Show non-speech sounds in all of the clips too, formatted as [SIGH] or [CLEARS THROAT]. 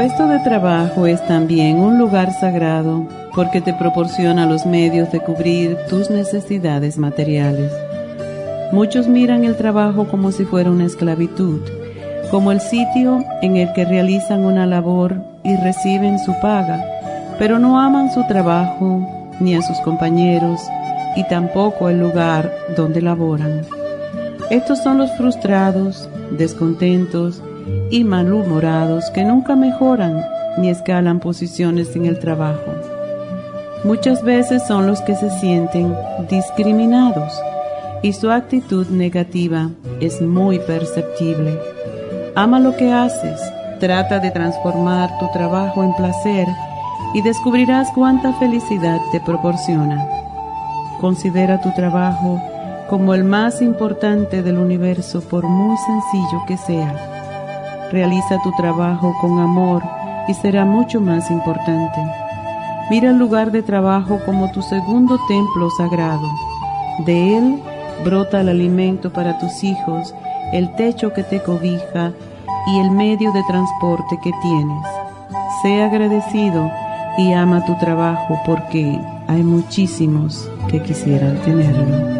Puesto de trabajo es también un lugar sagrado porque te proporciona los medios de cubrir tus necesidades materiales. Muchos miran el trabajo como si fuera una esclavitud, como el sitio en el que realizan una labor y reciben su paga, pero no aman su trabajo ni a sus compañeros y tampoco el lugar donde laboran. Estos son los frustrados, descontentos, y malhumorados que nunca mejoran ni escalan posiciones en el trabajo. Muchas veces son los que se sienten discriminados y su actitud negativa es muy perceptible. Ama lo que haces, trata de transformar tu trabajo en placer y descubrirás cuánta felicidad te proporciona. Considera tu trabajo como el más importante del universo por muy sencillo que sea Realiza tu trabajo con amor y será mucho más importante. Mira el lugar de trabajo como tu segundo templo sagrado. De él brota el alimento para tus hijos, el techo que te cobija y el medio de transporte que tienes. Sé agradecido y ama tu trabajo porque hay muchísimos que quisieran tenerlo.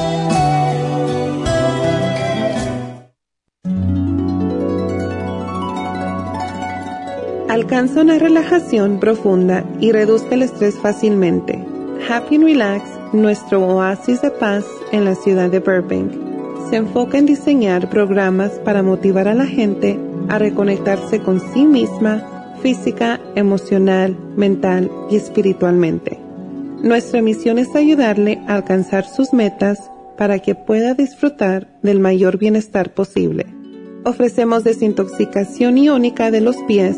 Alcanza una relajación profunda y reduzca el estrés fácilmente. Happy Relax, nuestro oasis de paz en la ciudad de Burbank, se enfoca en diseñar programas para motivar a la gente a reconectarse con sí misma física, emocional, mental y espiritualmente. Nuestra misión es ayudarle a alcanzar sus metas para que pueda disfrutar del mayor bienestar posible. Ofrecemos desintoxicación iónica de los pies,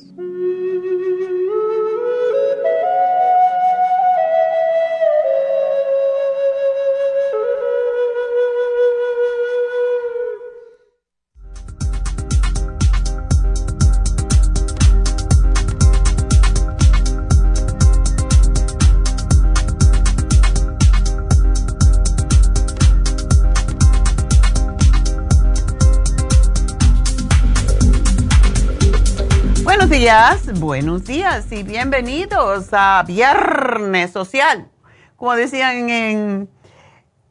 Buenos días y bienvenidos a Viernes Social. Como decían en,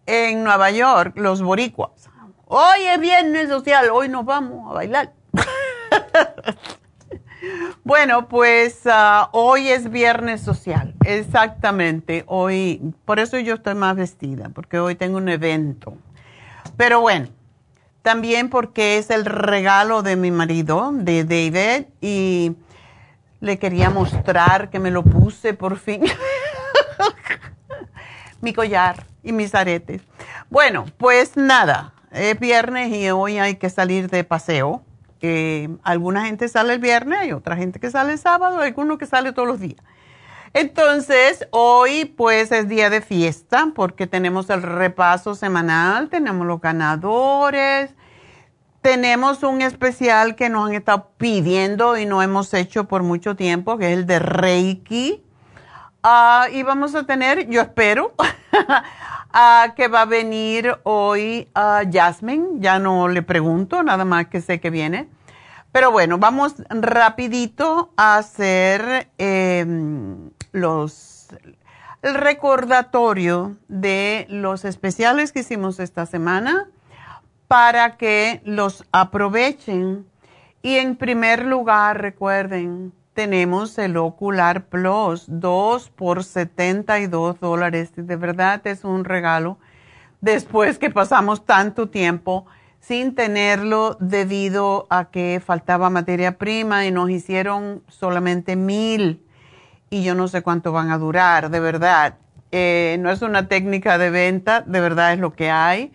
en Nueva York los boricuas. Hoy es Viernes Social, hoy nos vamos a bailar. [LAUGHS] bueno, pues ah, hoy es Viernes Social, exactamente. Hoy, por eso yo estoy más vestida, porque hoy tengo un evento. Pero bueno también porque es el regalo de mi marido, de David, y le quería mostrar que me lo puse por fin. [LAUGHS] mi collar y mis aretes. Bueno, pues nada, es viernes y hoy hay que salir de paseo. alguna gente sale el viernes, hay otra gente que sale el sábado, hay alguno que sale todos los días. Entonces, hoy pues es día de fiesta porque tenemos el repaso semanal, tenemos los ganadores, tenemos un especial que nos han estado pidiendo y no hemos hecho por mucho tiempo, que es el de Reiki. Ah, y vamos a tener, yo espero, uh, [LAUGHS] que va a venir hoy uh, Jasmine. Ya no le pregunto, nada más que sé que viene. Pero bueno, vamos rapidito a hacer em, los, el recordatorio de los especiales que hicimos esta semana para que los aprovechen. Y en primer lugar, recuerden, tenemos el Ocular Plus, 2 por 72 dólares. De verdad es un regalo después que pasamos tanto tiempo sin tenerlo debido a que faltaba materia prima y nos hicieron solamente mil y yo no sé cuánto van a durar, de verdad. Eh, no es una técnica de venta, de verdad es lo que hay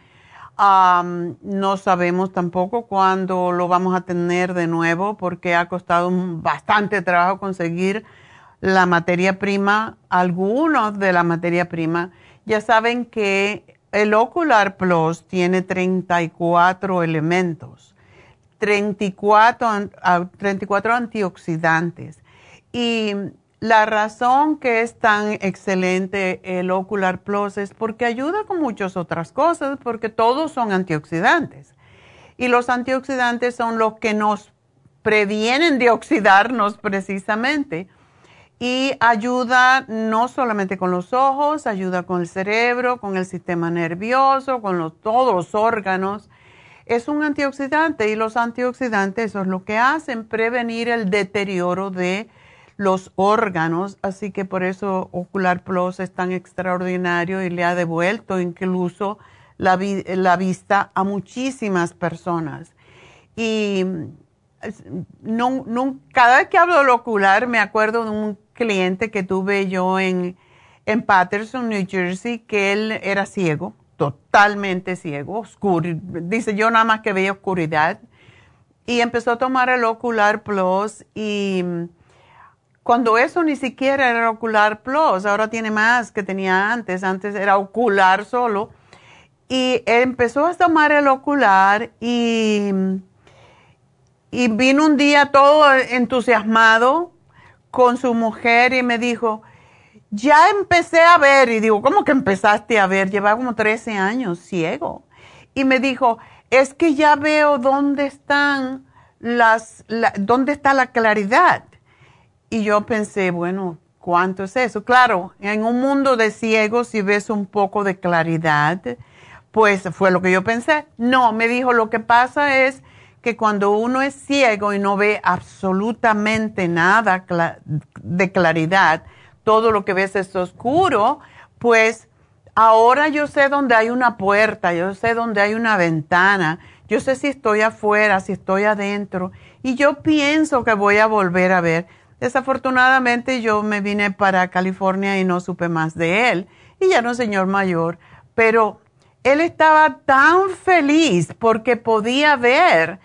no sabemos tampoco cuándo lo vamos a tener de nuevo porque ha costado bastante trabajo conseguir la materia prima, algunos de la materia prima. Ya saben que el Ocular Plus tiene 34 elementos, 34, 34 antioxidantes. Y la razón que es tan excelente el Ocular Plus es porque ayuda con muchas otras cosas, porque todos son antioxidantes. Y los antioxidantes son los que nos previenen de oxidarnos precisamente. Y ayuda no solamente con los ojos, ayuda con el cerebro, con el sistema nervioso, con todos los órganos. Es un antioxidante y los antioxidantes son lo que hacen prevenir el deterioro de los órganos, así que por eso Ocular Plus es tan extraordinario y le ha devuelto incluso la, vista a muchísimas personas. Y no, cada vez que hablo del ocular me acuerdo de un cliente que tuve yo en, en Patterson, New Jersey, que él era ciego, totalmente ciego, oscuro. Dice yo nada más que veía oscuridad. Y empezó a tomar el Ocular Plus y cuando eso ni siquiera era ocular plus, ahora tiene más que tenía antes, antes era ocular solo. Y empezó a tomar el ocular y, y vino un día todo entusiasmado con su mujer y me dijo, ya empecé a ver, y digo, ¿cómo que empezaste a ver? Llevaba como 13 años ciego. Y me dijo, es que ya veo dónde están las, dónde está la claridad. Y yo pensé, bueno, ¿cuánto es eso? Claro, en un mundo de ciegos, si ves un poco de claridad, pues fue lo que yo pensé. No, me dijo, lo que pasa es que cuando uno es ciego y no ve absolutamente nada de claridad, todo lo que ves es oscuro, pues ahora yo sé dónde hay una puerta, yo sé dónde hay una ventana, yo sé si estoy afuera, si estoy adentro, y yo pienso que voy a volver a ver. Desafortunadamente yo me vine para California y no supe más de él. Y ya no es señor mayor, pero él estaba tan feliz porque podía ver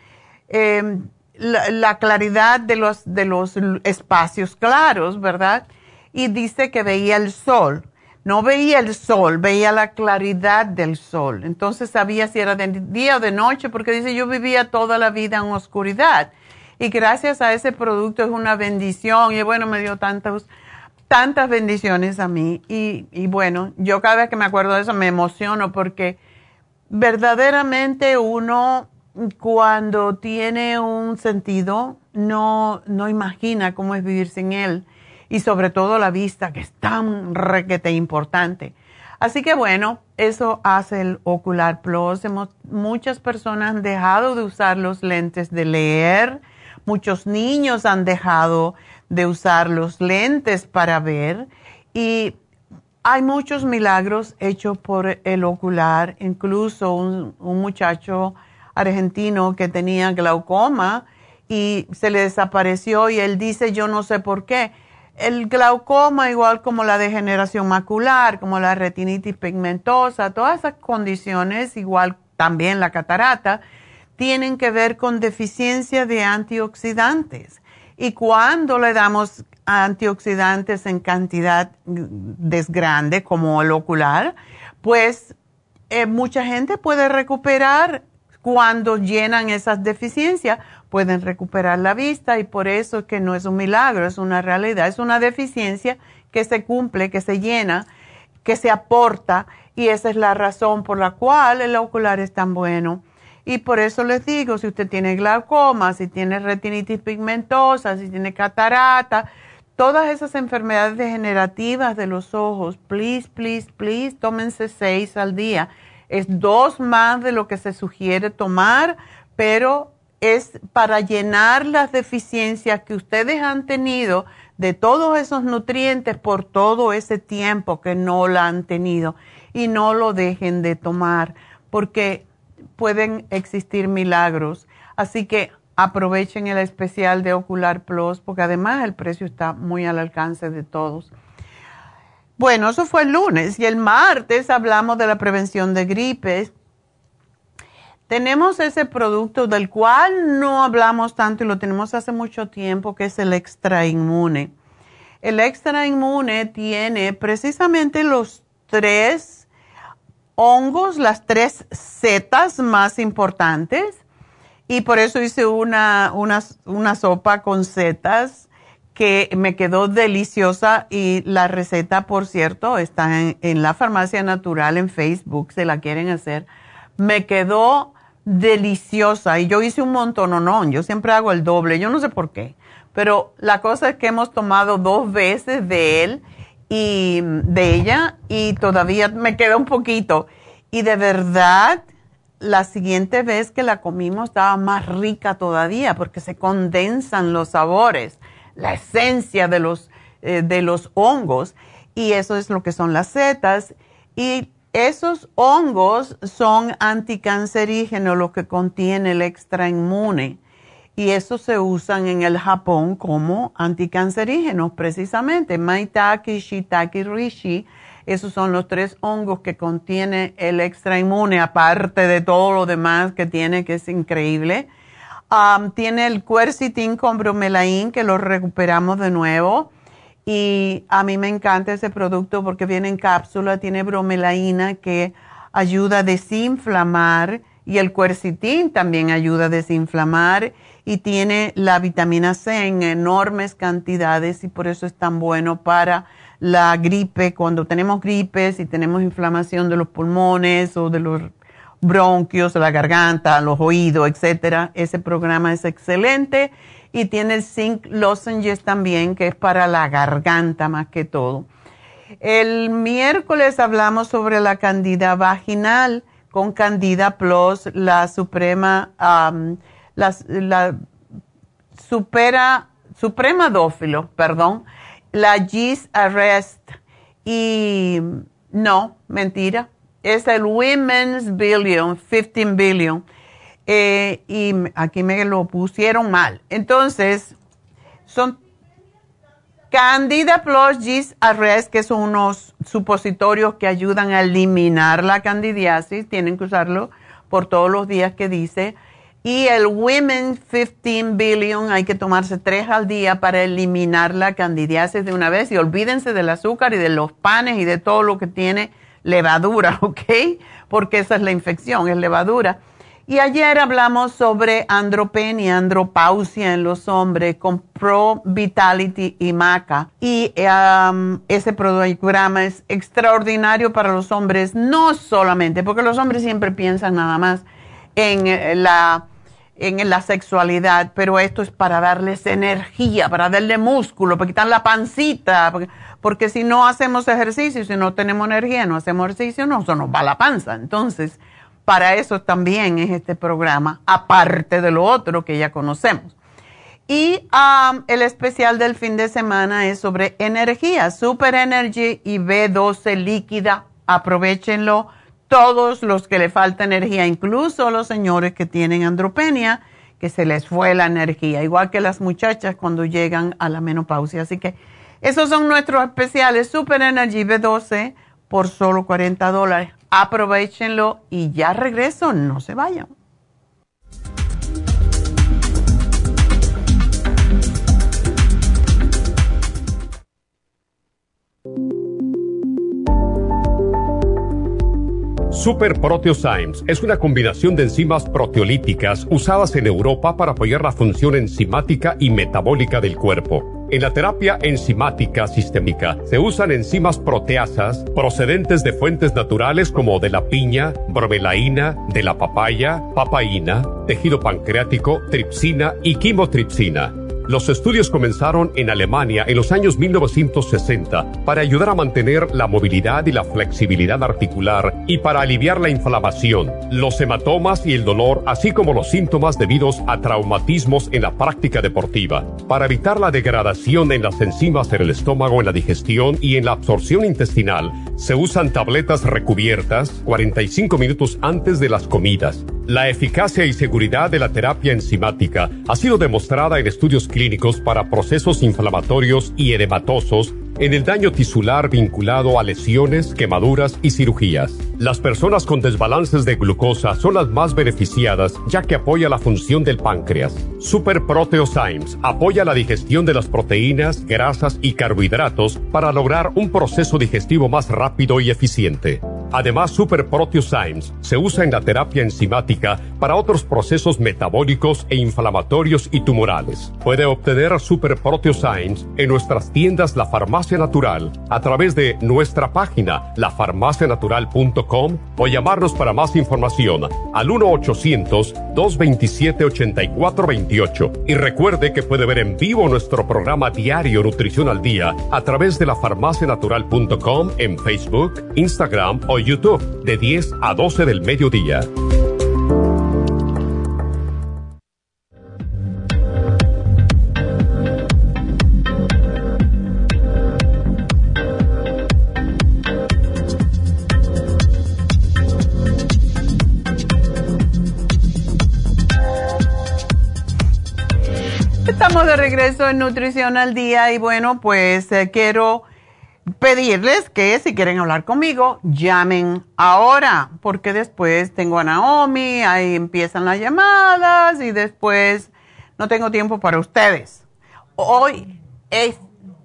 em, la, claridad de los, de los espacios claros, ¿verdad? Y dice que veía el sol. No veía el sol, veía la claridad del sol. Entonces sabía si era de día o de noche, porque dice, yo vivía toda la vida en oscuridad y gracias a ese producto es una bendición y bueno, me dio tantas, tantas bendiciones a mí y, y bueno, yo cada vez que me acuerdo de eso me emociono porque verdaderamente uno cuando tiene un sentido no, no imagina cómo es vivir sin él y sobre todo la vista que es tan requete importante. Así que bueno, eso hace el Ocular Plus. Hemos, muchas personas han dejado de usar los lentes de leer Muchos niños han dejado de usar los lentes para ver y hay muchos milagros hechos por el ocular, incluso un, muchacho argentino que tenía glaucoma y se le desapareció y él dice yo no sé por qué. El glaucoma, igual como la degeneración macular, como la retinitis pigmentosa, todas esas condiciones, igual también la catarata, tienen que ver con deficiencia de antioxidantes. Y cuando le damos antioxidantes en cantidad desgrande, como el ocular, pues eh, mucha gente puede recuperar cuando llenan esas deficiencias pueden recuperar la vista y por eso es que no es un milagro, es una realidad, es una deficiencia que se cumple, que se llena, que se aporta y esa es la razón por la cual el ocular es tan bueno. Y por eso les digo, si usted tiene glaucoma, si tiene retinitis pigmentosa, si tiene catarata, todas esas enfermedades degenerativas de los ojos, please, please, please, tómense seis al día. Es dos más de lo que se sugiere tomar, pero es para llenar las deficiencias que ustedes han tenido de todos esos nutrientes por todo ese tiempo que no la han tenido y no lo dejen de tomar porque pueden existir milagros. Así que aprovechen el especial de Ocular Plus porque además el precio está muy al alcance de todos. Bueno, eso fue el lunes y el martes hablamos de la prevención de gripes tenemos ese producto del cual no hablamos tanto y lo tenemos hace mucho tiempo, que es el extra inmune. El extra inmune tiene precisamente los tres hongos, las tres setas más importantes. Y por eso hice una, una, sopa con setas que me quedó deliciosa y la receta, por cierto, está en, en la farmacia natural en Facebook, se la quieren hacer. Me quedó deliciosa y yo hice un montón, no, no, yo siempre hago el doble, yo no sé por qué, pero la cosa es que hemos tomado dos veces de él y de ella y todavía me queda un poquito y de verdad la siguiente vez que la comimos estaba más rica todavía porque se condensan los sabores, la esencia de los, eh, de los hongos y eso es lo que son las setas y esos hongos son anticancerígenos, lo que contiene el extra inmune. Y esos se usan en el Japón como anticancerígenos, precisamente. Maitake, Shiitake, Rishi. Esos son los tres hongos que contiene el extra inmune, aparte de todo lo demás que tiene, que es increíble. Um, tiene el quercitin con bromelain, que lo recuperamos de nuevo y a mí me encanta ese producto porque viene en cápsula, tiene bromelaína que ayuda a desinflamar y el cuercitín también ayuda a desinflamar y tiene la vitamina C en enormes cantidades y por eso es tan bueno para la gripe, cuando tenemos gripe, si tenemos inflamación de los pulmones o de los bronquios, la garganta, los oídos, etcétera. Ese programa es excelente y tiene el zinc lozenges también, que es para la garganta más que todo. El miércoles hablamos sobre la candida vaginal con Candida Plus, la suprema, la, supera, suprema dófilo, perdón, la Gis Arrest. Y no, mentira, es el Women's Billion, 15 Billion eh, y aquí me lo pusieron mal. Entonces, son Candida Plus Gis Arrest, que son unos supositorios que ayudan a eliminar la candidiasis. Tienen que usarlo por todos los días que dice. Y el Women 15 Billion, hay que tomarse tres al día para eliminar la candidiasis de una vez. Y olvídense del azúcar y de los panes y de todo lo que tiene levadura, [LAUGHS] ¿ok? Porque esa es la infección, es levadura. Y ayer hablamos sobre andropenia, andropausia en los hombres con Pro Vitality y Maca. Y um, ese programa es extraordinario para los hombres, no solamente, porque los hombres siempre piensan nada más en eh, la, en la sexualidad, pero esto es para darles energía, para darle músculo, para quitar la pancita, porque, porque si no hacemos ejercicio, si no tenemos energía, no hacemos ejercicio, no, eso nos va la panza. Entonces, para eso también es este programa, aparte de lo otro que ya conocemos. Y el especial del fin de semana es sobre energía, Super Energy y B12 líquida. Aprovechenlo todos los que le falta energía, incluso los señores que tienen andropenia, que se les fue la energía, igual que las muchachas cuando llegan a la menopausia. Así que esos son nuestros especiales Super Energy B12 por solo 40 dólares aprovechenlo y ya regreso, no se vayan. Super Proteosymes es una combinación de enzimas proteolíticas usadas en Europa para apoyar la función enzimática y metabólica del cuerpo. En la terapia enzimática sistémica se usan enzimas proteasas procedentes de fuentes naturales como de la piña, bromelaína, de la papaya, papaína, tejido pancreático, tripsina y quimotripsina. Los estudios comenzaron en Alemania en los años 1960 para ayudar a mantener la movilidad y la flexibilidad articular y para aliviar la inflamación, los hematomas y el dolor, así como los síntomas debidos a traumatismos en la práctica deportiva. Para evitar la degradación en las enzimas en el estómago, en la digestión y en la absorción intestinal, se usan tabletas recubiertas 45 minutos antes de las comidas. La eficacia y seguridad de la terapia enzimática ha sido demostrada en estudios clínicos clínicos para procesos inflamatorios y edematosos en el daño tisular vinculado a lesiones, quemaduras y cirugías. Las personas con desbalances de glucosa son las más beneficiadas ya que apoya la función del páncreas. Super Proteosymes apoya la digestión de las proteínas, grasas y carbohidratos para lograr un proceso digestivo más rápido y eficiente. Además, Super Proteosymes se usa en la terapia enzimática para otros procesos metabólicos e inflamatorios y tumorales. Puede obtener Super Proteosymes en nuestras tiendas La Farmacia Natural a través de nuestra página lafarmacianatural.com o llamarnos para más información al 1-800-227-8428. Y recuerde que puede ver en vivo nuestro programa diario Nutrición al Día a través de lafarmacianatural.com en Facebook, Instagram o YouTube de 10 a 12 del mediodía. Regreso en Nutrición al Día y bueno, pues eh, quiero pedirles que si quieren hablar conmigo, llamen ahora, porque después tengo a Naomi, ahí empiezan las llamadas y después no tengo tiempo para ustedes. Hoy es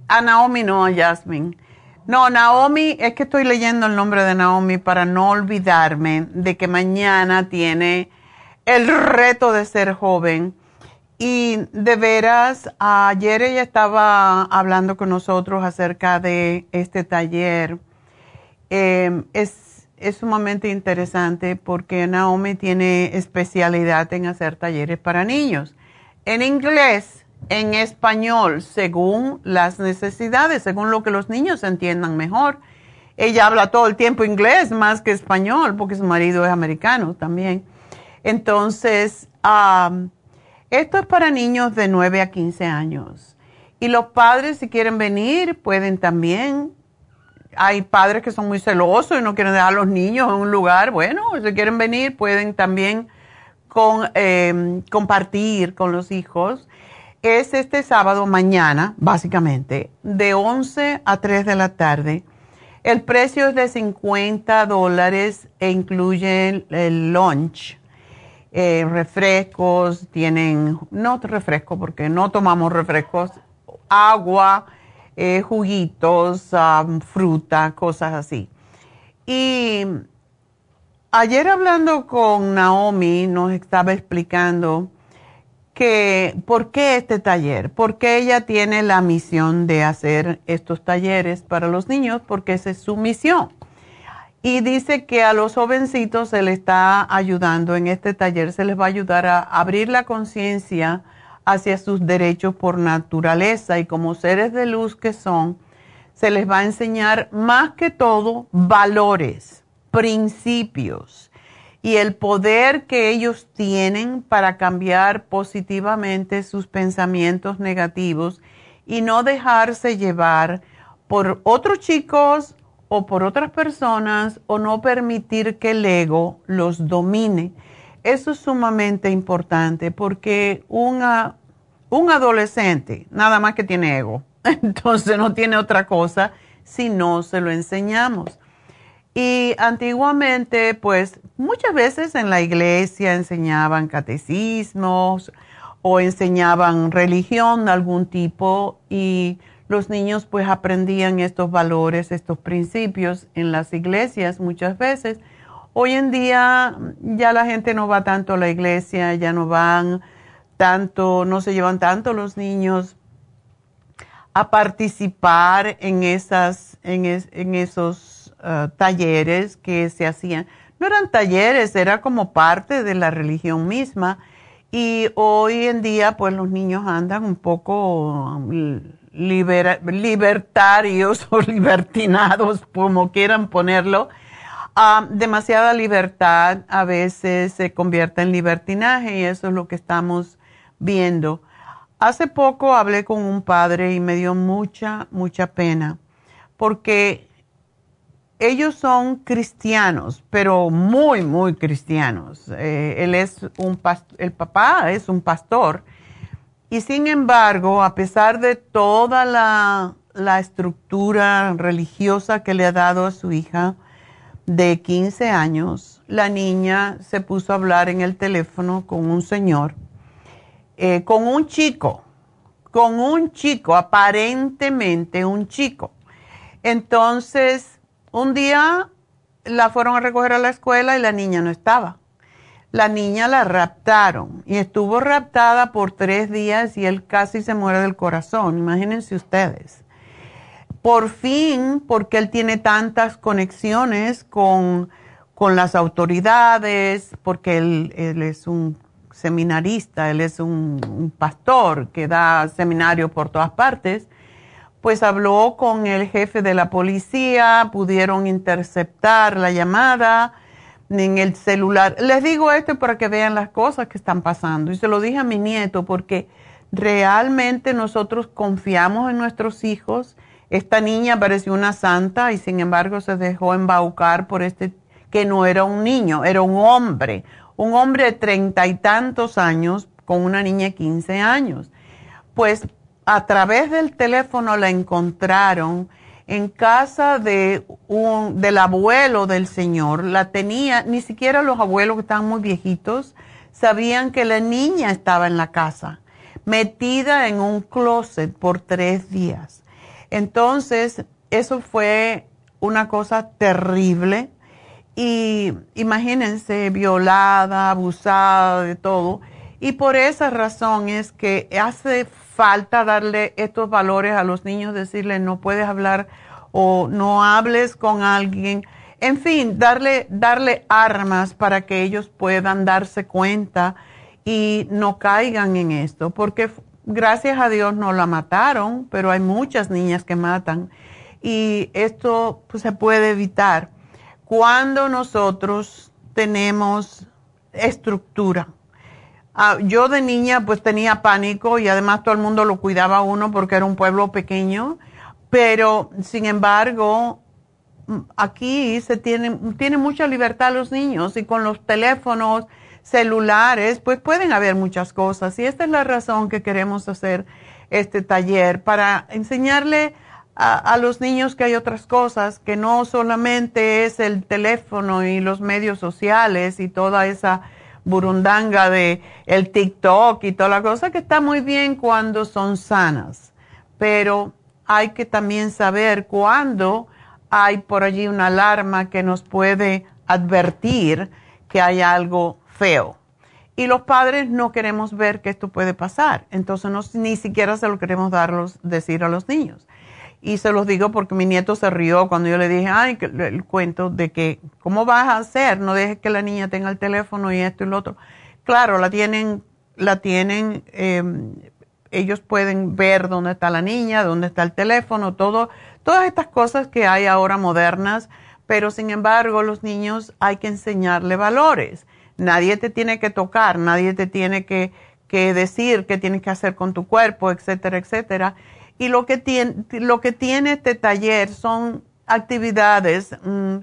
a Naomi, no a Jasmine. No, Naomi, es que estoy leyendo el nombre de Naomi para no olvidarme de que mañana tiene el reto de ser joven y de veras, ayer ella estaba hablando con nosotros acerca de este taller. Em, es, es sumamente interesante porque Naomi tiene especialidad en hacer talleres para niños. En inglés, en español, según las necesidades, según lo que los niños entiendan mejor. Ella habla todo el tiempo inglés más que español porque su marido es americano también. Entonces, esto es para niños de 9 a 15 años. Y los padres, si quieren venir, pueden también. Hay padres que son muy celosos y no quieren dejar a los niños en un lugar. Bueno, si quieren venir, pueden también con, em, compartir con los hijos. Es este sábado mañana, básicamente, de 11 a 3 de la tarde. El precio es de 50 dólares e incluye el lunch eh, refrescos, tienen, no refresco porque no tomamos refrescos, agua, eh, juguitos, fruta, cosas así. Y ayer hablando con Naomi nos estaba explicando que por qué este taller, porque ella tiene la misión de hacer estos talleres para los niños, porque esa es su misión. Y dice que a los jovencitos se les está ayudando. En este taller, se les va a ayudar a abrir la conciencia hacia sus derechos por naturaleza. Y como seres de luz que son, se les va a enseñar más que todo valores, principios y el poder que ellos tienen para cambiar positivamente sus pensamientos negativos y no dejarse llevar por otros chicos o por otras personas o no permitir que el ego los domine. Eso es sumamente importante porque un adolescente nada más que tiene ego, [LAUGHS] entonces no tiene otra cosa si no se lo enseñamos. Y antiguamente, pues muchas veces en la iglesia enseñaban catecismos o enseñaban religión de algún tipo y los niños pues aprendían estos valores, estos principios en las iglesias muchas veces Hoy en día ya la gente no va tanto a la iglesia, ya no van tanto, no se llevan tanto los niños a participar en, esas, en, esos uh, talleres que se hacían. No eran talleres, era como parte de la religión misma. Y hoy en día, pues los niños andan un poco libertarios [LAUGHS] o libertinados, como quieran ponerlo. Ah, demasiada libertad a veces se convierte en libertinaje y eso es lo que estamos viendo. Hace poco hablé con un padre y me dio mucha, mucha pena porque ellos son cristianos, pero muy, muy cristianos. Eh, él es un el papá es un pastor y sin embargo, a pesar de toda la, la estructura religiosa que le ha dado a su hija de 15 años, la niña se puso a hablar en el teléfono con un señor eh, con un chico, con un chico, aparentemente un chico. Entonces, un día la fueron a recoger a la escuela y la niña no estaba. La niña la raptaron y estuvo raptada por tres días y él casi se muere del corazón. Imagínense ustedes. Por fin, porque él tiene tantas conexiones con, las autoridades, porque él, es un seminarista, él es un, pastor que da seminarios por todas partes, pues habló con el jefe de la policía, pudieron interceptar la llamada en el celular. Les digo esto para que vean las cosas que están pasando. Y se lo dije a mi nieto porque realmente nosotros confiamos en nuestros hijos. Esta niña pareció una santa y sin embargo se dejó embaucar por este que no era un niño, era un hombre, un hombre de treinta y tantos años con una niña de 15 años. Pues a través del teléfono la encontraron en casa de un, del abuelo del señor. La tenía, ni siquiera los abuelos que estaban muy viejitos sabían que la niña estaba en la casa, metida en un closet por tres días. Entonces, eso fue una cosa terrible y imagínense, violada, abusada, de todo. Y por esa razón es que hace falta darle estos valores a los niños, decirle no puedes hablar o no hables con alguien. En fin, darle, darle armas para que ellos puedan darse cuenta y no caigan en esto, porque gracias a Dios no la mataron, pero hay muchas niñas que matan y esto pues, se puede evitar cuando nosotros tenemos estructura. Ah, yo de niña pues tenía pánico y además todo el mundo lo cuidaba a uno porque era un pueblo pequeño, pero sin embargo aquí se tiene, tiene mucha libertad los niños y con los teléfonos celulares pues pueden haber muchas cosas. Y esta es la razón que queremos hacer este taller para enseñarle a, los niños que hay otras cosas, que no solamente es el teléfono y los medios sociales y toda esa burundanga de el TikTok y toda la cosa, que está muy bien cuando son sanas, pero hay que también saber cuándo hay por allí una alarma que nos puede advertir que hay algo feo. Y los padres no queremos ver que esto puede pasar, entonces no, ni siquiera se lo queremos darlos, decir a los niños. Y se los digo porque mi nieto se rió cuando yo le dije, ay, el cuento de que, ¿cómo vas a hacer? No dejes que la niña tenga el teléfono y esto y lo otro. Claro, la tienen, la tienen, em, ellos pueden ver dónde está la niña, dónde está el teléfono, todo, todas estas cosas que hay ahora modernas, pero sin embargo los niños hay que enseñarle valores. Nadie te tiene que tocar, nadie te tiene que, que decir qué tienes que hacer con tu cuerpo, etcétera, etcétera y lo que tiene, lo que tiene este taller son actividades mm,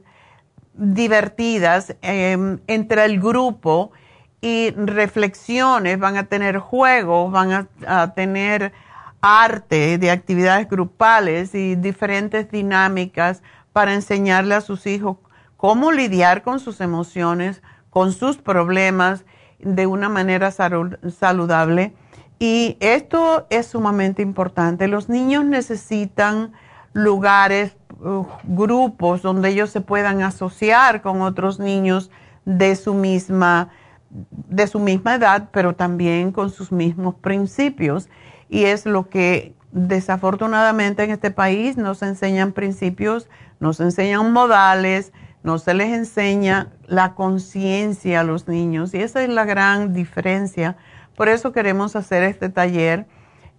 divertidas em, entre el grupo y reflexiones, van a tener juegos, van a, tener arte de actividades grupales y diferentes dinámicas para enseñarle a sus hijos cómo lidiar con sus emociones, con sus problemas de una manera saludable y esto es sumamente importante. Los niños necesitan lugares uh, grupos donde ellos se puedan asociar con otros niños de su misma de su misma edad, pero también con sus mismos principios. Y es lo que desafortunadamente en este país nos enseñan principios, nos enseñan modales, no se les enseña la conciencia a los niños. Y esa es la gran diferencia. Por eso queremos hacer este taller.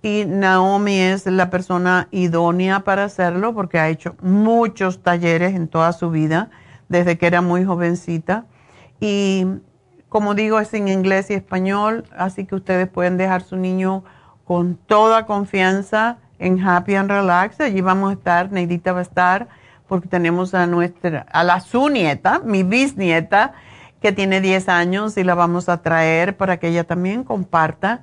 Y Naomi es la persona idónea para hacerlo porque ha hecho muchos talleres en toda su vida, desde que era muy jovencita. Y como digo, es en inglés y español, así que ustedes pueden dejar su niño con toda confianza en Happy and Relax. Allí vamos a estar, Neidita va a estar, porque tenemos a nuestra, a la su nieta, mi bisnieta, que tiene 10 años y la vamos a traer para que ella también comparta.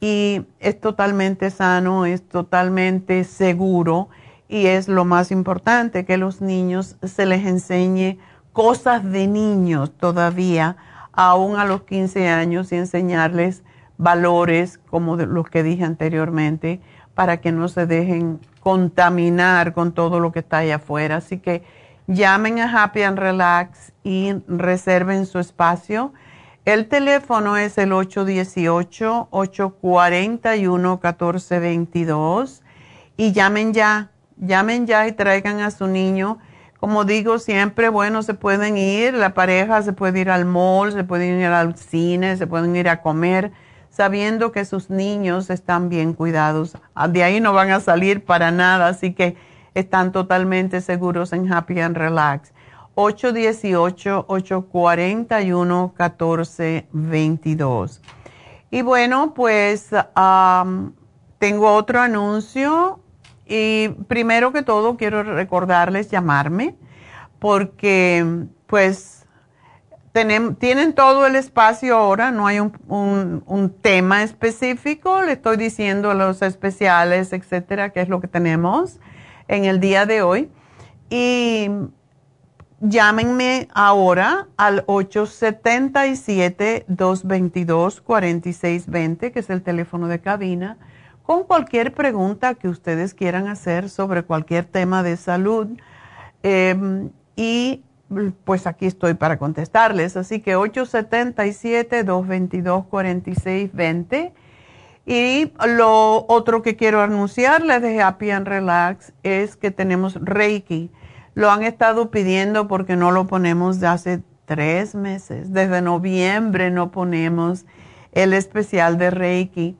Y es totalmente sano, es totalmente seguro y es lo más importante que los niños se les enseñe cosas de niños todavía aún a los 15 años y enseñarles valores como los que dije anteriormente para que no se dejen contaminar con todo lo que está allá afuera. Así que llamen a Happy and Relax y reserven su espacio. El teléfono es el 818-841-1422 y llamen ya, llamen ya y traigan a su niño como digo siempre, bueno, se pueden ir, la pareja se puede ir al mall, se pueden ir al cine, se pueden ir a comer, sabiendo que sus niños están bien cuidados. Ah, de ahí no van a salir para nada, así que están totalmente seguros en Happy and Relax. 818-841-1422. Y bueno, pues tengo otro anuncio y primero que todo quiero recordarles llamarme porque pues tienen todo el espacio ahora, no hay un, tema específico, le estoy diciendo los especiales, etcétera, qué es lo que tenemos en el día de hoy. Y llámenme ahora al 877-222-4620, que es el teléfono de cabina con cualquier pregunta que ustedes quieran hacer sobre cualquier tema de salud. Em, y pues aquí estoy para contestarles. Así que 877-222-4620. Y lo otro que quiero anunciarles de Happy and Relax es que tenemos Reiki. Lo han estado pidiendo porque no lo ponemos de hace tres meses. Desde noviembre no ponemos el especial de Reiki.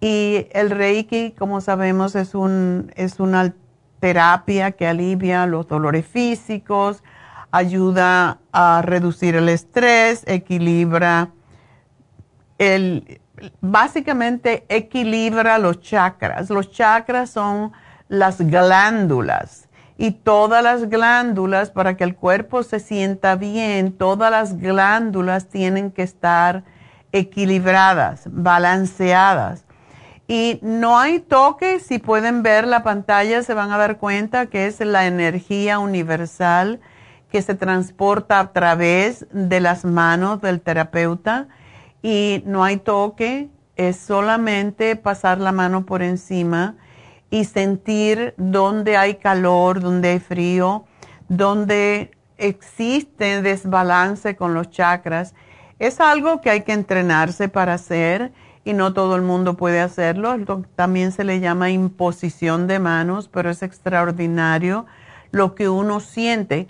Y el Reiki, como sabemos, es, un, es una terapia que alivia los dolores físicos, ayuda a reducir el estrés, equilibra el, básicamente equilibra los chakras. Los chakras son las glándulas y todas las glándulas, para que el cuerpo se sienta bien, todas las glándulas tienen que estar equilibradas, balanceadas. Y no hay toque, si pueden ver la pantalla se van a dar cuenta que es la energía universal que se transporta a través de las manos del terapeuta y no hay toque, es solamente pasar la mano por encima y sentir dónde hay calor, dónde hay frío, dónde existe desbalance con los chakras. Es algo que hay que entrenarse para hacer y no todo el mundo puede hacerlo. También se le llama imposición de manos, pero es extraordinario lo que uno siente.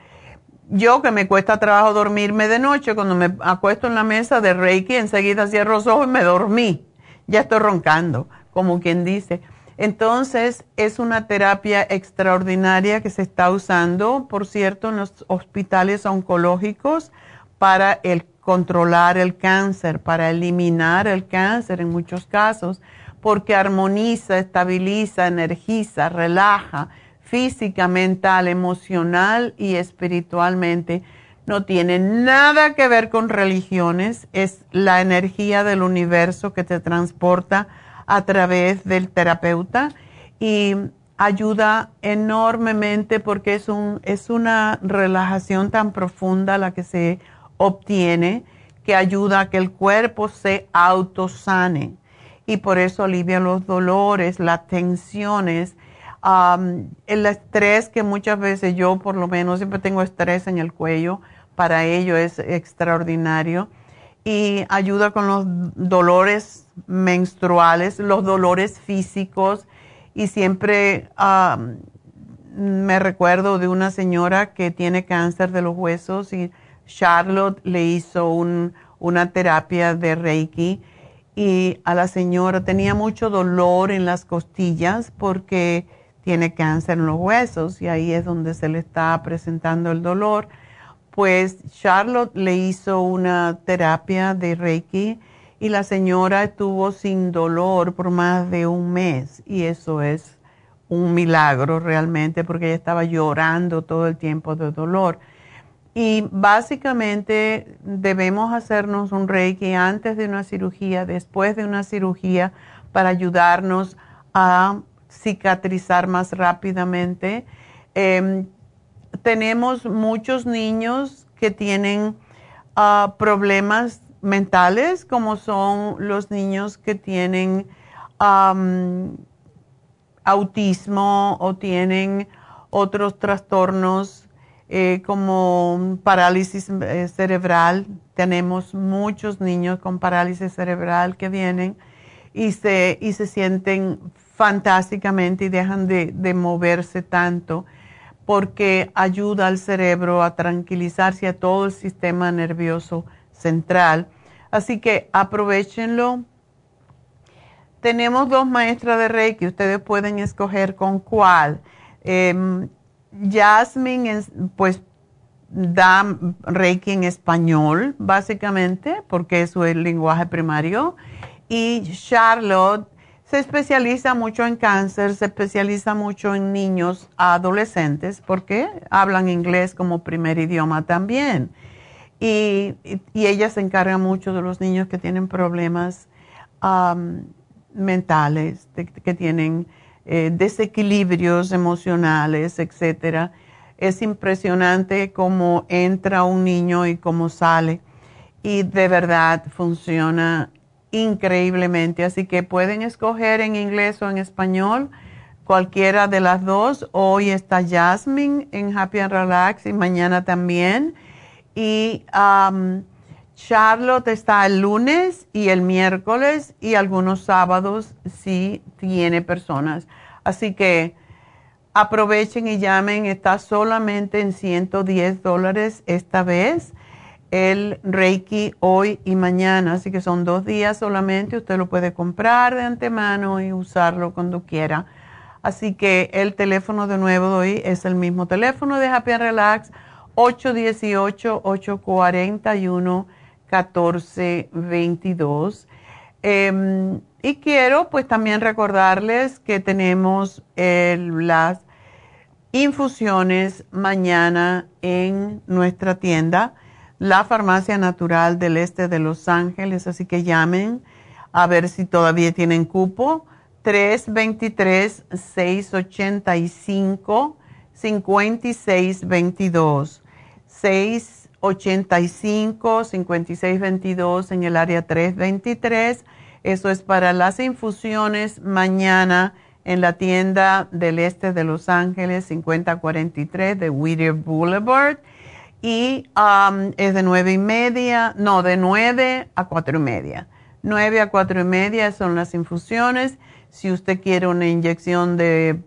Yo que me cuesta trabajo dormirme de noche, cuando me acuesto en la mesa de Reiki, enseguida cierro los ojos y me dormí. Ya estoy roncando, como quien dice. Entonces, es una terapia extraordinaria que se está usando, por cierto, en los hospitales oncológicos para el controlar el cáncer, para eliminar el cáncer en muchos casos, porque armoniza, estabiliza, energiza, relaja física, mental, emocional y espiritualmente. No tiene nada que ver con religiones, es la energía del universo que te transporta a través del terapeuta y ayuda enormemente porque es, un, es una relajación tan profunda la que se obtiene que ayuda a que el cuerpo se autosane y por eso alivia los dolores, las tensiones, el estrés que muchas veces yo por lo menos siempre tengo estrés en el cuello, para ello es extraordinario. Y ayuda con los dolores menstruales, los dolores físicos. Y siempre me recuerdo de una señora que tiene cáncer de los huesos y Charlotte le hizo una terapia de Reiki. Y a la señora tenía mucho dolor en las costillas porque tiene cáncer en los huesos y ahí es donde se le está presentando el dolor. Pues Charlotte le hizo una terapia de Reiki y la señora estuvo sin dolor por más de un mes y eso es un milagro realmente porque ella estaba llorando todo el tiempo de dolor. Y básicamente debemos hacernos un reiki antes de una cirugía, después de una cirugía, para ayudarnos a cicatrizar más rápidamente. Em, tenemos muchos niños que tienen ah, problemas mentales, como son los niños que tienen autismo o tienen otros trastornos eh, como parálisis eh, cerebral. Tenemos muchos niños con parálisis cerebral que vienen y se, y se sienten fantásticamente y dejan de, de moverse tanto porque ayuda al cerebro a tranquilizarse a todo el sistema nervioso central. Así que aprovechenlo. Tenemos dos maestras de Reiki, ustedes pueden escoger con cuál. Em, Jasmine, pues, da Reiki en español, básicamente, porque es su lenguaje primario. Y Charlotte se especializa mucho en cáncer, se especializa mucho en niños adolescentes, porque hablan inglés como primer idioma también. Y, ella se encarga mucho de los niños que tienen problemas mentales, que tienen eh, desequilibrios emocionales, etcétera. Es impresionante cómo entra un niño y cómo sale. Y de verdad funciona increíblemente. Así que pueden escoger en inglés o en español, cualquiera de las dos. Hoy está Jasmine en Happy and Relax y mañana también. Y Charlotte está el lunes y el miércoles y algunos sábados si tiene personas. Así que aprovechen y llamen. Está solamente en 110 dólares esta vez el Reiki hoy y mañana. Así que son dos días solamente. Usted lo puede comprar de antemano y usarlo cuando quiera. Así que el teléfono de nuevo de hoy es el mismo teléfono de Happy and Relax 818 841 1422. Em, y quiero pues también recordarles que tenemos las infusiones mañana en nuestra tienda, la Farmacia Natural del Este de Los Ángeles, así que llamen a ver si todavía tienen cupo. 323-685-5622. 6 85 5622 en el área 323. Eso es para las infusiones mañana en la tienda del este de Los Ángeles, 5043 de Whittier Boulevard. Y um, es de nueve y media, no, de 9 a cuatro y media. 9 a cuatro y media son las infusiones. Si usted quiere una inyección de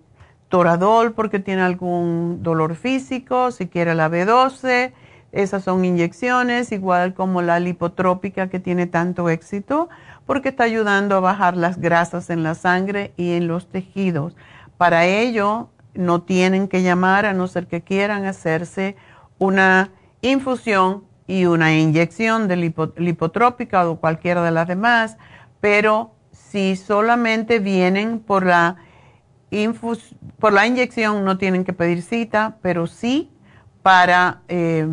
Toradol porque tiene algún dolor físico, si quiere la B12, esas son inyecciones, igual como la lipotrópica que tiene tanto éxito, porque está ayudando a bajar las grasas en la sangre y en los tejidos. Para ello, no tienen que llamar a no ser que quieran hacerse una infusión y una inyección de lipotrópica o cualquiera de las demás, pero si solamente vienen por la, por la inyección, no tienen que pedir cita, pero sí para eh,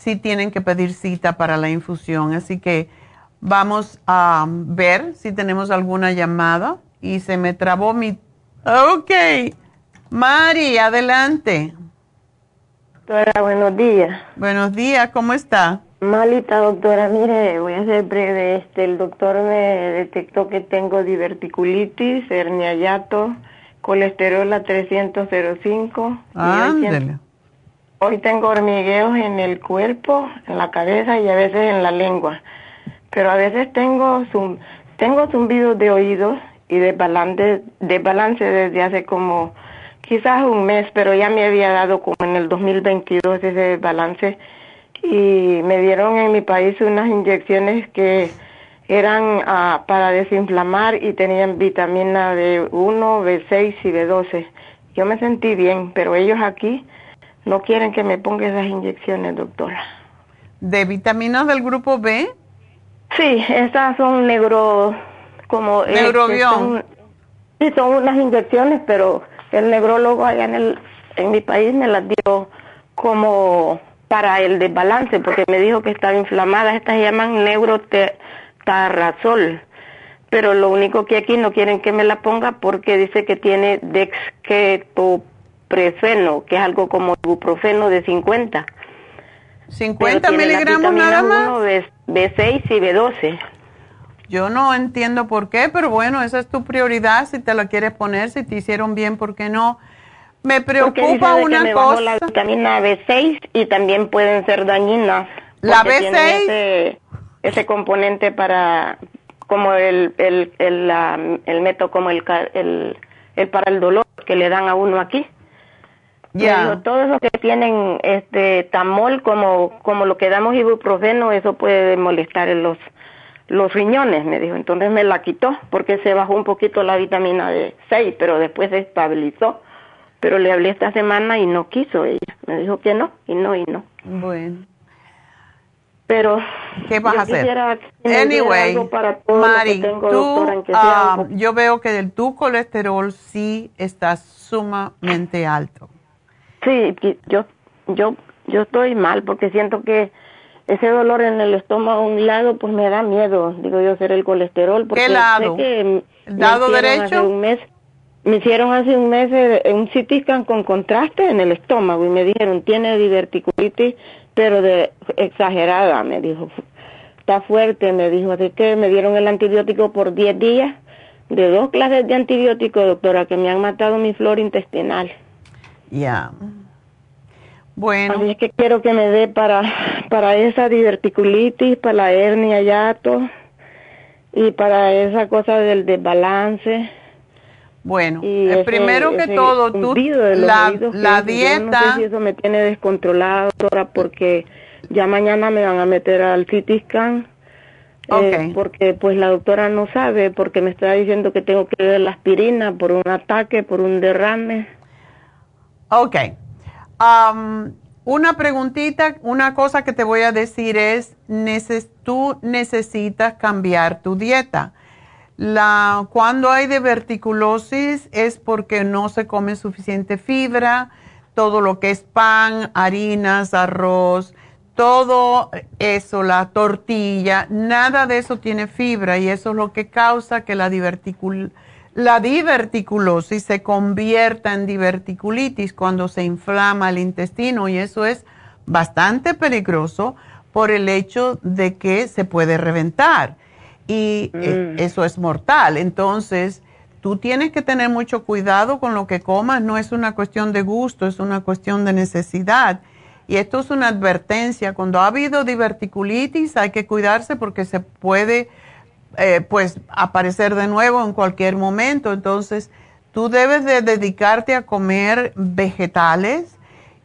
sí tienen que pedir cita para la infusión. Así que vamos a ver si tenemos alguna llamada. Y se me trabó mi... Ok. Mari, adelante. Doctora, buenos días. Buenos días, ¿cómo está? Malita, doctora, mire, voy a ser breve. Este, el doctor me detectó que tengo diverticulitis, hernia colesterol a 305. Ándale. Hoy tengo hormigueos en el cuerpo, en la cabeza y a veces en la lengua. Pero a veces tengo, zum, tengo zumbidos de oídos y de balance, de balance desde hace como quizás un mes, pero ya me había dado como en el 2022 ese balance y me dieron en mi país unas inyecciones que eran ah, para desinflamar y tenían vitamina B1, B6 y B12. Yo me sentí bien, pero ellos aquí no quieren que me ponga esas inyecciones, doctora. ¿De vitaminas del grupo B? Sí, esas son negro, como... este, Neurobión. sí, son unas inyecciones, pero el neurólogo allá en, el, en mi país me las dio como para el desbalance, porque me dijo que estaba inflamada. Estas se llaman neurotarrazol. Pero lo único que aquí no quieren que me la ponga porque dice que tiene dexketoprefeno, que es algo como ibuprofeno de 50. 50 miligramos nada más. B, B6 y B12. Yo no entiendo por qué, pero bueno, esa es tu prioridad. Si te la quieres poner, si te hicieron bien, ¿por qué no? Me preocupa de que una me bajó cosa. la vitamina B6 y también pueden ser dañinas. La porque tienen B6. Ese, ese componente para, como el, el, el, método, como el, el, el para el dolor que le dan a uno aquí. Ya. dijo, todo eso que tienen este tamol como como lo que damos ibuprofeno, eso puede molestar en los los riñones, me dijo. Entonces me la quitó porque se bajó un poquito la vitamina D6, pero después se estabilizó. Pero le hablé esta semana y no quiso ella. Me dijo que no, y no, y no. Bueno, Pero ¿qué vas yo a hacer? Anyway, algo para todo lo que Mari, tengo, tú, doctora, en que sea ah, yo veo que el, tu colesterol sí está sumamente alto. Sí, yo, yo, yo estoy mal porque siento que ese dolor en el estómago a un lado pues me da miedo, digo yo, ser el colesterol. Porque sé lado? que ¿El me lado hicieron derecho? hace un mes, me hicieron hace un mes eh, un CT scan con contraste en el estómago y me dijeron, tiene diverticulitis, pero de exagerada, me dijo. Está fuerte, me dijo, así que me dieron el antibiótico por 10 días, de dos clases de antibiótico, doctora, que me han matado mi flora intestinal. Ya. Bueno, Así es que quiero que me dé para, para esa diverticulitis, para la hernia yato y para esa cosa del desbalance. bueno. Eh, ese- primero que todo, tú, la, que Yo no dieta, sé si eso me tiene descontrolada, doctora, porque ya mañana me van a meter al CT scan. eh, porque pues la doctora no sabe, porque me está diciendo que tengo que dar la aspirina por un ataque, por un derrame. ok. Am, una preguntita, una cosa que te voy a decir es, neces- tú necesitas cambiar tu dieta. La, cuando hay diverticulosis es porque no se come suficiente fibra, todo lo que es pan, harinas, arroz, todo eso, la tortilla, nada de eso tiene fibra y eso es lo que causa que la, diverticul la diverticulosis se convierta en diverticulitis cuando se inflama el intestino y eso es bastante peligroso por el hecho de que se puede reventar y eh, eso es mortal. Entonces, tú tienes que tener mucho cuidado con lo que comas, no es una cuestión de gusto, es una cuestión de necesidad. Y esto es una advertencia, cuando ha habido diverticulitis hay que cuidarse porque se puede eh, pues aparecer de nuevo en cualquier momento. Entonces, tú debes de dedicarte a comer vegetales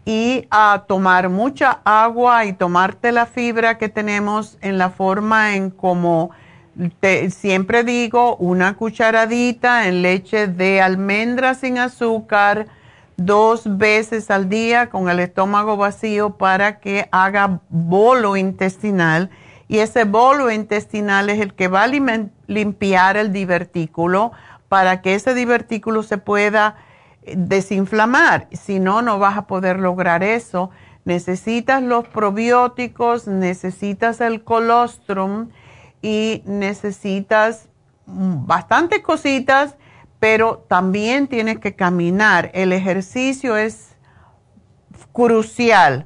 y a tomar mucha agua y tomarte la fibra que tenemos en la forma en como te, siempre digo, una cucharadita en leche de almendra sin azúcar dos veces al día con el estómago vacío para que haga bolo intestinal y ese bolo intestinal es el que va a limpiar el divertículo para que ese divertículo se pueda eh, desinflamar. Si no, no vas a poder lograr eso. Necesitas los probióticos, necesitas el colostrum y necesitas mm, bastantes cositas, pero también tienes que caminar. El ejercicio es crucial.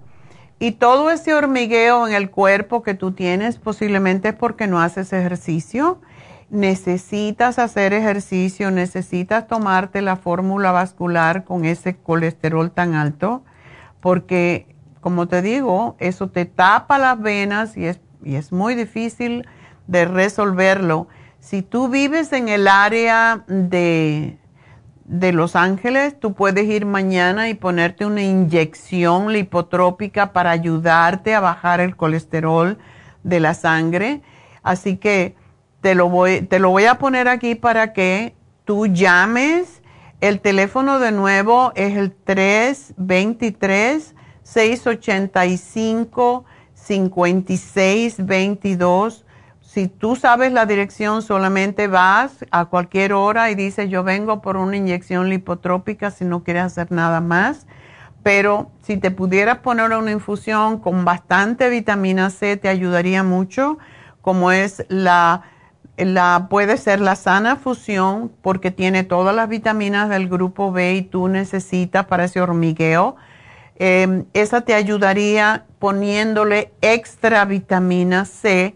Y todo ese hormigueo en el cuerpo que tú tienes posiblemente es porque no haces ejercicio necesitas hacer ejercicio, necesitas tomarte la fórmula vascular con ese colesterol tan alto, porque como te digo, eso te tapa las venas y es, y es muy difícil de resolverlo. Si tú vives en el área de, de Los Ángeles, tú puedes ir mañana y ponerte una inyección lipotrópica para ayudarte a bajar el colesterol de la sangre. Así que te lo voy, te lo voy a poner aquí para que tú llames. El teléfono de nuevo es el 323 685 5622. Si tú sabes la dirección, solamente vas a cualquier hora y dices, yo vengo por una inyección lipotrópica si no quieres hacer nada más. Pero si te pudieras poner una infusión con bastante vitamina C, te ayudaría mucho, como es la la, puede ser la sana fusión porque tiene todas las vitaminas del grupo B y tú necesitas para ese hormigueo. Em, esa te ayudaría poniéndole extra vitamina C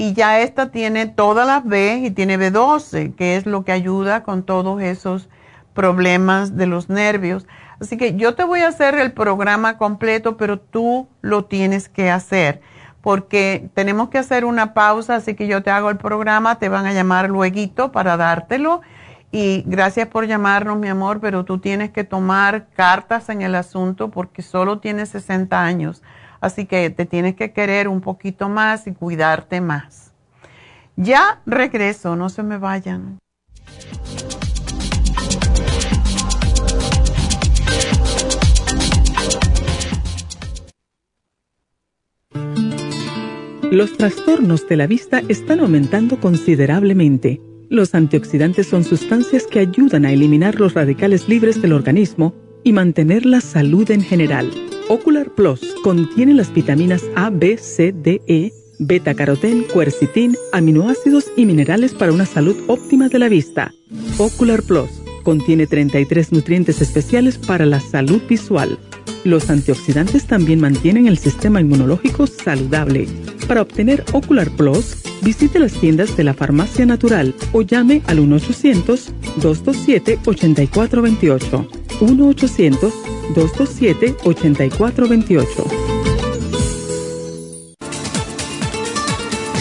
y ya esta tiene todas las B y tiene B12, que es lo que ayuda con todos esos problemas de los nervios. Así que yo te voy a hacer el programa completo, pero tú lo tienes que hacer porque tenemos que hacer una pausa, así que yo te hago el programa, te van a llamar luego para dártelo. Y gracias por llamarnos, mi amor, pero tú tienes que tomar cartas en el asunto porque solo tienes 60 años. Así que te tienes que querer un poquito más y cuidarte más. Ya regreso, no se me vayan. Los trastornos de la vista están aumentando considerablemente. Los antioxidantes son sustancias que ayudan a eliminar los radicales libres del organismo y mantener la salud en general. Ocular Plus contiene las vitaminas A, B, C, D, E, beta carotén, cuercitín, aminoácidos y minerales para una salud óptima de la vista. Ocular Plus contiene 33 nutrientes especiales para la salud visual. Los antioxidantes también mantienen el sistema inmunológico saludable para obtener Ocular Plus, visite las tiendas de la Farmacia Natural o llame al 1-800-227-8428. 1-800-227-8428.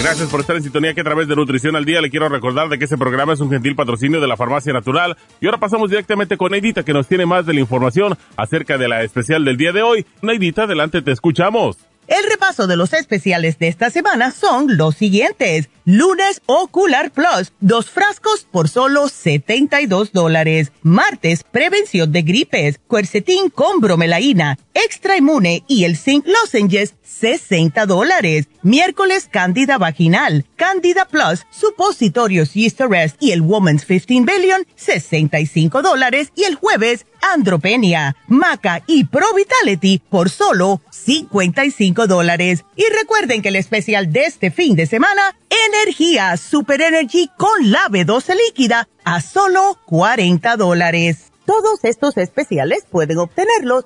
Gracias por estar en sintonía que a través de Nutrición al Día le quiero recordar de que este programa es un gentil patrocinio de la Farmacia Natural. Y ahora pasamos directamente con Neidita que nos tiene más de la información acerca de la especial del día de hoy. Neidita, adelante, te escuchamos. El repaso de los especiales de esta semana son los siguientes. Lunes Ocular Plus, dos frascos por solo 72 dólares. Martes, prevención de gripes, cuercetín con bromelaína, extra inmune y el zinc lozenges, 60 dólares. Miércoles, Cándida Vaginal, Cándida Plus, supositorios Yeast Arrest y el Woman's 15 Billion, 65 dólares. Y el jueves, Andropenia, Maca y Pro Vitality por solo 55 dólares. Y recuerden que el especial de este fin de semana, Energía Super Energy con la B12 líquida a solo 40 dólares. Todos estos especiales pueden obtenerlos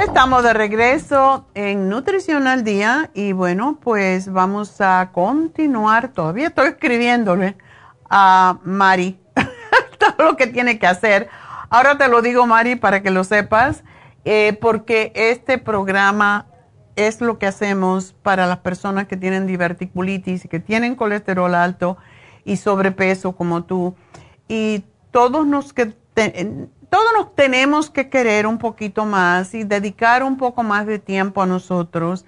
Estamos de regreso en Nutrición al Día y bueno, pues vamos a continuar. Todavía estoy escribiéndole a Mari [LAUGHS] todo lo que tiene que hacer. Ahora te lo digo, Mari, para que lo sepas, eh, porque este programa es lo que hacemos para las personas que tienen diverticulitis que tienen colesterol alto y sobrepeso como tú. Y todos nos, que todos nos tenemos que querer un poquito más y dedicar un poco más de tiempo a nosotros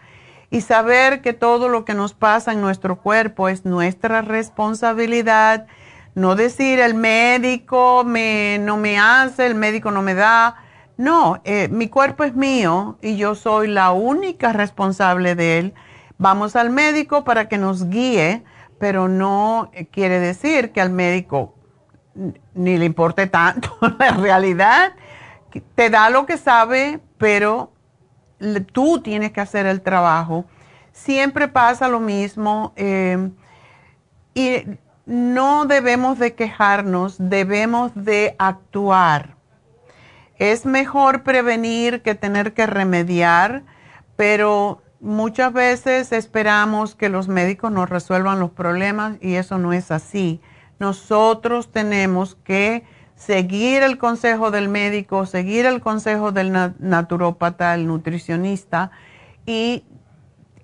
y saber que todo lo que nos pasa en nuestro cuerpo es nuestra responsabilidad. No decir el médico me, no me hace, el médico no me da. No, eh, mi cuerpo es mío y yo soy la única responsable de él. Vamos al médico para que nos guíe, pero no quiere decir que al médico ni le importe tanto [LAUGHS] la realidad. Te da lo que sabe, pero tú tienes que hacer el trabajo. Siempre pasa lo mismo eh, y no debemos de quejarnos, debemos de actuar. Es mejor prevenir que tener que remediar, pero muchas veces esperamos que los médicos nos resuelvan los problemas y eso no es así. Nosotros tenemos que seguir el consejo del médico, seguir el consejo del naturópata, el nutricionista y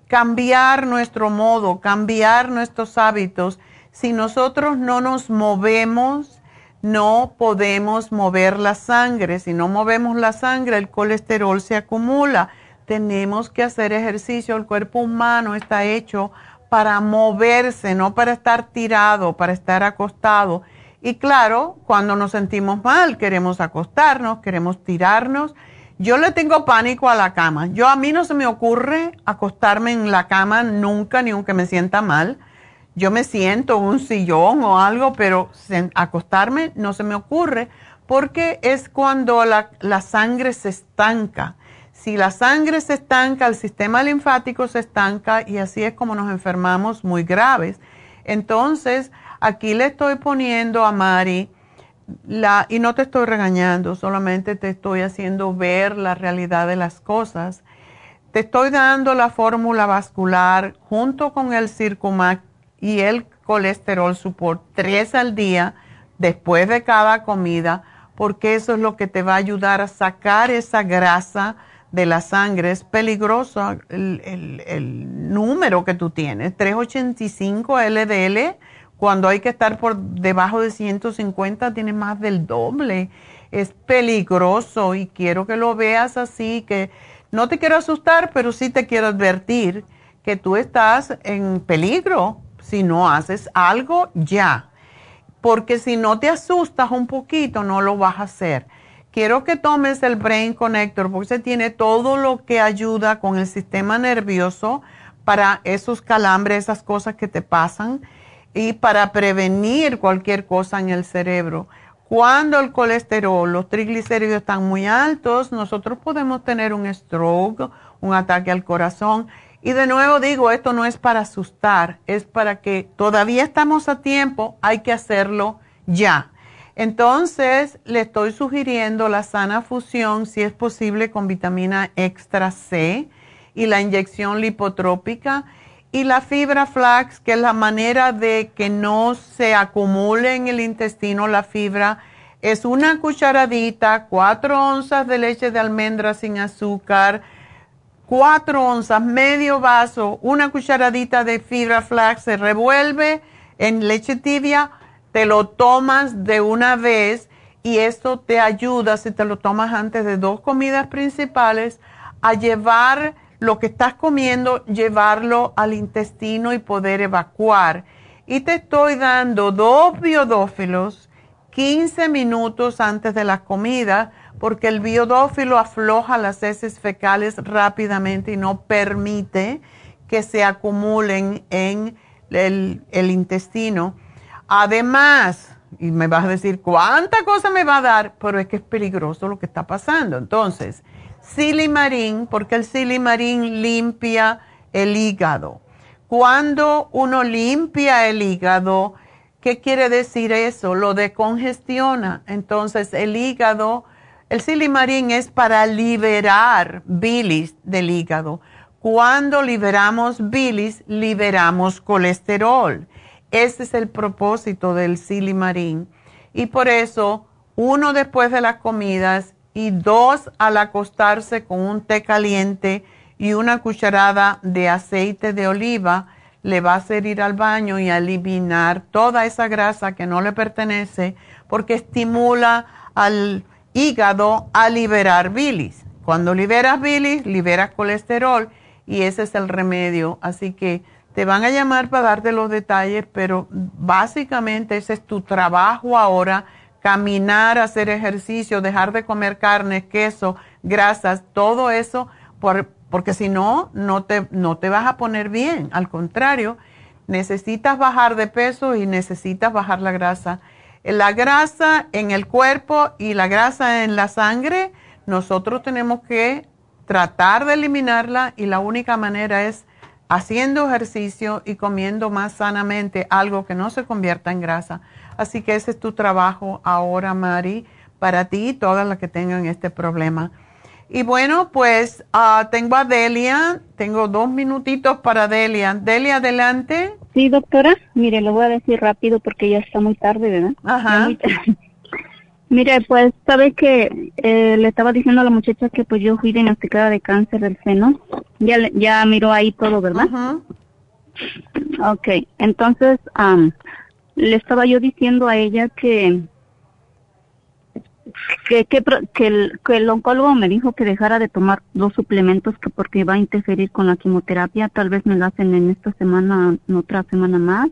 cambiar nuestro modo, cambiar nuestros hábitos. Si nosotros no nos movemos, no podemos mover la sangre. Si no movemos la sangre, el colesterol se acumula. Tenemos que hacer ejercicio. El cuerpo humano está hecho para moverse, no para estar tirado, para estar acostado. Y claro, cuando nos sentimos mal, queremos acostarnos, queremos tirarnos. Yo le tengo pánico a la cama. Yo a mí no se me ocurre acostarme en la cama nunca, ni aunque me sienta mal. Yo me siento en un sillón o algo, pero acostarme no se me ocurre porque es cuando la, la sangre se estanca. Si la sangre se estanca, el sistema linfático se estanca y así es como nos enfermamos muy graves. Entonces, Aquí le estoy poniendo a Mari la, y no te estoy regañando, solamente te estoy haciendo ver la realidad de las cosas. Te estoy dando la fórmula vascular junto con el Circumac y el colesterol support tres al día después de cada comida, porque eso es lo que te va a ayudar a sacar esa grasa de la sangre. Es peligroso el, el, número que tú tienes, 385 LDL cuando hay que estar por debajo de 150, tiene más del doble. Es peligroso y quiero que lo veas así, que no te quiero asustar, pero sí te quiero advertir que tú estás en peligro si no haces algo ya. Porque si no te asustas un poquito, no lo vas a hacer. Quiero que tomes el Brain Connector porque se tiene todo lo que ayuda con el sistema nervioso para esos calambres, esas cosas que te pasan y para prevenir cualquier cosa en el cerebro. Cuando el colesterol, los triglicéridos están muy altos, nosotros podemos tener un stroke, un ataque al corazón. Y de nuevo digo, esto no es para asustar, es para que todavía estamos a tiempo, hay que hacerlo ya. Entonces, le estoy sugiriendo la sana fusión, si es posible, con vitamina extra C y la inyección lipotrópica y la fibra flax, que es la manera de que no se acumule en el intestino la fibra, es una cucharadita, cuatro onzas de leche de almendra sin azúcar, cuatro onzas, medio vaso, una cucharadita de fibra flax, se revuelve en leche tibia, te lo tomas de una vez y esto te ayuda, si te lo tomas antes de dos comidas principales, a llevar lo que estás comiendo, llevarlo al intestino y poder evacuar. Y te estoy dando dos biodófilos 15 minutos antes de la comida, porque el biodófilo afloja las heces fecales rápidamente y no permite que se acumulen en el, el intestino. Además, y me vas a decir, ¿cuánta cosa me va a dar? Pero es que es peligroso lo que está pasando. Entonces, silimarín, porque el silimarín limpia el hígado. Cuando uno limpia el hígado, ¿qué quiere decir eso? Lo decongestiona. Entonces el hígado, el silimarín es para liberar bilis del hígado. Cuando liberamos bilis, liberamos colesterol. Ese es el propósito del silimarín. Y por eso, uno después de las comidas y dos al acostarse con un té caliente y una cucharada de aceite de oliva le va a hacer ir al baño y eliminar toda esa grasa que no le pertenece porque estimula al hígado a liberar bilis. Cuando liberas bilis, liberas colesterol y ese es el remedio. Así que te van a llamar para darte los detalles, pero básicamente ese es tu trabajo ahora caminar, hacer ejercicio, dejar de comer carne, queso, grasas, todo eso, porque si no, no te, no te vas a poner bien. Al contrario, necesitas bajar de peso y necesitas bajar la grasa. La grasa en el cuerpo y la grasa en la sangre, nosotros tenemos que tratar de eliminarla y la única manera es haciendo ejercicio y comiendo más sanamente algo que no se convierta en grasa. Así que ese es tu trabajo ahora, Mari, para ti y todas las que tengan este problema. Y bueno, pues ah, tengo a Delia, tengo dos minutitos para Delia. Delia, adelante. Sí, doctora, mire, lo voy a decir rápido porque ya está muy tarde, ¿verdad? Ajá. Mire, pues sabe que eh, le estaba diciendo a la muchacha que pues yo fui diagnosticada de cáncer del seno. Ya ya miró ahí todo, ¿verdad? Ajá. Ok, entonces le estaba yo diciendo a ella que que, que, que, el, que el oncólogo me dijo que dejara de tomar los suplementos que porque va a interferir con la quimioterapia. Tal vez me lo hacen en esta semana, en otra semana más.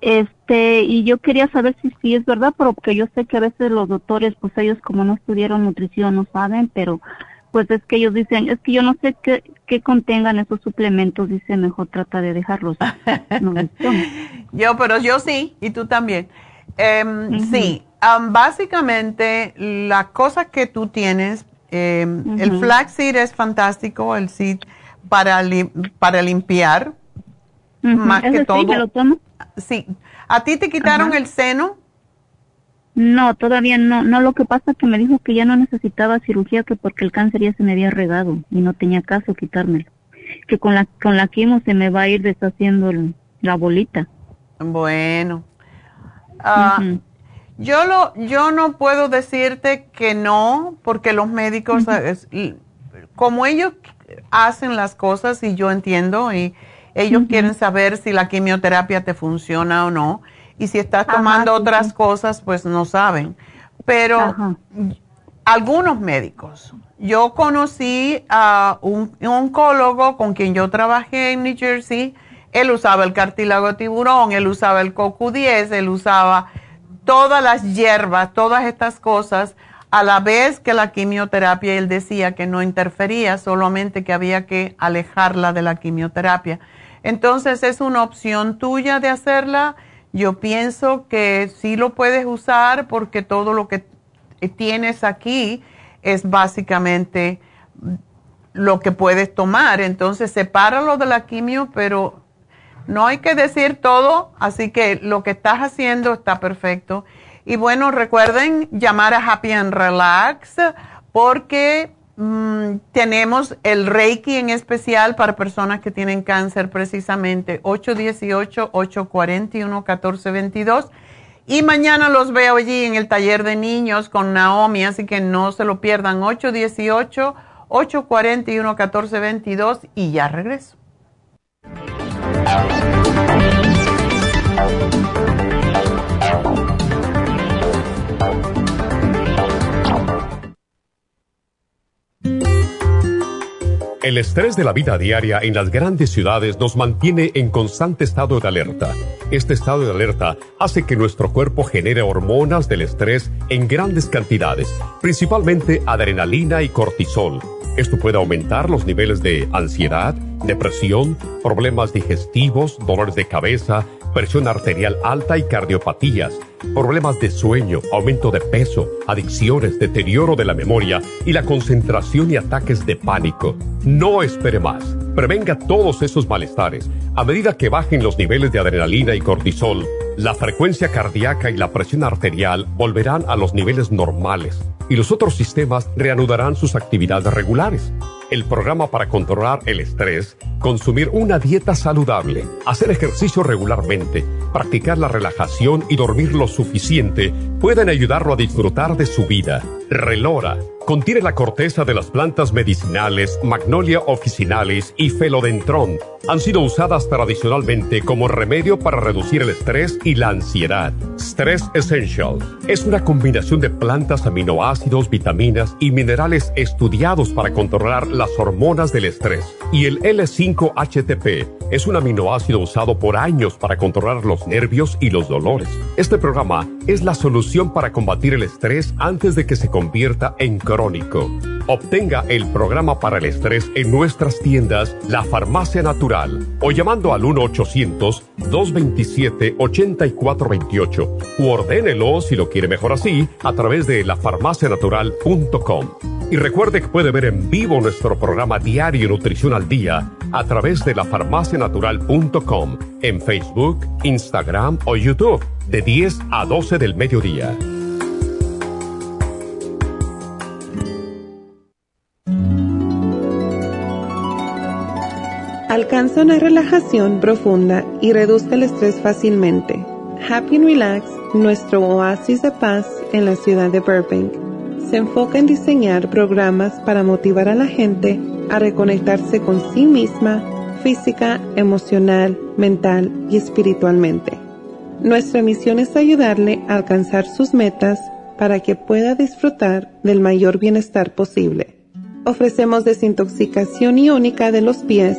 Este, y yo quería saber si sí es verdad, porque yo sé que a veces los doctores, pues ellos como no estudiaron nutrición no saben, pero pues es que ellos dicen, es que yo no sé qué, qué contengan esos suplementos, dice, mejor trata de dejarlos. [LAUGHS] No, yo, pero yo sí, y tú también. Em, sí, básicamente las cosas que tú tienes, em, el flaxseed es fantástico, el seed para, para limpiar, más que todo. Sí, lo tomo? Sí. ¿A ti te quitaron el seno? No, todavía no. No, lo que pasa es que me dijo que ya no necesitaba cirugía, que porque el cáncer ya se me había regado y no tenía caso quitármelo. Que con la, con la quimo se me va a ir deshaciendo la bolita. Bueno. Ah, yo, lo, yo no puedo decirte que no, porque los médicos, como ellos hacen las cosas y yo entiendo, y ellos quieren saber si la quimioterapia te funciona o no, y si estás tomando otras cosas, pues no saben. Pero algunos médicos, yo conocí a un, un, oncólogo con quien yo trabajé en New Jersey, él usaba el cartílago tiburón, él usaba el CoQ10, él usaba todas las hierbas, todas estas cosas, a la vez que la quimioterapia, él decía que no interfería, solamente que había que alejarla de la quimioterapia. Entonces es una opción tuya de hacerla. Yo pienso que sí lo puedes usar porque todo lo que tienes aquí es básicamente lo que puedes tomar. Entonces sepáralo de la quimio, pero no hay que decir todo, así que lo que estás haciendo está perfecto. Y bueno, recuerden llamar a Happy and Relax porque mm, tenemos el Reiki en especial para personas que tienen cáncer precisamente 818-841-1422. Y mañana los veo allí en el taller de niños con Naomi, así que no se lo pierdan 818-841-1422 y ya regreso. El estrés de la vida diaria en las grandes ciudades nos mantiene en constante estado de alerta. Este estado de alerta hace que nuestro cuerpo genere hormonas del estrés en grandes cantidades, principalmente adrenalina y cortisol. Esto puede aumentar los niveles de ansiedad, depresión, problemas digestivos, dolores de cabeza, presión arterial alta y cardiopatías, problemas de sueño, aumento de peso, adicciones, deterioro de la memoria y la concentración y ataques de pánico. No espere más. Prevenga todos esos malestares. A medida que bajen los niveles de adrenalina y cortisol, la frecuencia cardíaca y la presión arterial volverán a los niveles normales y los otros sistemas reanudarán sus actividades regulares el programa para controlar el estrés, consumir una dieta saludable, hacer ejercicio regularmente, practicar la relajación y dormir lo suficiente pueden ayudarlo a disfrutar de su vida. Relora contiene la corteza de las plantas medicinales Magnolia officinalis y Felodentron. Han sido usadas tradicionalmente como remedio para reducir el estrés y la ansiedad. Stress Essential es una combinación de plantas, aminoácidos, vitaminas y minerales estudiados para controlar las hormonas del estrés. Y el L5-HTP es un aminoácido usado por años para controlar los nervios y los dolores. Este programa es la solución para combatir el estrés antes de que se convierta en crónico. Obtenga el programa para el estrés en nuestras tiendas La Farmacia Natural o llamando al 1-800-227-8428 o ordénelo si lo quiere mejor así a través de lafarmacianatural.com. Y recuerde que puede ver en vivo nuestro programa diario Nutrición al Día a través de lafarmacianatural.com en Facebook, Instagram o YouTube de 10 a 12 del mediodía. Alcanza una relajación profunda y reduzca el estrés fácilmente. Happy and Relax, nuestro oasis de paz en la ciudad de Burbank, se enfoca en diseñar programas para motivar a la gente a reconectarse con sí misma, física, emocional, mental y espiritualmente. Nuestra misión es ayudarle a alcanzar sus metas para que pueda disfrutar del mayor bienestar posible. Ofrecemos desintoxicación iónica de los pies,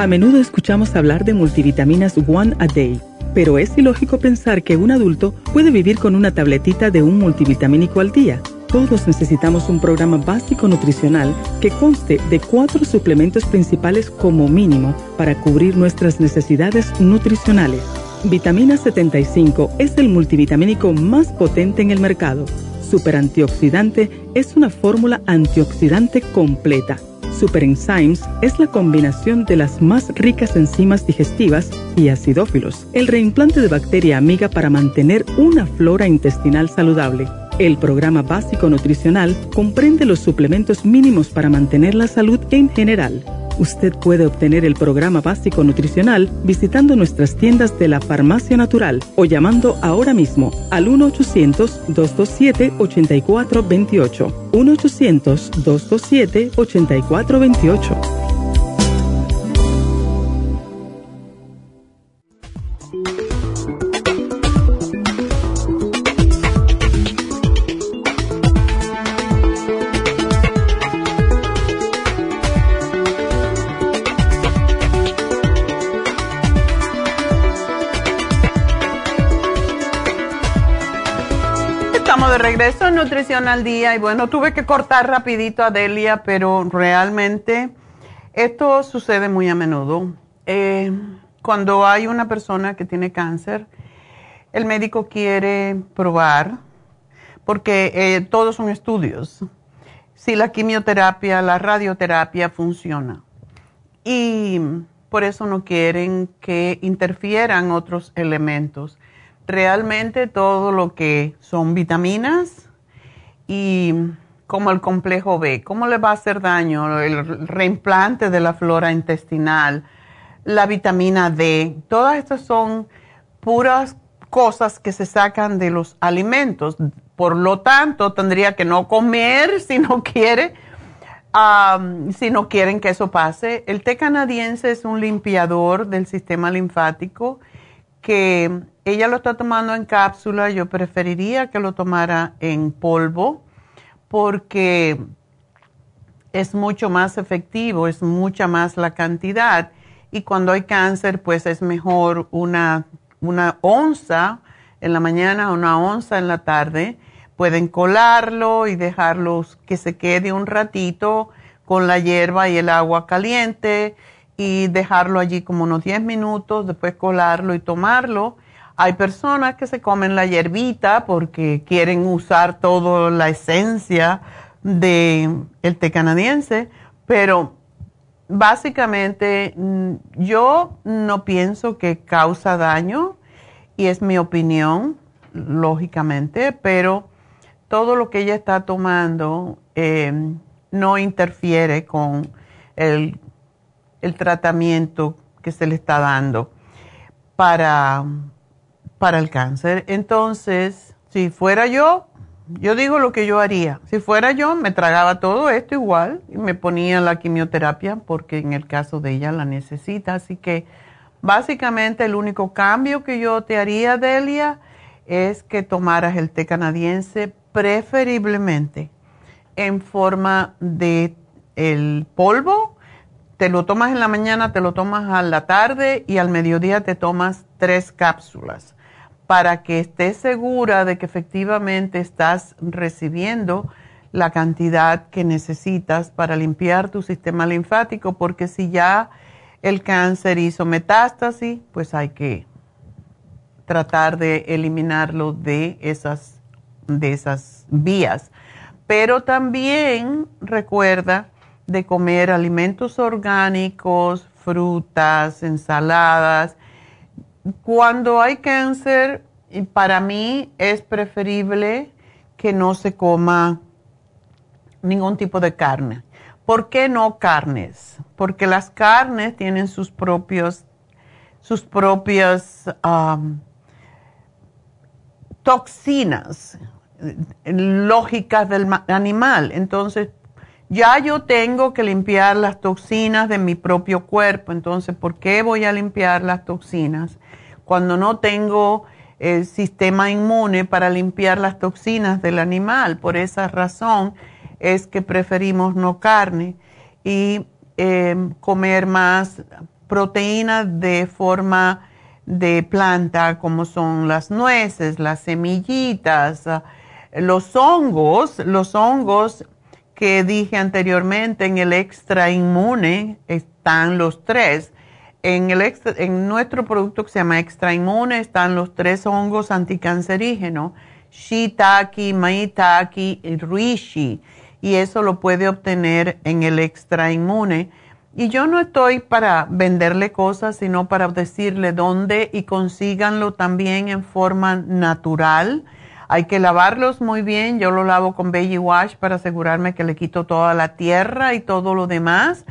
A menudo escuchamos hablar de multivitaminas One a Day, pero es ilógico pensar que un adulto puede vivir con una tabletita de un multivitamínico al día. Todos necesitamos un programa básico nutricional que conste de cuatro suplementos principales como mínimo para cubrir nuestras necesidades nutricionales. Vitamina 75 es el multivitamínico más potente en el mercado. Super antioxidante es una fórmula antioxidante completa Super Enzymes es la combinación de las más ricas enzimas digestivas y acidófilos, el reimplante de bacteria amiga para mantener una flora intestinal saludable. El programa básico nutricional comprende los suplementos mínimos para mantener la salud en general Usted puede obtener el programa básico nutricional visitando nuestras tiendas de la Farmacia Natural o llamando ahora mismo al 1-800-227-8428. 1-800-227-8428. Nutrición al Día y bueno, tuve que cortar rapidito a Delia, pero realmente esto sucede muy a menudo. Eh, cuando hay una persona que tiene cáncer, el médico quiere probar, porque eh, todos son estudios, si la quimioterapia, la radioterapia funciona. Y por eso no quieren que interfieran otros elementos realmente todo lo que son vitaminas y como el complejo B, cómo le va a hacer daño el reimplante de la flora intestinal, la vitamina D, todas estas son puras cosas que se sacan de los alimentos. Por lo tanto, tendría que no comer si no quiere, si no quieren que eso pase. El té canadiense es un limpiador del sistema linfático que ella lo está tomando en cápsula, yo preferiría que lo tomara en polvo porque es mucho más efectivo, es mucha más la cantidad y cuando hay cáncer pues es mejor una, una onza en la mañana, una onza en la tarde. Pueden colarlo y dejarlo que se quede un ratito con la hierba y el agua caliente y dejarlo allí como unos 10 minutos, después colarlo y tomarlo. Hay personas que se comen la hierbita porque quieren usar toda la esencia del el té canadiense, pero básicamente mm, yo no pienso que causa daño y es mi opinión, lógicamente, pero todo lo que ella está tomando eh, no interfiere con el, el tratamiento que se le está dando para, para el cáncer. Entonces, si fuera yo, yo digo lo que yo haría. Si fuera yo, me tragaba todo esto igual y me ponía la quimioterapia porque en el caso de ella la necesita. Así que básicamente el único cambio que yo te haría, Delia, es que tomaras el té canadiense preferiblemente en forma de el polvo. Te lo tomas en la mañana, te lo tomas a la tarde y al mediodía te tomas tres cápsulas para que estés segura de que efectivamente estás recibiendo la cantidad que necesitas para limpiar tu sistema linfático, porque si ya el cáncer hizo metástasis, pues hay que tratar de eliminarlo de esas, de esas vías. Pero también recuerda de comer alimentos orgánicos, frutas, ensaladas, cuando hay cáncer, para mí es preferible que no se coma ningún tipo de carne. ¿Por qué no carnes? Porque las carnes tienen sus propios, sus propias toxinas lógicas del animal. Entonces, ya yo tengo que limpiar las toxinas de mi propio cuerpo. Entonces, ¿por qué voy a limpiar las toxinas? cuando no tengo el sistema inmune para limpiar las toxinas del animal. Por esa razón es que preferimos no carne y em, comer más proteínas de forma de planta, como son las nueces, las semillitas, los hongos, los hongos que dije anteriormente en el extra inmune están los tres en, el en nuestro producto que se llama Extra Inmune están los tres hongos anticancerígenos, shiitake, maitake y reishi, y eso lo puede obtener en el Extra Inmune. Y yo no estoy para venderle cosas, sino para decirle dónde y consíganlo también en forma natural. Hay que lavarlos muy bien. Yo lo lavo con Baby Wash para asegurarme que le quito toda la tierra y todo lo demás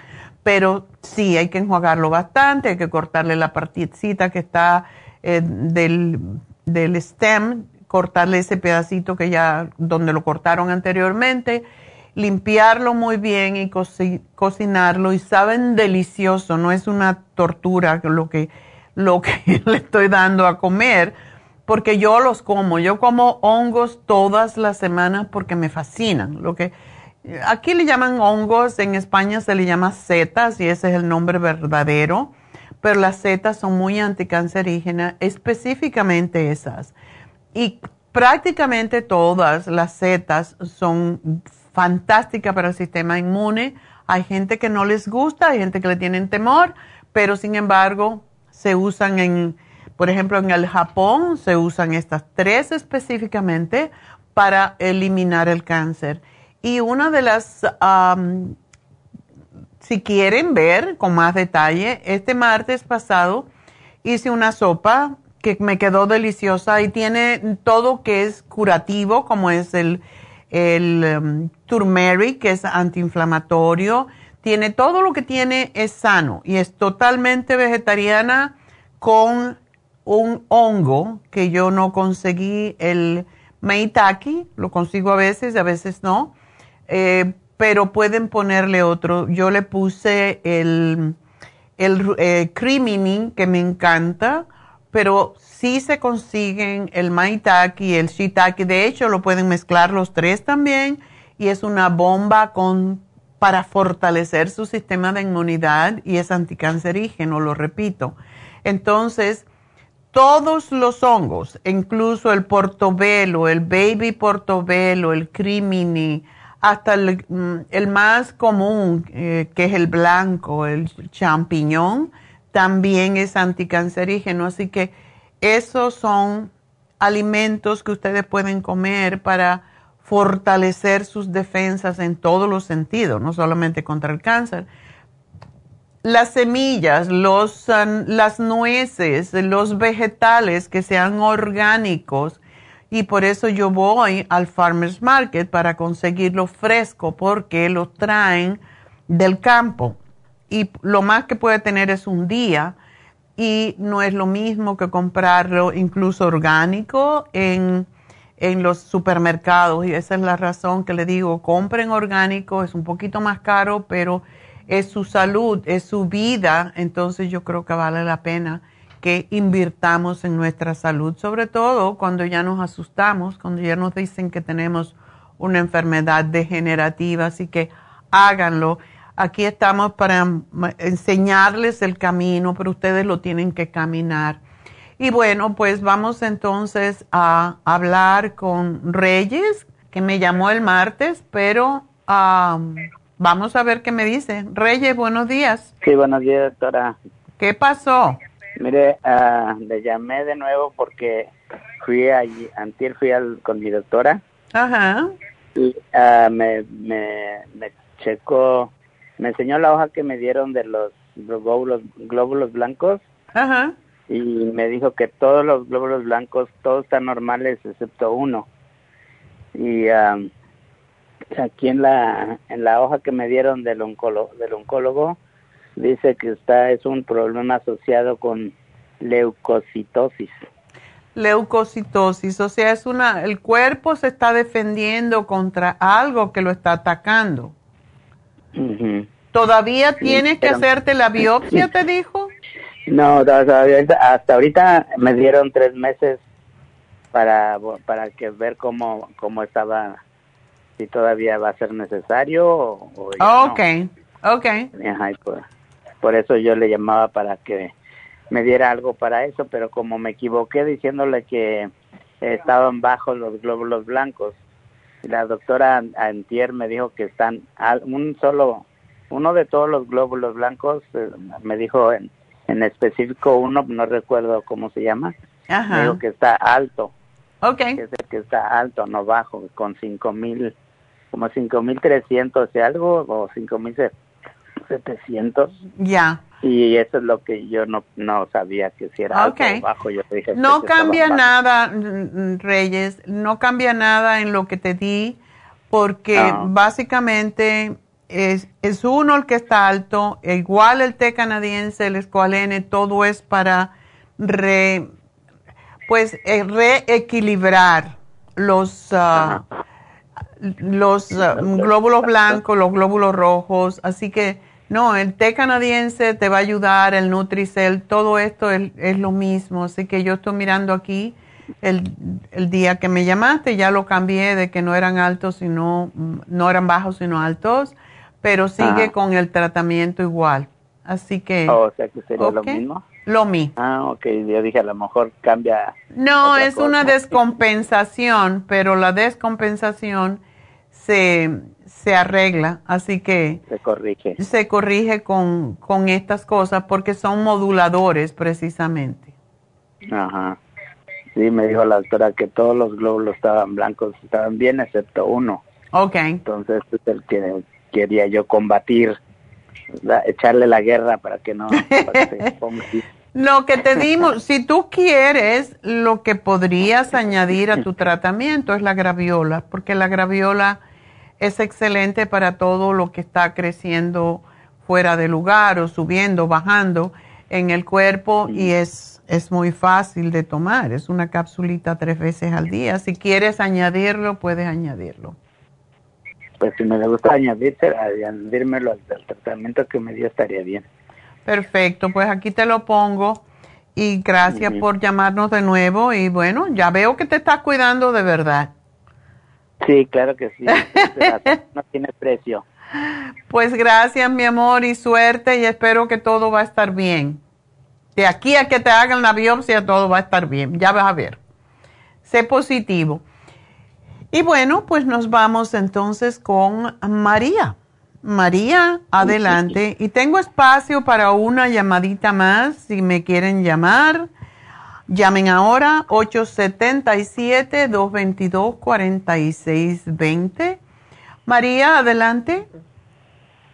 pero sí, hay que enjuagarlo bastante, hay que cortarle la partecita que está eh, del, del stem, cortarle ese pedacito que ya, donde lo cortaron anteriormente, limpiarlo muy bien y cocinarlo y saben delicioso, no es una tortura lo que, lo que [LAUGHS] le estoy dando a comer, porque yo los como, yo como hongos todas las semanas porque me fascinan, lo que Aquí le llaman hongos, en España se le llama setas y ese es el nombre verdadero, pero las setas son muy anticancerígenas, específicamente esas. Y prácticamente todas las setas son fantásticas para el sistema inmune. Hay gente que no les gusta, hay gente que le tienen temor, pero sin embargo se usan en, por ejemplo, en el Japón se usan estas tres específicamente para eliminar el cáncer. Y una de las, si quieren ver con más detalle, este martes pasado hice una sopa que me quedó deliciosa y tiene todo que es curativo, como es el, el um, turmeric, que es antiinflamatorio. Tiene todo lo que tiene es sano y es totalmente vegetariana con un hongo que yo no conseguí, el maitake, lo consigo a veces, a veces no eh, pero pueden ponerle otro. Yo le puse el, el eh, crimini, que me encanta, pero sí se consiguen el maitake y el shiitake. De hecho, lo pueden mezclar los tres también y es una bomba con, para fortalecer su sistema de inmunidad y es anticancerígeno, lo repito. Entonces, todos los hongos, incluso el portobelo, el baby portobelo, el crimini, hasta mm, el, más común, eh, que es el blanco, el champiñón, también es anticancerígeno. Así que esos son alimentos que ustedes pueden comer para fortalecer sus defensas en todos los sentidos, no solamente contra el cáncer. Las semillas, los, las nueces, los vegetales que sean orgánicos, y por eso yo voy al farmers market para conseguirlo fresco porque lo traen del campo. y lo más que puede tener es un día. Y no es lo mismo que comprarlo incluso orgánico en, en los supermercados. Y esa es la razón que le digo, compren orgánico, es un poquito más caro, pero es su salud, es su vida, entonces yo creo que vale la pena que invirtamos en nuestra salud, sobre todo cuando ya nos asustamos, cuando ya nos dicen que tenemos una enfermedad degenerativa, así que háganlo. Aquí estamos para enseñarles el camino, pero ustedes lo tienen que caminar. Y bueno, pues vamos entonces a hablar con Reyes, que me llamó el martes, pero vamos a ver qué me dice. Reyes, buenos días. Sí, buenos días, doctora. ¿Qué pasó? Mire, uh, le llamé de nuevo porque fui allí, antier fui al, con mi doctora. Ajá. Y uh, me, me, me checó me enseñó la hoja que me dieron de los glóbulos, glóbulos blancos. Ajá. Y me dijo que todos los glóbulos blancos, todos están normales excepto uno. Y aquí en la, en la hoja que me dieron del oncólogo, del oncólogo, dice que está, es un problema asociado con leucocitosis. Leucocitosis, o sea, es una, el cuerpo se está defendiendo contra algo que lo está atacando. ¿Todavía tienes que hacerte la biopsia, [LAUGHS] te dijo? No, hasta ahorita me dieron tres meses para, para que ver cómo, cómo estaba, si todavía va a ser necesario o, Ok, ok. por, por eso yo le llamaba para que me diera algo para eso, pero como me equivoqué diciéndole que estaban bajos los glóbulos blancos, la doctora Antier me dijo que están un solo, uno de todos los glóbulos blancos, eh, me dijo en, en específico uno, no recuerdo cómo se llama, me dijo que está alto. Ok. Que es el que está alto, no bajo, con cinco mil, como cinco mil trescientos y algo, o cinco mil setecientos. Ya. Y eso es lo que yo no, no sabía que si era alto o bajo. Yo dije no cambia nada, Reyes, no cambia nada en lo que te di, porque básicamente es, es uno el que está alto, igual el té canadiense, el escualene, todo es para re, pues eh, reequilibrar los, ah, los ah, glóbulos blancos, los glóbulos rojos, así que no, el té canadiense te va a ayudar, el Nutricel, todo esto es, lo mismo. Así que yo estoy mirando aquí el, día que me llamaste, ya lo cambié de que no eran altos, sino, no eran bajos, sino altos, pero sigue con el tratamiento igual. Así que... Oh, o sea que sería lo mismo. Lo mismo. Ah, ok, yo dije a lo mejor cambia. No, es una descompensación, pero la descompensación se se arregla, así que se corrige. Se corrige con, con estas cosas porque son moduladores precisamente. Ajá. Sí, me dijo la doctora que todos los glóbulos estaban blancos, estaban bien excepto uno. Ok. Entonces es el que quería yo combatir, echarle la guerra para que no [LAUGHS] Lo que te dimos, si tú quieres, lo que podrías añadir a tu tratamiento es la graviola, porque la graviola es excelente para todo lo que está creciendo fuera de lugar o subiendo, bajando en el cuerpo y es, es muy fácil de tomar. Es una capsulita tres veces al día. Si quieres añadirlo, puedes añadirlo. Pues si me gusta añadirse, añadírmelo al tratamiento que me dio estaría bien. Perfecto, pues aquí te lo pongo y gracias por llamarnos de nuevo y bueno, ya veo que te estás cuidando de verdad. Sí, claro que sí. [LAUGHS] no tiene precio. Pues gracias, mi amor, y suerte, y espero que todo va a estar bien. De aquí a que te hagan la biopsia, todo va a estar bien. Ya vas a ver. Sé positivo. Y bueno, pues nos vamos entonces con María. María, adelante. Y tengo espacio para una llamadita más, si me quieren llamar. Llamen ahora 877-222-4620. María, adelante.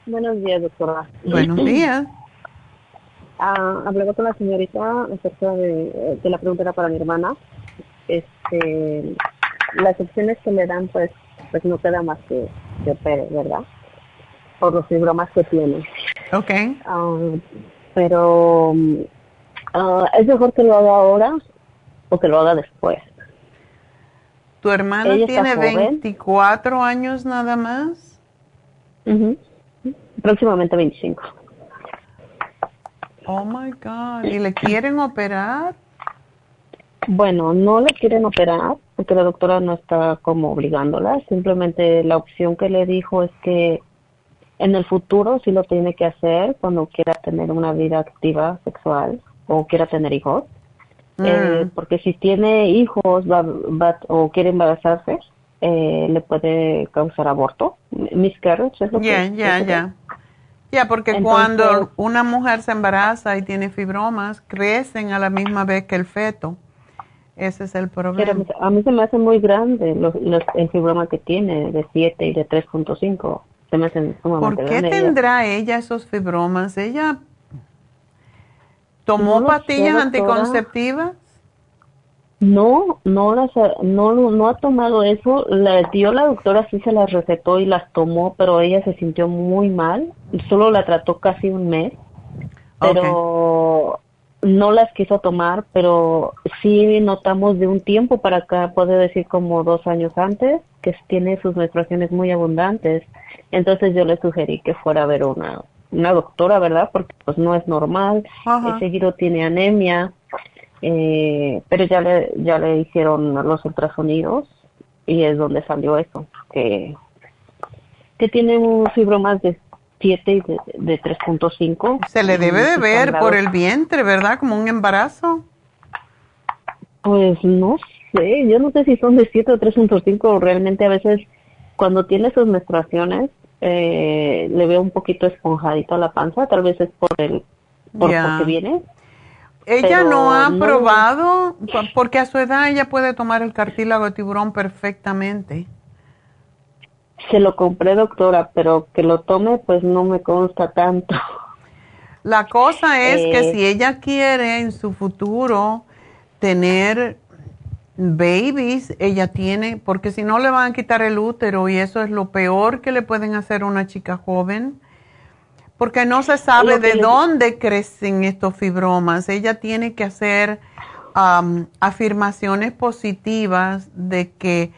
Buenos días, doctora. Buenos [CLEARS THROAT] días. Ah, hablé con la señorita acerca de, de la pregunta para mi hermana. Este, las opciones que me dan, pues, pues no queda más que, que opere, ¿verdad? Por los fibromas que tiene. Ok. Um, pero ah, es mejor que lo haga ahora o que lo haga después. ¿Tu hermana Ella tiene joven. 24 años nada más? Próximamente 25. Oh my God. ¿Y le quieren operar? Bueno, no le quieren operar porque la doctora no está como obligándola. Simplemente la opción que le dijo es que en el futuro sí lo tiene que hacer cuando quiera tener una vida activa sexual o quiera tener hijos. Eh, porque si tiene hijos va, va- o quiere embarazarse, eh, le puede causar aborto. Miscarriage es lo que- Ya, ya, ya. Ya, porque Entonces- cuando una mujer se embaraza y tiene fibromas, crecen a la misma vez que el feto. Ese es el Pero problema. a mí se me hace muy grande los, los- el fibroma que tiene de 7 y de 3.5. Se me hacen ¿Por sumamente qué grandes. Ella- tendrá ella esos fibromas? ¿Ella tomó No pastillas anticonceptivas? No, no las ha- no, no ha tomado eso. La dio la doctora sí se las recetó y las tomó, pero ella se sintió muy mal. Solo la trató casi un mes, pero no las quiso tomar. Pero sí notamos de un tiempo para acá, puedo decir como dos años antes, que tiene sus menstruaciones muy abundantes. Entonces yo le sugerí que fuera a ver una una doctora, ¿verdad? Porque pues no es normal. Ajá. Seguido tiene anemia. Eh, pero ya le, ya le hicieron los ultrasonidos y es donde salió eso, que, que tiene un fibromas de 7 y de, de 3.5. Se le debe de ver por el vientre, ¿verdad? Como un embarazo. Pues no sé, yo no sé si son de 7 o 3.5 o realmente a veces cuando tiene sus menstruaciones eh, le veo un poquito esponjadito a la panza, tal vez es por el por Ya. porque viene. Ella no ha no- probado, porque a su edad ella puede tomar el cartílago de tiburón perfectamente. Se lo compré, doctora, pero que lo tome pues no me consta tanto. La cosa es Eh, que si ella quiere en su futuro tener babies, ella tiene, porque si no le van a quitar el útero y eso es lo peor que le pueden hacer a una chica joven, porque no se sabe de dónde crecen estos fibromas. Ella tiene que hacer am, afirmaciones positivas de que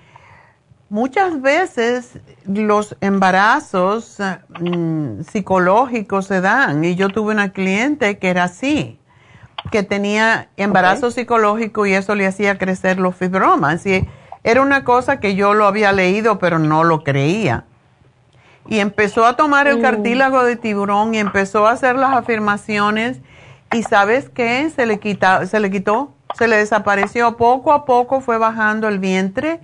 muchas veces los embarazos mm, psicológicos se dan y yo tuve una cliente que era así que tenía embarazo psicológico y eso le hacía crecer los fibromas. Y era una cosa que yo lo había leído pero no lo creía. Y empezó a tomar el Mm. cartílago de tiburón y empezó a hacer las afirmaciones. Y sabes qué se le quita se le quitó se le desapareció. Poco a poco fue bajando el vientre.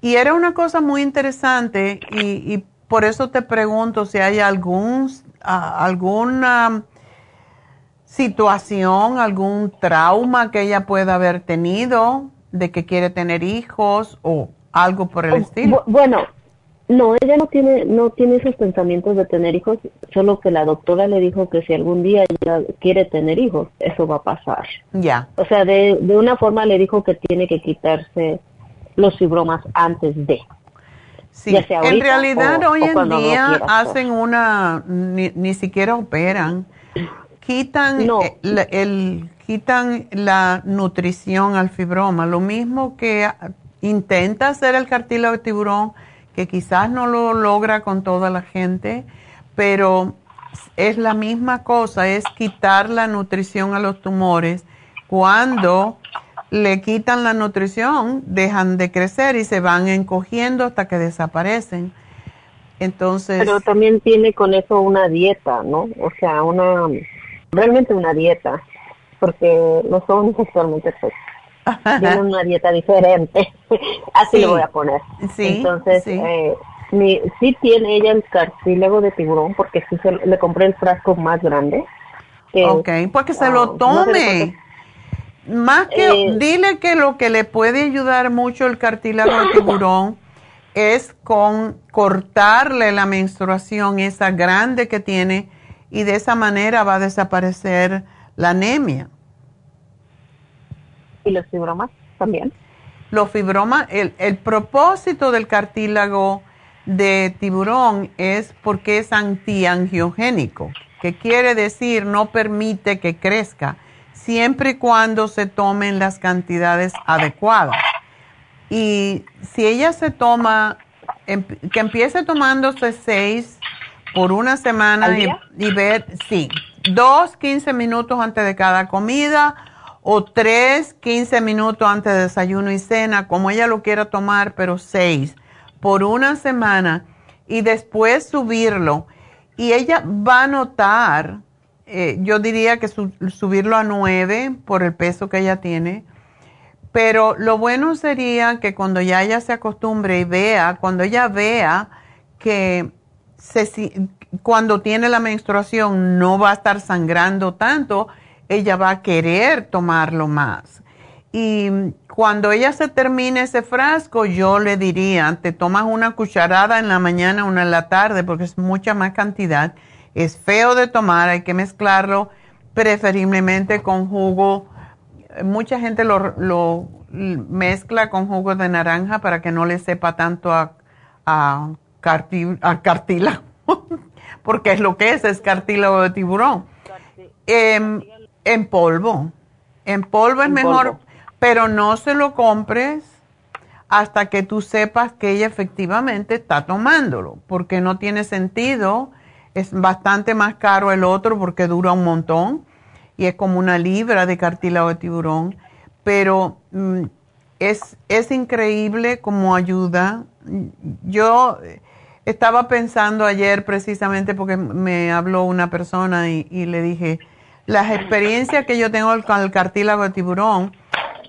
Y era una cosa muy interesante y, y por eso te pregunto si hay algún, alguna situación, algún trauma que ella pueda haber tenido de que quiere tener hijos o algo por el estilo. Bu- bueno, no, ella no tiene, no tiene esos pensamientos de tener hijos, solo que la doctora le dijo que si algún día ella quiere tener hijos, eso va a pasar. Ya. O sea, de, de una forma le dijo que tiene que quitarse los fibromas antes de. Sí, en realidad o- hoy o en día hacer. hacen una, ni, ni siquiera operan, quitan, eh, el, quitan la nutrición al fibroma, lo mismo que intenta hacer el cartílago de tiburón, que quizás no lo logra con toda la gente, pero es la misma cosa, es quitar la nutrición a los tumores. Cuando le quitan la nutrición, dejan de crecer y se van encogiendo hasta que desaparecen. Entonces, Pero también tiene con eso una dieta, ¿no? O sea, una, realmente una dieta, porque los jóvenes sexualmente pues, tienen una dieta diferente, [LAUGHS] así Sí. le voy a poner. Sí, Entonces, sí. Eh, mi, sí tiene ella el cartílago de tiburón, porque sí se- le compré el frasco más grande. que- ok, pues que se ah, lo no tome. Más que, Eh, dile que lo que le puede ayudar mucho el cartílago de tiburón es con cortarle la menstruación, esa grande que tiene, y de esa manera va a desaparecer la anemia. ¿Y los fibromas también? Los fibromas, el, el propósito del cartílago de tiburón es porque es antiangiogénico. que quiere decir no permite que crezca, siempre y cuando se tomen las cantidades adecuadas. Y si ella se toma, em, que empiece tomándose seis por una semana y, y, ver, sí, dos, 15 minutos antes de cada comida o tres, 15 minutos antes de desayuno y cena, como ella lo quiera tomar, pero seis por una semana y después subirlo. Y ella va a notar, eh, yo diría que subirlo a nueve por el peso que ella tiene, pero lo bueno sería que cuando ya ella se acostumbre y vea, cuando ella vea que se, cuando tiene la menstruación no va a estar sangrando tanto, ella va a querer tomarlo más. Y cuando ella se termine ese frasco, yo le diría, te tomas una cucharada en la mañana, una en la tarde, porque es mucha más cantidad. Es feo de tomar, hay que mezclarlo preferiblemente con jugo. Mucha gente lo, mezcla con jugo de naranja para que no le sepa tanto a, a, cartílago, [LAUGHS] porque es lo que es, es cartílago de tiburón. Em, en polvo. En polvo es mejor pero no se lo compres hasta que tú sepas que ella efectivamente está tomándolo, porque no tiene sentido, es bastante más caro el otro porque dura un montón y es como una libra de cartílago de tiburón, pero mm, es, es increíble como ayuda. Yo estaba pensando ayer precisamente porque me habló una persona y, le dije, las experiencias que yo tengo con el cartílago de tiburón,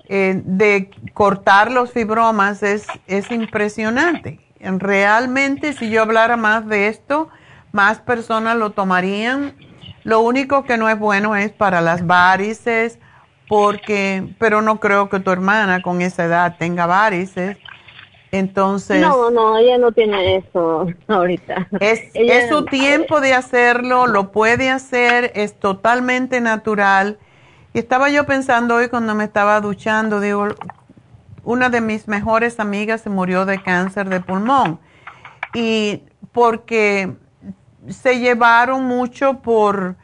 eh, de cortar los fibromas es, es impresionante. Realmente, si yo hablara más de esto, más personas lo tomarían. Lo único que no es bueno es para las varices, porque, pero no creo que tu hermana con esa edad tenga varices. Entonces. No, no, ella no tiene eso [LAUGHS] ahorita. Es, es su tiempo de hacerlo, lo puede hacer, es totalmente natural y estaba yo pensando hoy cuando me estaba duchando, digo, una de mis mejores amigas se murió de cáncer de pulmón. Y porque se llevaron mucho por,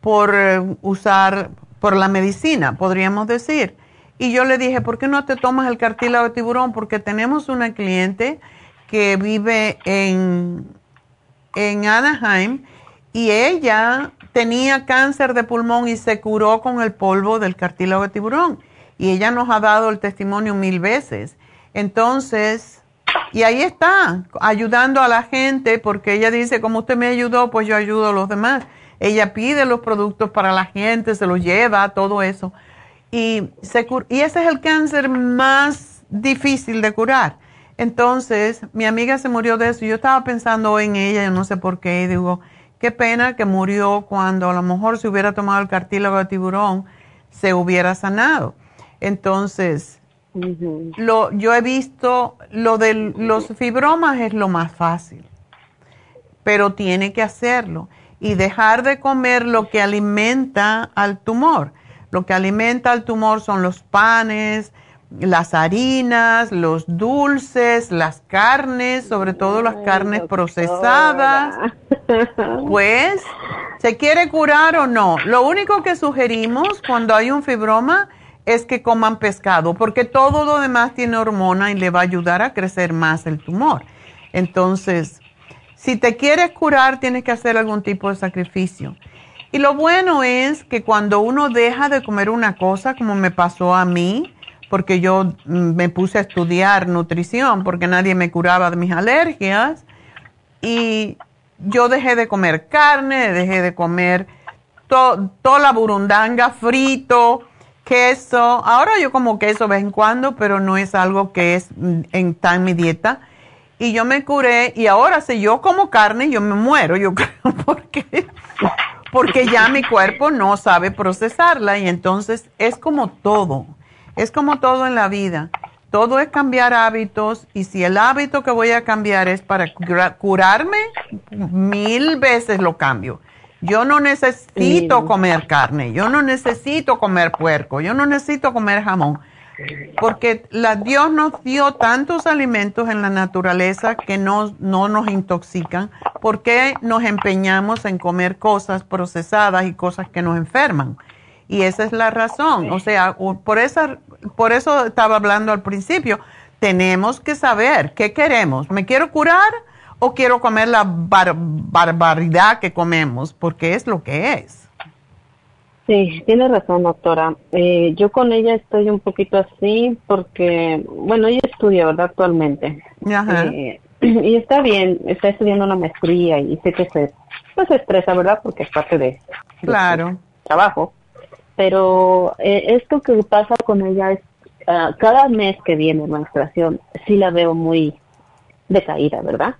por eh, usar, por la medicina, podríamos decir. Y yo le dije, ¿por qué no te tomas el cartílago de tiburón? Porque tenemos una cliente que vive en, en Anaheim y ella tenía cáncer de pulmón y se curó con el polvo del cartílago de tiburón. Y ella nos ha dado el testimonio mil veces. Entonces, y ahí está, ayudando a la gente, porque ella dice, como usted me ayudó, pues yo ayudo a los demás. Ella pide los productos para la gente, se los lleva, todo eso. Y, se y ese es el cáncer más difícil de curar. Entonces, mi amiga se murió de eso. Yo estaba pensando en ella, yo no sé por qué, y digo, Qué pena que murió cuando a lo mejor si hubiera tomado el cartílago de tiburón se hubiera sanado. Entonces, lo, yo he visto lo de los fibromas es lo más fácil, pero tiene que hacerlo y dejar de comer lo que alimenta al tumor. Lo que alimenta al tumor son los panes, las harinas, los dulces, las carnes, sobre todo las carnes procesadas. [LAUGHS] Pues, ¿se quiere curar o no? Lo único que sugerimos cuando hay un fibroma es que coman pescado, porque todo lo demás tiene hormona y le va a ayudar a crecer más el tumor. Entonces, si te quieres curar, tienes que hacer algún tipo de sacrificio. Y lo bueno es que cuando uno deja de comer una cosa, como me pasó a mí, porque yo mm, me puse a estudiar nutrición porque nadie me curaba de mis alergias y yo dejé de comer carne, dejé de comer toda la burundanga frito, queso. Ahora yo como queso de vez en cuando, pero no es algo que es mm, en, tan mi dieta. Y yo me curé y ahora si yo como carne, yo me muero, yo [LAUGHS] creo, porque, porque ya mi cuerpo no sabe procesarla y entonces es como todo es como todo en la vida. Todo es cambiar hábitos y si el hábito que voy a cambiar es para curarme, mil veces lo cambio. Yo no necesito comer carne, yo no necesito comer puerco, yo no necesito comer jamón. Porque la, Dios nos dio tantos alimentos en la naturaleza que no, no nos intoxican. ¿Por qué nos empeñamos en comer cosas procesadas y cosas que nos enferman? Y esa es la razón. O sea, por, esa, por eso estaba hablando al principio. Tenemos que saber qué queremos. ¿Me quiero curar o quiero comer la barbaridad que comemos? Porque es lo que es. Sí, tiene razón, doctora. Eh, yo con ella estoy un poquito así porque, bueno, ella estudia, ¿verdad? Actualmente. Ajá. Eh, [CLEARS THROAT] y está bien, está estudiando una maestría y sé que se, pues se estresa, ¿verdad? Porque es parte de, claro. trabajo. Pero eh, esto que pasa con ella es, uh, cada mes que viene menstruación, sí la veo muy decaída, ¿verdad?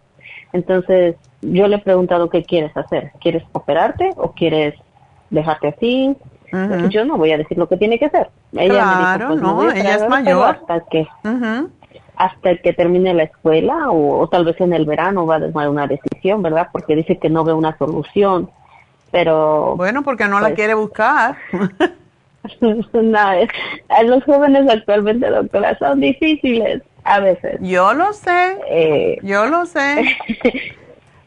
Entonces, yo le he preguntado qué quieres hacer. ¿Quieres operarte o quieres dejarte así. Yo no voy a decir lo que tiene que hacer. Ella claro, pues, no, ella es mayor. Hasta que, hasta que termine la escuela o, tal vez en el verano va a tomar una decisión, ¿verdad? Porque dice que no ve una solución. Pero. Bueno, porque no la pues, quiere buscar. [LAUGHS] nada, los jóvenes actualmente, doctora, son difíciles a veces. Yo lo sé. Eh, yo lo sé. [LAUGHS]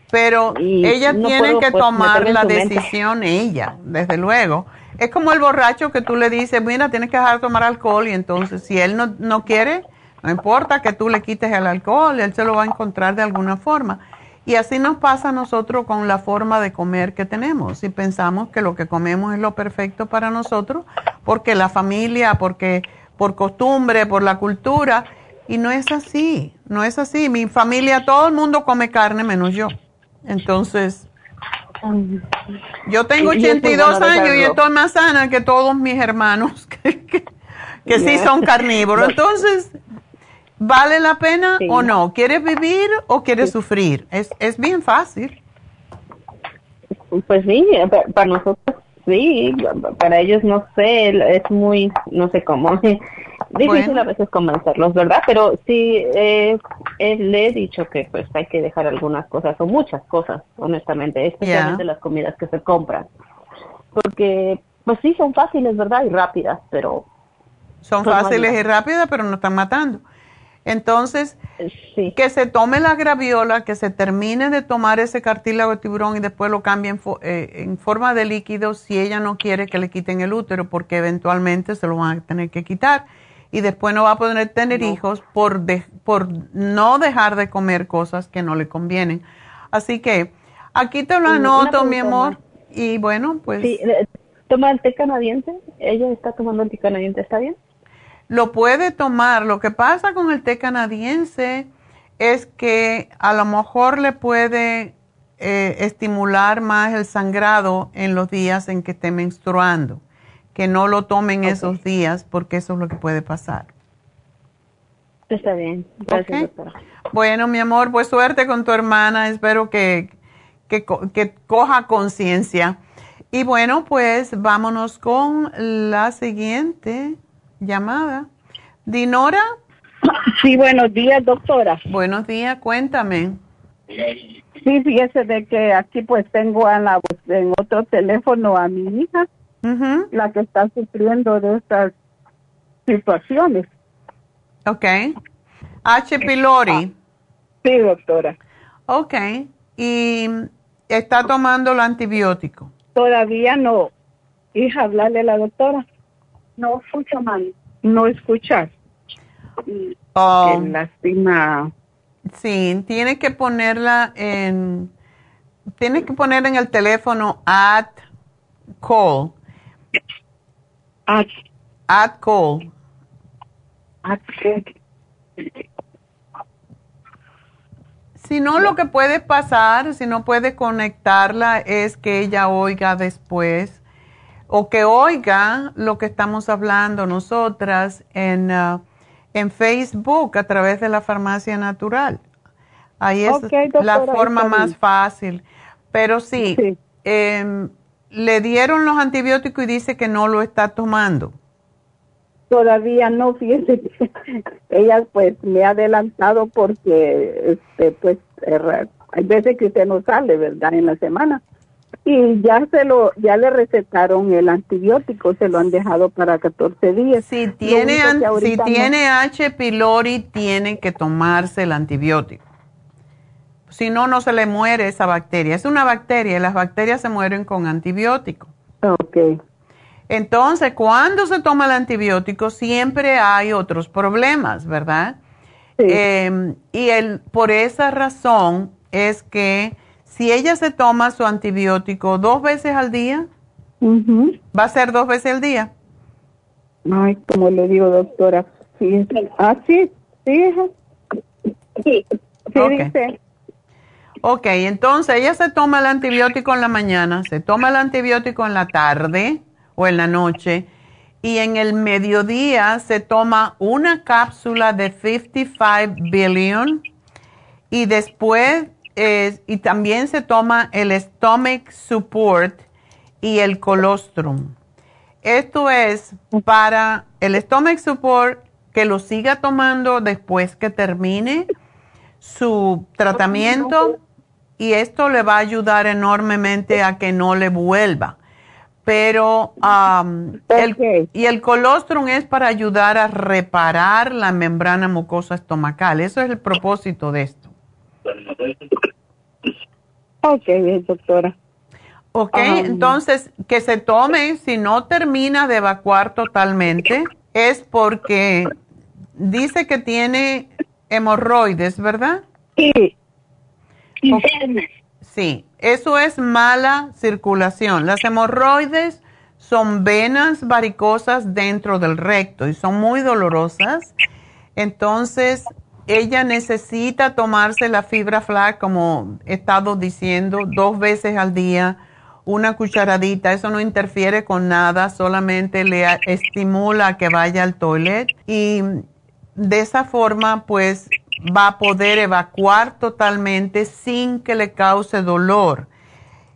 Pero ella tiene que pues, tomar la decisión ella, desde luego. Es como el borracho que tú le dices, mira, tienes que dejar de tomar alcohol y entonces si él no, no quiere, no importa que tú le quites el alcohol, él se lo va a encontrar de alguna forma. Y así nos pasa a nosotros con la forma de comer que tenemos. Si pensamos que lo que comemos es lo perfecto para nosotros, porque la familia, porque por costumbre, por la cultura, y no es así, no es así. Mi familia, todo el mundo come carne menos yo. Entonces, yo tengo 82 años y estoy más sana que todos mis hermanos [LAUGHS] que, sí son carnívoros. Entonces, ¿vale la pena o no? ¿Quieres vivir o quieres sufrir? Es, es bien fácil. Pues sí, para nosotros sí, para ellos no sé, es muy, no sé cómo. [LAUGHS] Difícil a veces convencerlos, ¿verdad? Pero sí, eh, le he dicho que pues hay que dejar algunas cosas, o muchas cosas, honestamente, especialmente las comidas que se compran. Porque, pues sí, son fáciles, ¿verdad? Y rápidas, pero... Son fáciles y rápidas, pero no están matando. Entonces, que se tome la graviola, que se termine de tomar ese cartílago de tiburón y después lo cambie en, eh, en, forma de líquido si ella no quiere que le quiten el útero, porque eventualmente se lo van a tener que quitar y después no va a poder tener hijos por, por no dejar de comer cosas que no le convienen. Así que aquí te lo anoto, mi amor. Y bueno, pues... Sí, eh, ¿Toma el té canadiense? ¿Ella está tomando el té canadiense? ¿Está bien? Lo puede tomar. Lo que pasa con el té canadiense es que a lo mejor le puede eh, estimular más el sangrado en los días en que esté menstruando que no lo tomen esos días porque eso es lo que puede pasar. Está bien. Gracias, Bueno, mi amor, pues suerte con tu hermana. Espero que, que, que coja conciencia. Y bueno, pues vámonos con la siguiente llamada. Dinora. Sí, buenos días, doctora. Buenos días, cuéntame. Sí, fíjese de que aquí pues tengo en, la, en otro teléfono a mi hija la que está sufriendo de estas situaciones. Ok. H. pylori. Sí, doctora. Ok. ¿Y está tomando el antibiótico? Todavía no. Hija, hablarle a la doctora. No escucha mal. No escuchar. Oh. lastima. Sí, tiene que ponerla en. Tiene que poner en el teléfono at call At, at call. At Si no, lo que puede pasar, si no puede conectarla, es que ella oiga después o que oiga lo que estamos hablando nosotras en, uh, en Facebook a través de la farmacia natural. Ahí es la forma más fácil. Pero sí, em, le dieron los antibióticos y dice que no lo está tomando. Todavía no, fíjese, [LAUGHS] ella pues me ha adelantado porque, este, pues, hay veces que usted no sale, ¿verdad? En la semana. y ya se lo ya le recetaron el antibiótico, se lo han dejado para 14 días. Si tiene si tiene H pylori tiene que tomarse el antibiótico. Si no no se le muere esa bacteria. Es una bacteria y las bacterias se mueren con antibiótico. Ok. Entonces, cuando se toma el antibiótico siempre hay otros problemas, ¿verdad? Em, y el, por esa razón es que si ella se toma su antibiótico dos veces al día, va a ser dos veces al día. Ay, como le digo, doctora. Sí. Ah, sí, sí. Sí, sí Ok, entonces ella se toma el antibiótico en la mañana, se toma el antibiótico en la tarde o en la noche y en el mediodía se toma una cápsula de 55 billion y después y también se toma el stomach support y el colostrum. Esto es para el stomach support que lo siga tomando después que termine su tratamiento y esto le va a ayudar enormemente a que no le vuelva. Pero, el, y el colostrum es para ayudar a reparar la membrana mucosa estomacal. Eso es el propósito de esto. Ok, bien, doctora. Ok, entonces que se tome, si no termina de evacuar totalmente, es porque dice que tiene hemorroides, ¿verdad? Sí. Sí, eso es mala circulación. Las hemorroides son venas varicosas dentro del recto y son muy dolorosas. Entonces, ella necesita tomarse la fibra flac, como he estado diciendo, dos veces al día, una cucharadita. Eso no interfiere con nada, solamente le estimula que vaya al toilet. Y de esa forma, pues va a poder evacuar totalmente sin que le cause dolor.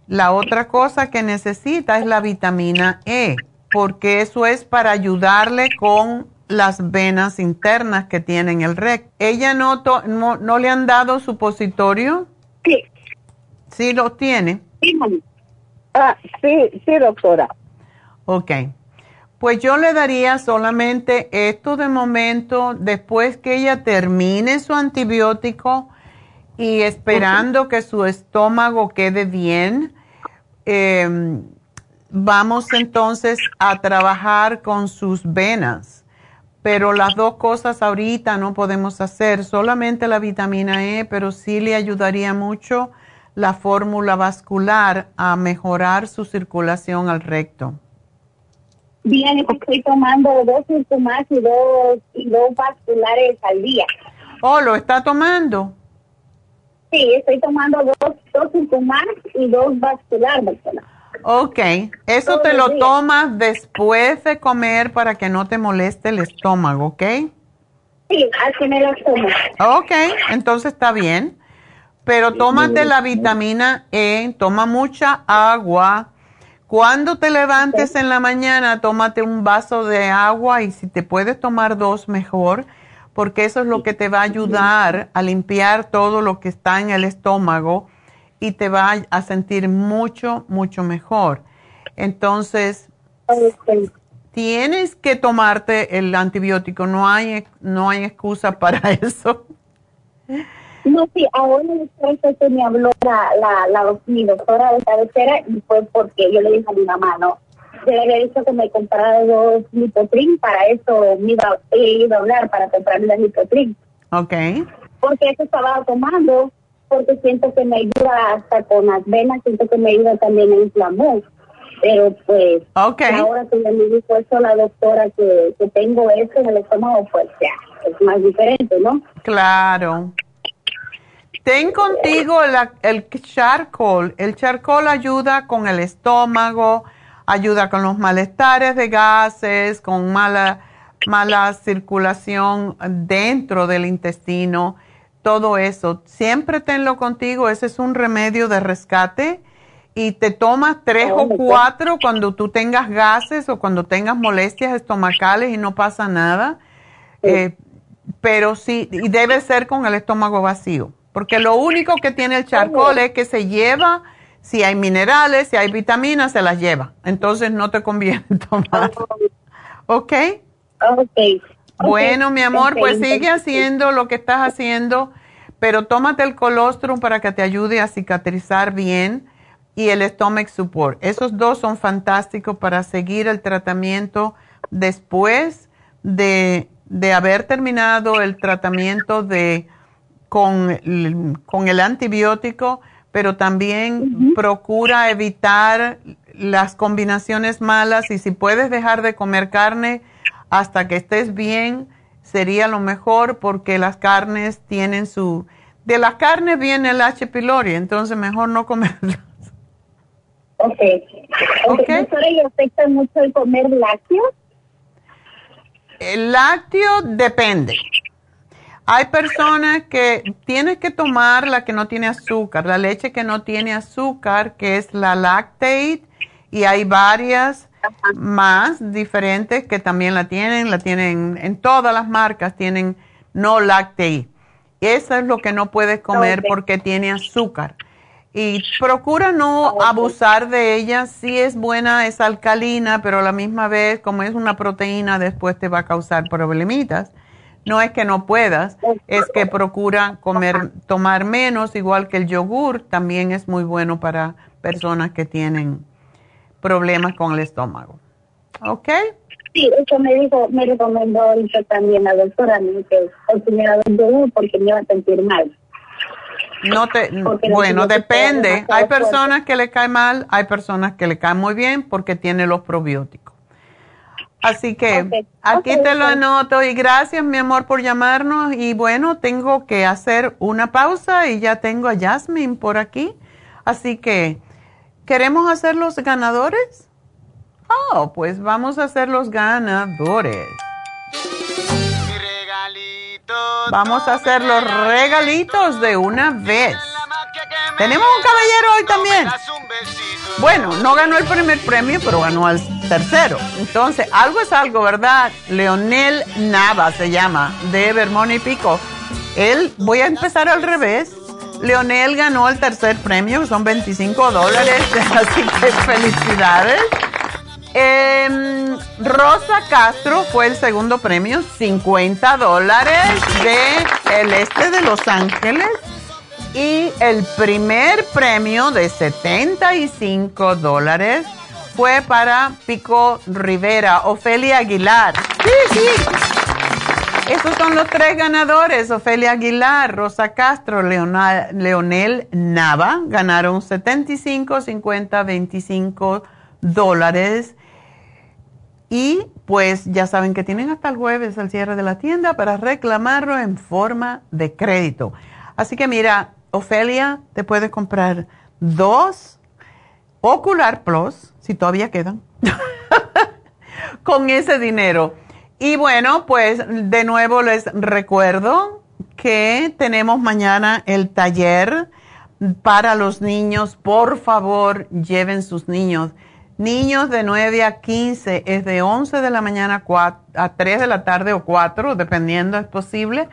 La otra cosa que necesita es la vitamina E, porque eso es para ayudarle con las venas internas que tiene en el recto. ¿Ella no, no, le han dado supositorio? Sí. ¿Sí lo tiene? Sí, ah, sí, sí, doctora. Ok. Pues yo le daría solamente esto de momento, después que ella termine su antibiótico y esperando que su estómago quede bien, em, vamos entonces a trabajar con sus venas. Pero las dos cosas ahorita no podemos hacer, solamente la vitamina E, pero sí le ayudaría mucho la fórmula vascular a mejorar su circulación al recto. Bien, estoy tomando dos más y dos, y dos vasculares al día. Oh, ¿lo está tomando? Sí, estoy tomando dos, dos más y dos vasculares, Ok, eso te lo tomas después de comer para que no te moleste el estómago, ¿ok? Sí, al me lo tomo. Ok, entonces está bien. Pero tómate la vitamina E, toma mucha agua, cuando te levantes en la mañana, tómate un vaso de agua y si te puedes tomar dos, mejor, porque eso es lo que te va a ayudar a limpiar todo lo que está en el estómago y te va a sentir mucho, mucho mejor. Entonces, tienes que tomarte el antibiótico, no hay, no hay excusa para [LAUGHS] eso. No, sí, ahora después que me habló la, la, la, mi doctora de cabecera y fue porque yo le dije a mi mamá, ¿no? Yo le había dicho que me comprara dos Lipotrin, para eso me iba, he ido a hablar para comprarme la Lipotrin. Ok. Porque eso estaba tomando, porque siento que me ayuda hasta con las venas, siento que me ayuda también a inflamar. Pero pues, okay. ahora que me dijo eso la doctora que, que tengo eso en el estómago, pues ya, es más diferente, ¿no? Claro. Ten contigo el charcoal. El charcoal ayuda con el estómago, ayuda con los malestares de gases, con mala, mala circulación dentro del intestino, todo eso. Siempre tenlo contigo, ese es un remedio de rescate y te tomas tres o cuatro cuando tú tengas gases o cuando tengas molestias estomacales y no pasa nada. Eh, pero sí, y debe ser con el estómago vacío. Porque lo único que tiene el charcoal es que se lleva Si hay minerales, si hay vitaminas, se las lleva. Entonces no te conviene [LAUGHS] tomar. ¿Ok? Ok. Bueno, mi amor, pues sigue haciendo lo que estás haciendo, pero tómate el colostrum para que te ayude a cicatrizar bien y el stomach support. Esos dos son fantásticos para seguir el tratamiento después de, de haber terminado el tratamiento de con, el- con el antibiótico, pero también procura evitar las combinaciones malas y si puedes dejar de comer carne hasta que estés bien, sería lo mejor porque las carnes tienen su... De las carnes viene el H. pylori, entonces mejor no comerlas. Ok. Ok, doctora, ¿y afecta mucho el comer lácteos? El lácteo depende. Hay personas que tienes que tomar la que no tiene azúcar, la leche que no tiene azúcar, que es la lactate, y hay varias más diferentes que también la tienen, la tienen en todas las marcas, tienen no lactate. Eso es lo que no puedes comer porque tiene azúcar. Y procura no abusar de ella. Sí es buena, es alcalina, pero a la misma vez, como es una proteína, después te va a causar problemitas. No es que no puedas, es que procura comer, tomar menos, igual que el yogur, también es muy bueno para personas que tienen problemas con el estómago. ¿Ok? Sí, eso me dijo, me recomendó ahorita también la doctora, me dijo que yogur porque me iba a sentir mal. No te, bueno, depende. Hay personas que le cae mal, hay personas que le caen muy bien porque tiene los probióticos. Así que aquí te lo anoto y gracias mi amor por llamarnos y bueno, tengo que hacer una pausa y ya tengo a Jasmine por aquí. Así que, ¿queremos hacer los ganadores? Oh, pues vamos a hacer los ganadores. Vamos a hacer los regalitos de una vez. Tenemos un caballero hoy también. Bueno, no ganó el primer premio, pero ganó el tercero. Entonces, algo es algo, ¿verdad? Leonel Nava se llama, de Vermont y Pico. Él, voy a empezar al revés. Leonel ganó el tercer premio, son 25 dólares, [LAUGHS] así que felicidades. Em, Rosa Castro fue el segundo premio, 50 dólares de el este de Los Ángeles. Y el primer premio de 75 dólares fue para Pico Rivera, Ofelia Aguilar. Sí, sí. Esos son los tres ganadores, Ofelia Aguilar, Rosa Castro, Leona- Leonel Nava, ganaron 75, 50, 25 dólares. Y pues ya saben que tienen hasta el jueves el cierre de la tienda para reclamarlo en forma de crédito. Así que mira, Ofelia, te puedes comprar dos Ocular Plus, si todavía quedan, [LAUGHS] con ese dinero. Y bueno, pues de nuevo les recuerdo que tenemos mañana el taller para los niños. Por favor, lleven sus niños. Niños de 9 a 15 es de 11 de la mañana a, cua- a 3 de la tarde o 4, dependiendo, es posible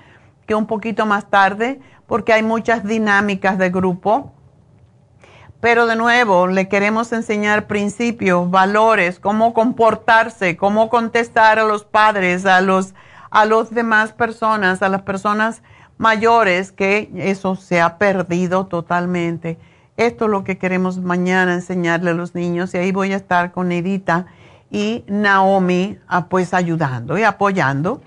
que un poquito más tarde, porque hay muchas dinámicas de grupo. Pero de nuevo, le queremos enseñar principios, valores, cómo comportarse, cómo contestar a los padres, a los, a los demás personas, a las personas mayores, que eso se ha perdido totalmente. Esto es lo que queremos mañana enseñarle a los niños y ahí voy a estar con Edita y Naomi ah, pues ayudando y apoyando.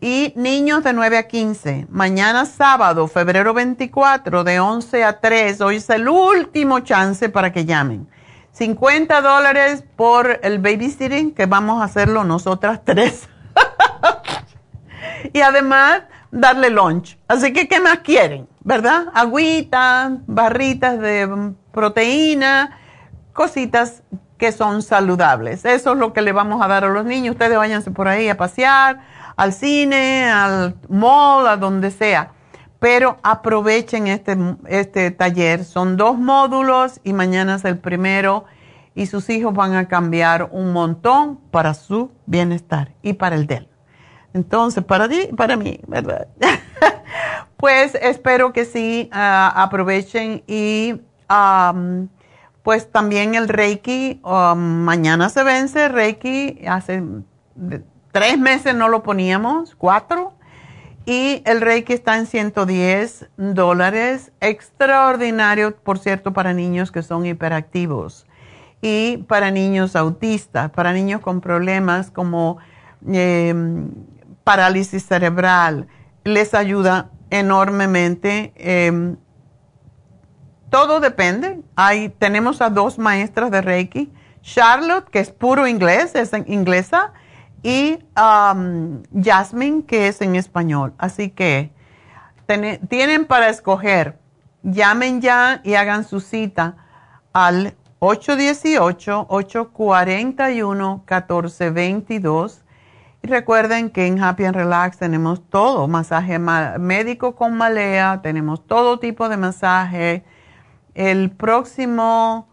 Y niños de 9 a 15, mañana sábado, febrero 24, de 11 a 3, hoy es el último chance para que llamen. 50 dólares por el babysitting, que vamos a hacerlo nosotras tres. [LAUGHS] y además, darle lunch. Así que, ¿qué más quieren? ¿Verdad? Agüita, barritas de proteína, cositas que son saludables. Eso es lo que le vamos a dar a los niños. Ustedes váyanse por ahí a pasear, al cine, al mall, a donde sea. Pero aprovechen este, este taller. Son dos módulos y mañana es el primero y sus hijos van a cambiar un montón para su bienestar y para el de él. Entonces, para ti, para mí, ¿verdad? [LAUGHS] pues espero que sí ah, aprovechen y pues también el Reiki, mañana se vence Reiki, hace tres meses no lo poníamos, cuatro, y el Reiki está en 110 dólares, extraordinario, por cierto, para niños que son hiperactivos y para niños autistas, para niños con problemas como em, parálisis cerebral, les ayuda enormemente. Em, todo depende. Hay, tenemos a dos maestras de Reiki, Charlotte, que es puro inglés, es inglesa, y um, Jasmine, que es en español. Así que tienen para escoger. Llamen ya y hagan su cita al 818-841-1422. Y recuerden que en Happy and Relax tenemos todo, masaje médico con malea, tenemos todo tipo de masaje. El próximo,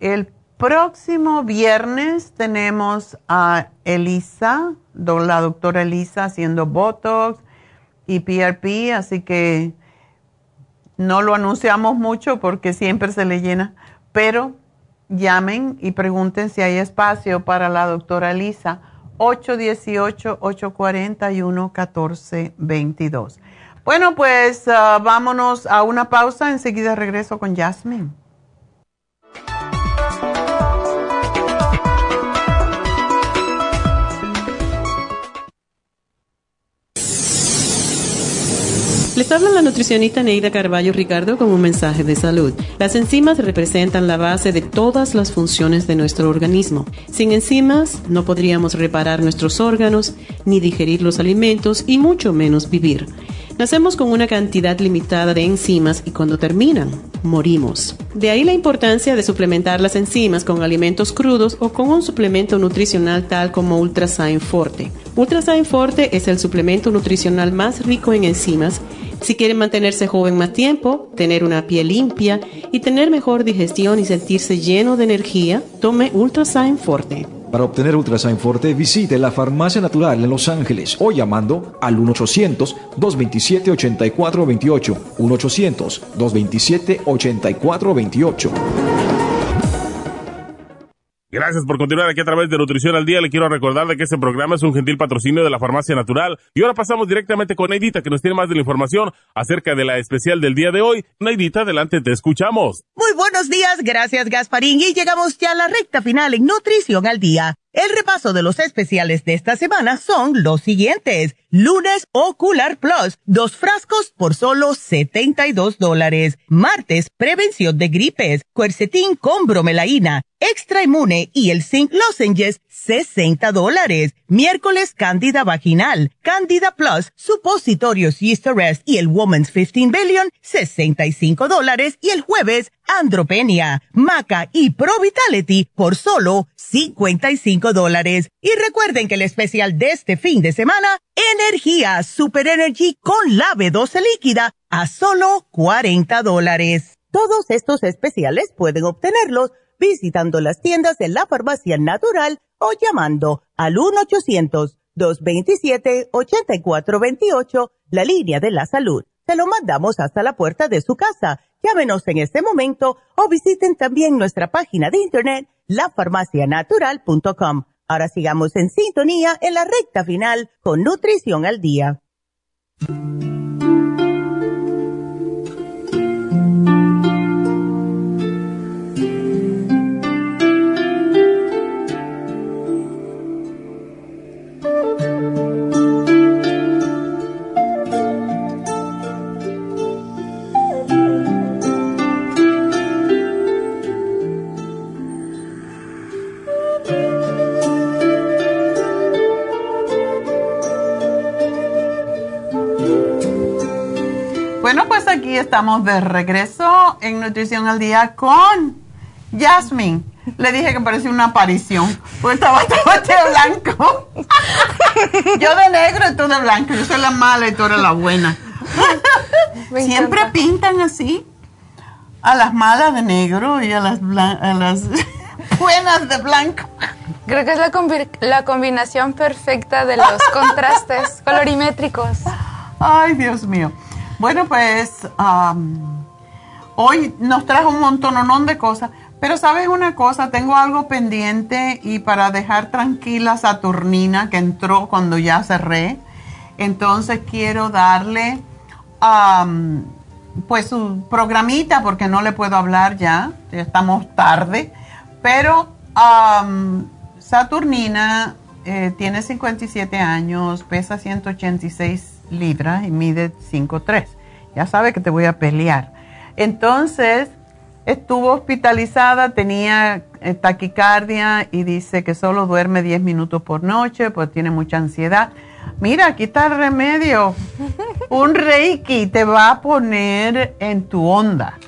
el próximo viernes tenemos a Elisa, la doctora Elisa haciendo Botox y PRP, así que no lo anunciamos mucho porque siempre se le llena, pero llamen y pregunten si hay espacio para la doctora Elisa. 818-841-1422. Bueno, pues ah, vámonos a una pausa. Enseguida regreso con Jasmine. Les habla la nutricionista Neida Carballo Ricardo con un mensaje de salud. Las enzimas representan la base de todas las funciones de nuestro organismo. Sin enzimas no podríamos reparar nuestros órganos, ni digerir los alimentos y mucho menos vivir. Nacemos con una cantidad limitada de enzimas y cuando terminan, morimos. De ahí la importancia de suplementar las enzimas con alimentos crudos o con un suplemento nutricional tal como Ultrasign Forte. Ultrasign Forte es el suplemento nutricional más rico en enzimas si quieren mantenerse joven más tiempo, tener una piel limpia y tener mejor digestión y sentirse lleno de energía, tome Ultrasign Forte. Para obtener Ultrasign Forte, visite la Farmacia Natural en Los Ángeles o llamando al 1-800-227-8428. 1-800-227-8428. Gracias por continuar aquí a través de Nutrición al Día. Le quiero recordar de que este programa es un gentil patrocinio de la Farmacia Natural. Y ahora pasamos directamente con Neidita, que nos tiene más de la información acerca de la especial del día de hoy. Neidita, adelante, te escuchamos. Muy buenos días, gracias Gasparín. Y llegamos ya a la recta final en Nutrición al Día. El repaso de los especiales de esta semana son los siguientes. Lunes Ocular Plus, dos frascos por solo 72 dólares. Martes, prevención de gripes, cuercetín con bromelaína Extra Inmune y el Zinc Lozenges, 60 dólares. Miércoles, Candida Vaginal, Candida Plus, Supositorios Yeast Arrest y el Woman's 15 Billion, 65 dólares. Y el jueves, Andropenia, Maca y Pro Vitality por solo 55 dólares. Y recuerden que el especial de este fin de semana, Energía Super Energy con la B12 líquida a solo 40 dólares. Todos estos especiales pueden obtenerlos visitando las tiendas de la farmacia natural o llamando al 1-800-227-8428, la línea de la salud. Se lo mandamos hasta la puerta de su casa. Llámenos en este momento o visiten también nuestra página de internet, lafarmacianatural.com. Ahora sigamos en sintonía en la recta final con Nutrición al Día. Aquí estamos de regreso en Nutrición al Día con Jasmine. Le dije que parecía una aparición, porque estaba todo de blanco. [LAUGHS] yo de negro y tú de blanco. Yo soy la mala y tú eres la buena. [LAUGHS] Siempre pintan así a las malas de negro y a las, a las [LAUGHS] buenas de blanco. Creo que es la, la combinación perfecta de los contrastes colorimétricos. Ay, Dios mío. Bueno, pues hoy nos trajo un montón de cosas, Pero sabes una cosa, tengo algo pendiente y para dejar tranquila a Saturnina que entró cuando ya cerré, entonces quiero darle pues su programita porque no le puedo hablar ya, ya estamos tarde, pero am, Saturnina eh, tiene 57 años, pesa 186 libras y mide 5'3". Ya sabe que te voy a pelear. Entonces, estuvo hospitalizada, tenía eh, taquicardia y dice que solo duerme 10 minutos por noche, pues tiene mucha ansiedad. Mira, aquí está el remedio. Un reiki te va a poner en tu onda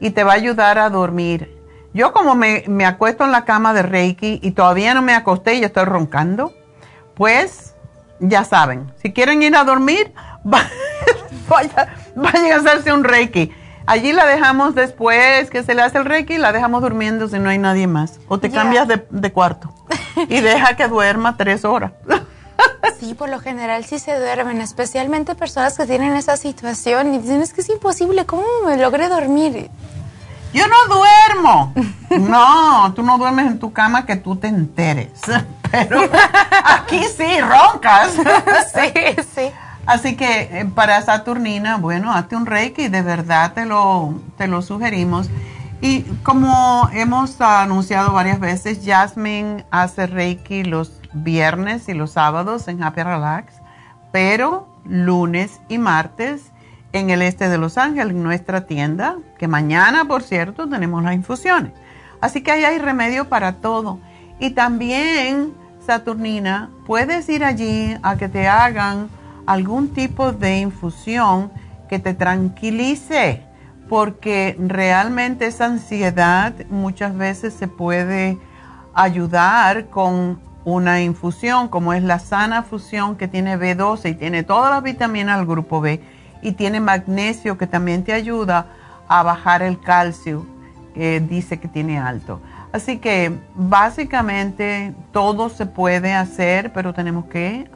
y te va a ayudar a dormir. Yo como me, me acuesto en la cama de reiki y todavía no me acosté y estoy roncando, pues ya saben, si quieren ir a dormir, [LAUGHS] va- vaya- vayan a hacerse un reiki. Allí la dejamos después que se le hace el reiki, la dejamos durmiendo si no hay nadie más. O te cambias de, de cuarto y deja que duerma tres horas. [LAUGHS] Sí, por lo general sí se duermen, especialmente personas que tienen esa situación y dicen, es que es imposible, ¿cómo me logré dormir? Yo no duermo. No, tú no duermes en tu cama que tú te enteres. [LAUGHS] Pero aquí sí, roncas. [LAUGHS] [LAUGHS] Sí, sí. Así que eh, para Saturnina, bueno, hazte un reiki, de verdad te lo, te lo sugerimos. Y como hemos anunciado varias veces, Jasmine hace reiki los viernes y los sábados en Happy Relax, pero lunes y martes en el este de Los Ángeles, en nuestra tienda, que mañana, por cierto, tenemos las infusiones. Así que ahí hay remedio para todo. Y también, Saturnina, puedes ir allí a que te hagan algún tipo de infusión que te tranquilice, porque realmente esa ansiedad muchas veces se puede ayudar con una infusión, como es la sana fusión que tiene B12 y tiene todas las vitaminas del grupo B y tiene magnesio que también te ayuda a bajar el calcio que dice que tiene alto. Así que básicamente todo se puede hacer, pero tenemos que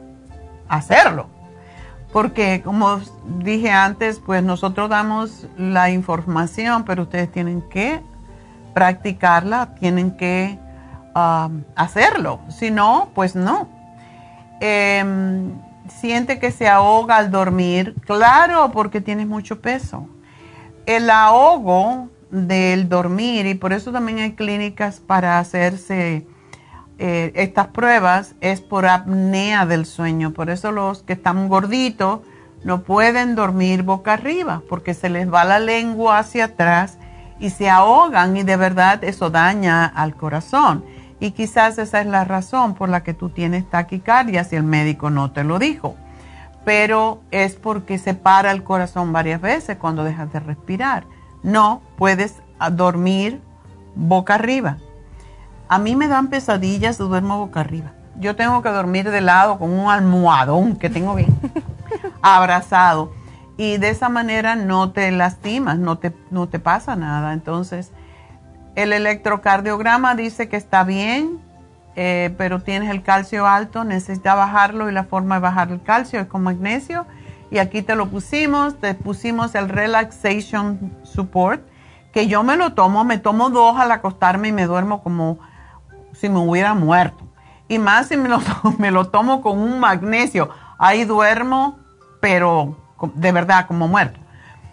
hacerlo. Porque como dije antes, pues nosotros damos la información, pero ustedes tienen que practicarla, tienen que um, hacerlo. Si no, pues no. Em, siente que se ahoga al dormir, claro, porque tienes mucho peso. El ahogo del dormir, y por eso también hay clínicas para hacerse eh, estas pruebas, es por apnea del sueño. Por eso los que están gorditos no pueden dormir boca arriba, porque se les va la lengua hacia atrás y se ahogan y de verdad eso daña al corazón. Y quizás esa es la razón por la que tú tienes taquicardia si el médico no te lo dijo. Pero es porque se para el corazón varias veces cuando dejas de respirar. No puedes ah, dormir boca arriba. A mí me dan pesadillas si duermo boca arriba. Yo tengo que dormir de lado con un almohadón que tengo bien [LAUGHS] abrazado. Y de esa manera no te lastimas, no te, no te pasa nada. Entonces, el electrocardiograma dice que está bien, eh, pero tienes el calcio alto, necesitas bajarlo y la forma de bajar el calcio es con magnesio. Y aquí te lo pusimos, te pusimos el Relaxation Support, que yo me lo tomo, me tomo dos al acostarme y me duermo como si me hubiera muerto. Y más si me lo, [LAUGHS] tomo con un magnesio, ahí duermo, pero de verdad como muerto.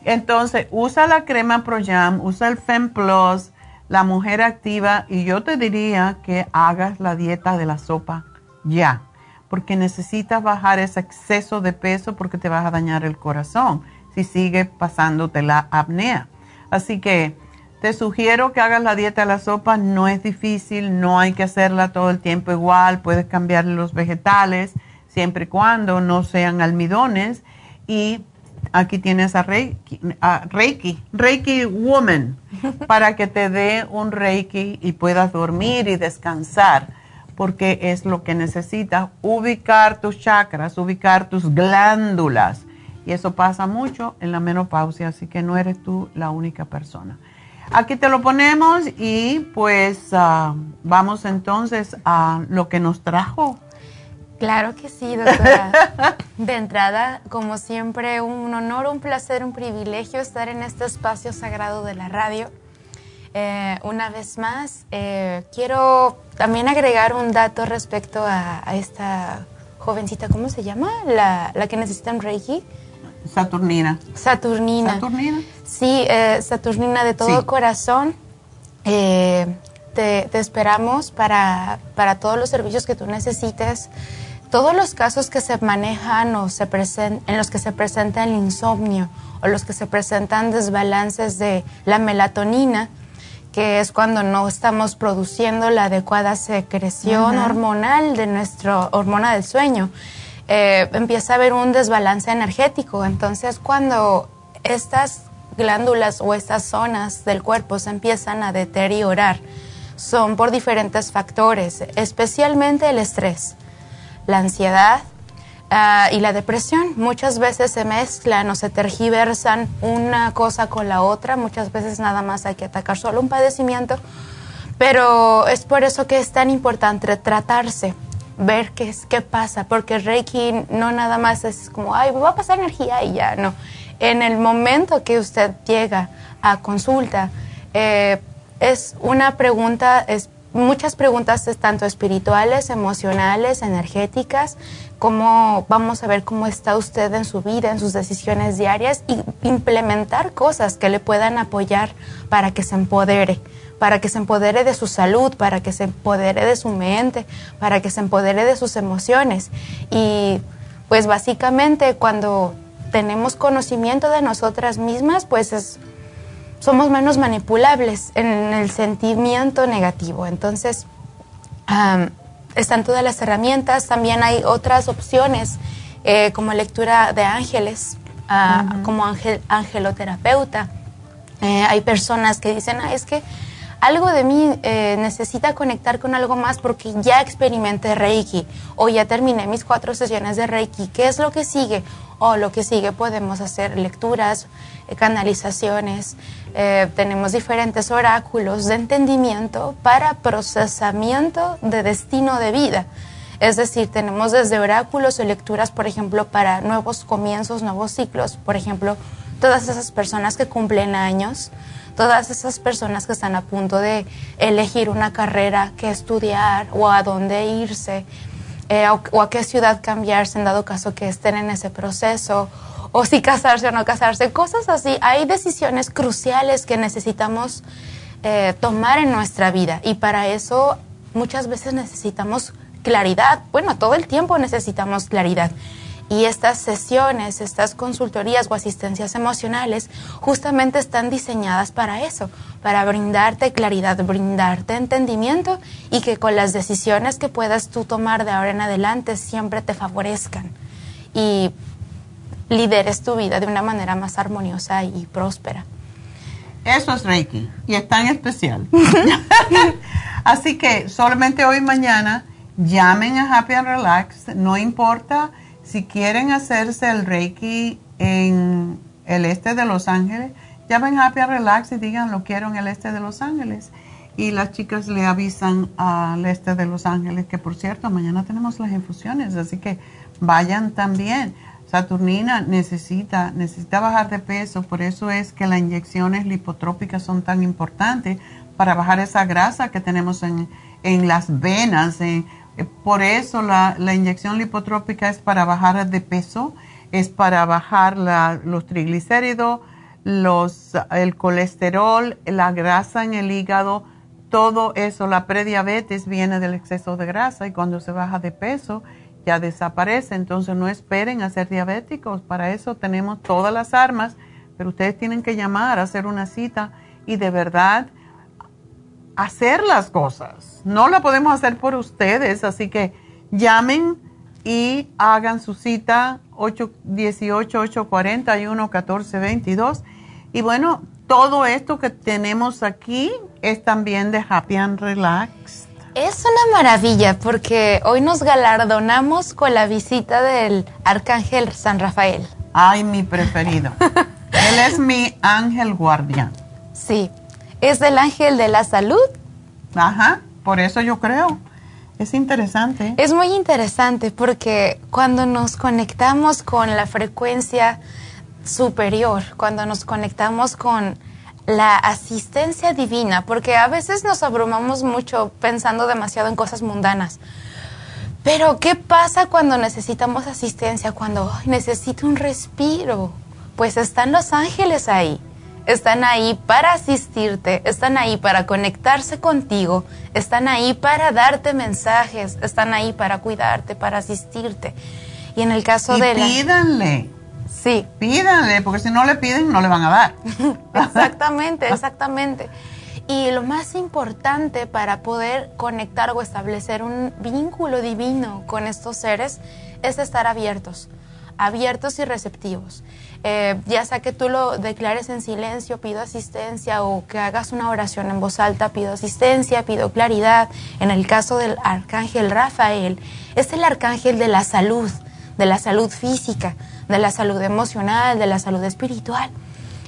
Entonces, usa la crema ProYam, usa el Fem Plus, la mujer activa, y yo te diría que hagas la dieta de la sopa ya, porque necesitas bajar ese exceso de peso porque te vas a dañar el corazón si sigue pasándote la apnea. Así que te sugiero que hagas la dieta de la sopa, no es difícil, no hay que hacerla todo el tiempo igual, puedes cambiarle los vegetales siempre y cuando no sean almidones y aquí tienes a Reiki, a Reiki, Reiki Woman, [LAUGHS] para que te dé un Reiki y puedas dormir y descansar, porque es lo que necesitas, ubicar tus chakras, ubicar tus glándulas. Y eso pasa mucho en la menopausia, así que no eres tú la única persona. Aquí te lo ponemos y pues ah, vamos entonces a lo que nos trajo. Claro que sí, [LAUGHS] doctora. De entrada, como siempre, un honor, un placer, un privilegio estar en este espacio sagrado de la radio. Eh, una vez más, eh, quiero también agregar un dato respecto a, esta jovencita, ¿cómo se llama? La, la que necesita un Reiki. Saturnina. Saturnina. Saturnina. Sí, eh, Saturnina, de todo corazón. te, te, esperamos para, para todos los servicios que tú necesites todos los casos que se manejan o se en los que se presenta el insomnio o los que se presentan desbalances de la melatonina, que es cuando no estamos produciendo la adecuada secreción hormonal de nuestra hormona del sueño, eh, empieza a haber un desbalance energético. Entonces, cuando estas glándulas o estas zonas del cuerpo se empiezan a deteriorar, son por diferentes factores, especialmente el estrés la ansiedad ah, y la depresión. Muchas veces se mezclan o se tergiversan una cosa con la otra, muchas veces nada más hay que atacar solo un padecimiento, pero es por eso que es tan importante tratarse ver qué es qué pasa, porque Reiki no nada más es como, ay, me va a pasar energía y ya, no. En el momento que usted llega a consulta, eh, es una pregunta, es muchas preguntas tanto espirituales, emocionales, energéticas, cómo vamos a ver cómo está usted en su vida, en sus decisiones diarias y implementar cosas que le puedan apoyar para que se empodere, para que se empodere de su salud, para que se empodere de su mente, para que se empodere de sus emociones. Y pues básicamente cuando tenemos conocimiento de nosotras mismas, pues es somos menos manipulables en el sentimiento negativo. Entonces, están todas las herramientas, también hay otras opciones eh, como lectura de ángeles, ah, como ángel, angeloterapeuta. Eh, hay personas que dicen, ah, es que algo de mí eh, necesita conectar con algo más porque ya experimenté Reiki o ya terminé mis cuatro sesiones de Reiki. ¿Qué es lo que sigue? O lo que sigue podemos hacer lecturas, canalizaciones, eh, tenemos diferentes oráculos de entendimiento para procesamiento de destino de vida. Es decir, tenemos desde oráculos o lecturas, por ejemplo, para nuevos comienzos, nuevos ciclos, por ejemplo, todas esas personas que cumplen años, todas esas personas que están a punto de elegir una carrera que estudiar o a dónde irse, eh, o, a qué ciudad cambiarse en dado caso que estén en ese proceso, o si casarse o no casarse, cosas así. Hay decisiones cruciales que necesitamos eh, tomar en nuestra vida y para eso muchas veces necesitamos claridad. Bueno, todo el tiempo necesitamos claridad. Y estas sesiones, estas consultorías o asistencias emocionales justamente están diseñadas para eso, para brindarte claridad, brindarte entendimiento y que con las decisiones que puedas tú tomar de ahora en adelante siempre te favorezcan. Y lideres tu vida de una manera más armoniosa y próspera. Eso es Reiki y es tan especial. [LAUGHS] [LAUGHS] Así que solamente hoy y mañana llamen a Happy and Relax, no importa si quieren hacerse el Reiki en el este de Los Ángeles, llamen a Happy Relax y digan lo quiero en el este de Los Ángeles. Y las chicas le avisan al este de Los Ángeles que por cierto, mañana tenemos las infusiones, así que vayan también. Saturnina necesita, necesita bajar de peso, por eso es que las inyecciones lipotrópicas son tan importantes para bajar esa grasa que tenemos en, las venas. Por eso la, inyección lipotrópica es para bajar de peso, es para bajar los triglicéridos, los, el colesterol, la grasa en el hígado, todo eso, la prediabetes viene del exceso de grasa y cuando se baja de peso ya desaparece. Entonces no esperen a ser diabéticos. Para eso tenemos todas las armas, pero ustedes tienen que llamar, hacer una cita y de verdad hacer las cosas. No la podemos hacer por ustedes, así que llamen y hagan su cita 818-841-1422. Y bueno, todo esto que tenemos aquí es también de Happy and Relax es una maravilla porque hoy nos galardonamos con la visita del Arcángel San Rafael. Ay, mi preferido. [LAUGHS] Él es mi ángel guardián. Sí, es el ángel de la salud. Ajá, por eso yo creo. Es interesante. Es muy interesante porque cuando nos conectamos con la frecuencia superior, cuando nos conectamos con la asistencia divina, porque a veces nos abrumamos mucho pensando demasiado en cosas mundanas. Pero ¿qué pasa cuando necesitamos asistencia? Cuando necesito un respiro. Pues están los ángeles ahí. Están ahí para asistirte, están ahí para conectarse contigo, están ahí para darte mensajes, están ahí para cuidarte, para asistirte. Y en el caso y de... Pídanle. Sí. Pídanle, porque si no le piden, no le van a dar. [LAUGHS] exactamente, exactamente. Y lo más importante para poder conectar o establecer un vínculo divino con estos seres es estar abiertos, abiertos y receptivos. Eh, ya sea que tú lo declares en silencio, pido asistencia, o que hagas una oración en voz alta, pido asistencia, pido claridad. En el caso del arcángel Rafael, es el arcángel de la salud, de la salud física, de la salud emocional, de la salud espiritual.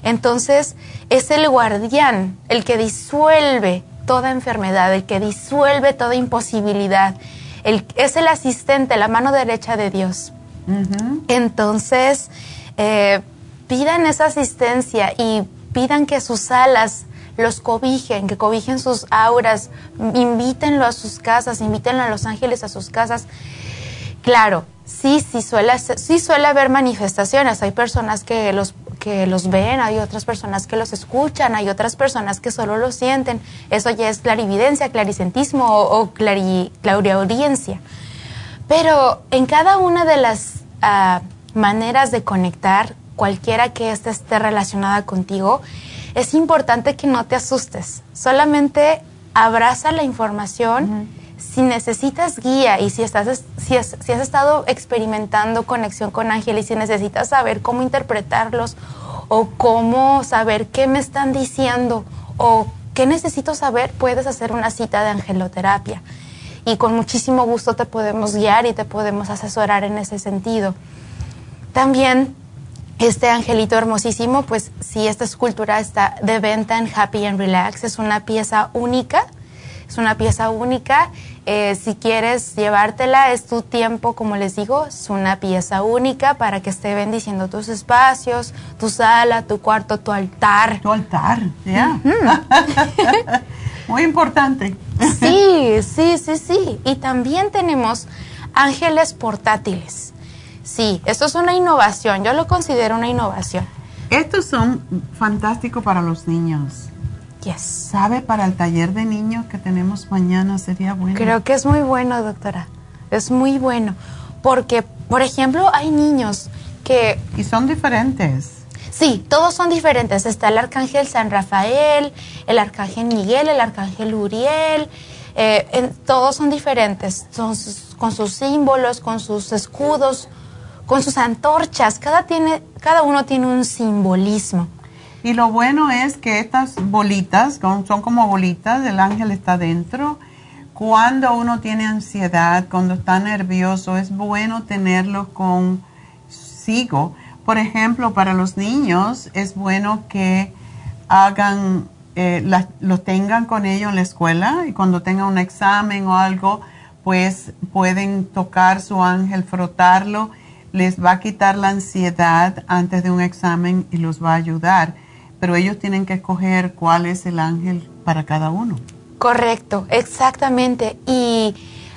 Entonces, es el guardián, el que disuelve toda enfermedad, el que disuelve toda imposibilidad. es el asistente, la mano derecha de Dios. Entonces, eh, pidan esa asistencia y pidan que sus alas los cobijen, que cobijen sus auras, invítenlo a sus casas, invítenlo a los ángeles a sus casas. Claro, sí, sí suele, sí suele haber manifestaciones. Hay personas que los, que los ven, hay otras personas que los escuchan, hay otras personas que solo lo sienten. Eso ya es clarividencia, claricentismo o, o clariaudiencia. Pero en cada una de las ah, maneras de conectar, cualquiera que ésta esté relacionada contigo, es importante que no te asustes. Solamente abraza la información. Si necesitas guía y si, estás, si, has, si has estado experimentando conexión con ángeles y si necesitas saber cómo interpretarlos o cómo saber qué me están diciendo o qué necesito saber, puedes hacer una cita de angeloterapia. Y con muchísimo gusto te podemos guiar y te podemos asesorar en ese sentido. También este angelito hermosísimo, pues si esta escultura está de venta en Happy and Relax, es una pieza única, es una pieza única. Eh, si quieres llevártela, es tu tiempo, como les digo, es una pieza única para que esté bendiciendo tus espacios, tu sala, tu cuarto, tu altar. Tu altar, ya. [LAUGHS] [LAUGHS] Muy importante. Sí, sí, sí, sí. Y también tenemos ángeles portátiles. Sí, esto es una innovación, yo lo considero una innovación. Estos son fantásticos para los niños. Yes. ¿Sabe para el taller de niños que tenemos mañana sería bueno? Creo que es muy bueno, doctora. Es muy bueno. Porque, por ejemplo, hay niños que... Y son diferentes. Sí, todos son diferentes. Está el arcángel San Rafael, el arcángel Miguel, el arcángel Uriel. Eh, todos son diferentes. Son con sus símbolos, con sus escudos, con sus antorchas, cada, tiene, cada uno tiene un simbolismo. Y lo bueno es que estas bolitas, son como bolitas, el ángel está dentro. Cuando uno tiene ansiedad, cuando está nervioso, es bueno tenerlo consigo. Por ejemplo, para los niños es bueno que hagan, eh, lo tengan con ellos en la escuela y cuando tengan un examen o algo, pues pueden tocar su ángel, frotarlo les va a quitar la ansiedad antes de un examen y los va a ayudar. Pero ellos tienen que escoger cuál es el ángel para cada uno. Correcto, exactamente. Y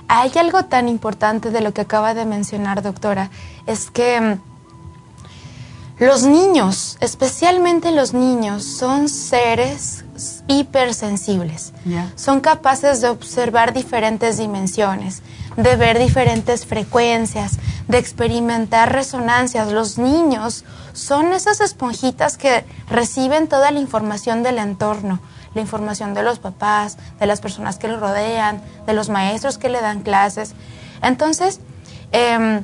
hay algo tan importante de lo que acaba de mencionar, doctora, es que mm, los niños, especialmente los niños, son seres hipersensibles. Son capaces de observar diferentes dimensiones de ver diferentes frecuencias, de experimentar resonancias. Los niños son esas esponjitas que reciben toda la información del entorno, la información de los papás, de las personas que lo rodean, de los maestros que le dan clases. Entonces, em,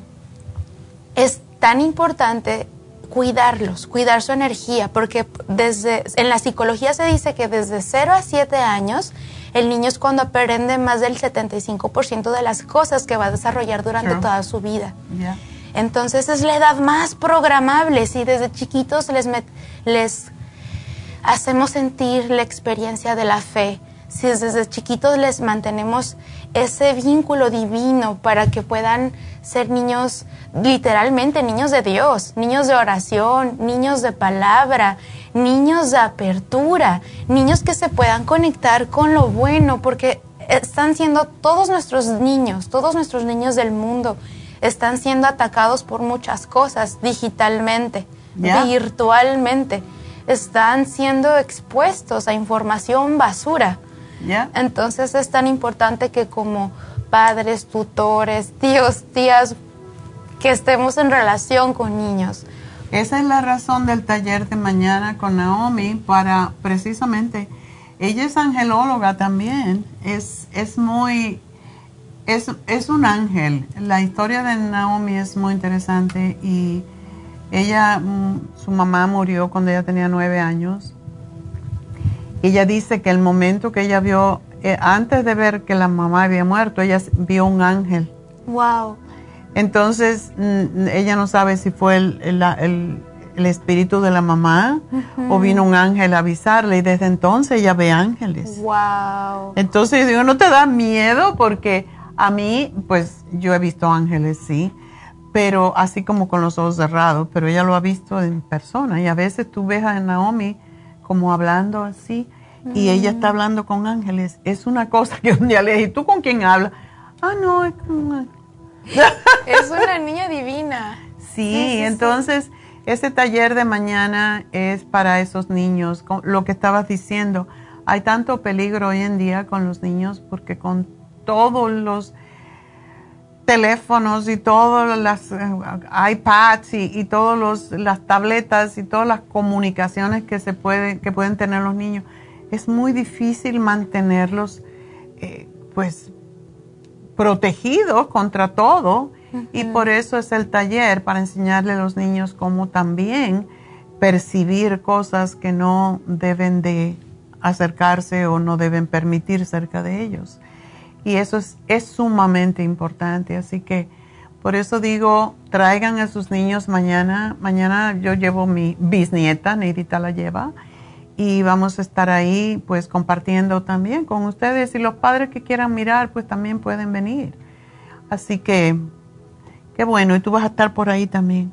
es tan importante cuidarlos, cuidar su energía, porque desde en la psicología se dice que desde 0 a 7 años el niño es cuando aprende más del 75% de las cosas que va a desarrollar durante toda su vida. Entonces es la edad más programable. Si desde chiquitos les, les hacemos sentir la experiencia de la fe, si desde chiquitos les mantenemos ese vínculo divino para que puedan ser niños, literalmente niños de Dios, niños de oración, niños de palabra, niños de apertura, niños que se puedan conectar con lo bueno, porque están siendo todos nuestros niños, todos nuestros niños del mundo, están siendo atacados por muchas cosas digitalmente, virtualmente, están siendo expuestos a información basura. Entonces es tan importante que como padres, tutores, tíos, tías, que estemos en relación con niños. Esa es la razón del taller de mañana con Naomi para precisamente, ella es angelóloga también, es, es muy, es, es un ángel. La historia de Naomi es muy interesante y ella, mm, su mamá murió cuando ella tenía nueve años. Ella dice que el momento que ella vio, eh, antes de ver que la mamá había muerto, ella vio un ángel. Wow. Entonces, ella no sabe si fue el, espíritu de la mamá o vino un ángel a avisarle y desde entonces ella ve ángeles. Wow. Entonces yo digo, ¿no te da miedo? Porque a mí, pues yo he visto ángeles, sí, pero así como con los ojos cerrados, pero ella lo ha visto en persona y a veces tú ves a Naomi como hablando así y ella está hablando con ángeles. Es una cosa que un día le dije, ¿tú con quién hablas? Ah, no, es con un ángel [LAUGHS] es una niña divina. Sí, entonces ese taller de mañana es para esos niños. Lo que estabas diciendo, hay tanto peligro hoy en día con los niños porque con todos los teléfonos y todas las eh, iPads y, y todas las tabletas y todas las comunicaciones que se pueden que pueden tener los niños es muy difícil mantenerlos eh, pues protegidos contra todo y por eso es el taller para enseñarle a los niños cómo también percibir cosas que no deben de acercarse o no deben permitir cerca de ellos. Y eso es, es sumamente importante, así que por eso digo, traigan a sus niños mañana. Mañana yo llevo mi bisnieta, Neidita la lleva y vamos a estar ahí pues compartiendo también con ustedes y los padres que quieran mirar pues también pueden venir. Así que qué bueno, y tú vas a estar por ahí también.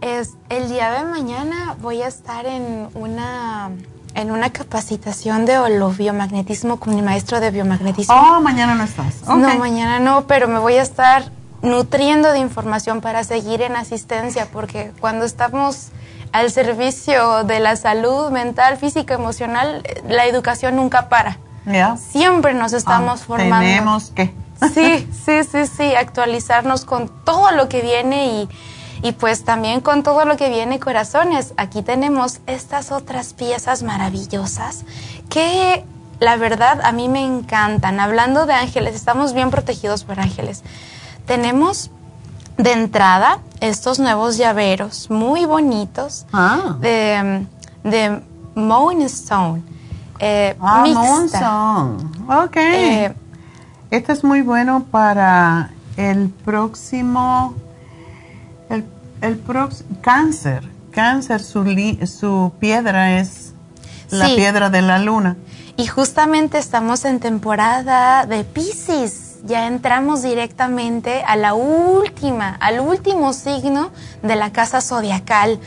Es el día de mañana voy a estar en una en una capacitación de holobiomagnetismo con mi maestro de biomagnetismo. Oh, mañana no estás. No, mañana no, pero me voy a estar nutriendo de información para seguir en asistencia porque cuando estamos al servicio de la salud mental, física, emocional, la educación nunca para. Siempre nos estamos ah, formando. Tenemos que. [LAUGHS] sí, sí, sí, sí, actualizarnos con todo lo que viene y, y pues también con todo lo que viene corazones. Aquí tenemos estas otras piezas maravillosas que la verdad a mí me encantan. Hablando de ángeles, estamos bien protegidos por ángeles. Tenemos de entrada estos nuevos llaveros muy bonitos ah. de, de Stone. Eh, ah, Stone. Ok. Eh, este es muy bueno para el próximo, el, el cáncer. Cáncer, su, su piedra es la piedra de la luna. Y justamente estamos en temporada de Pisces ya entramos directamente a la última, al último signo de la casa zodiacal.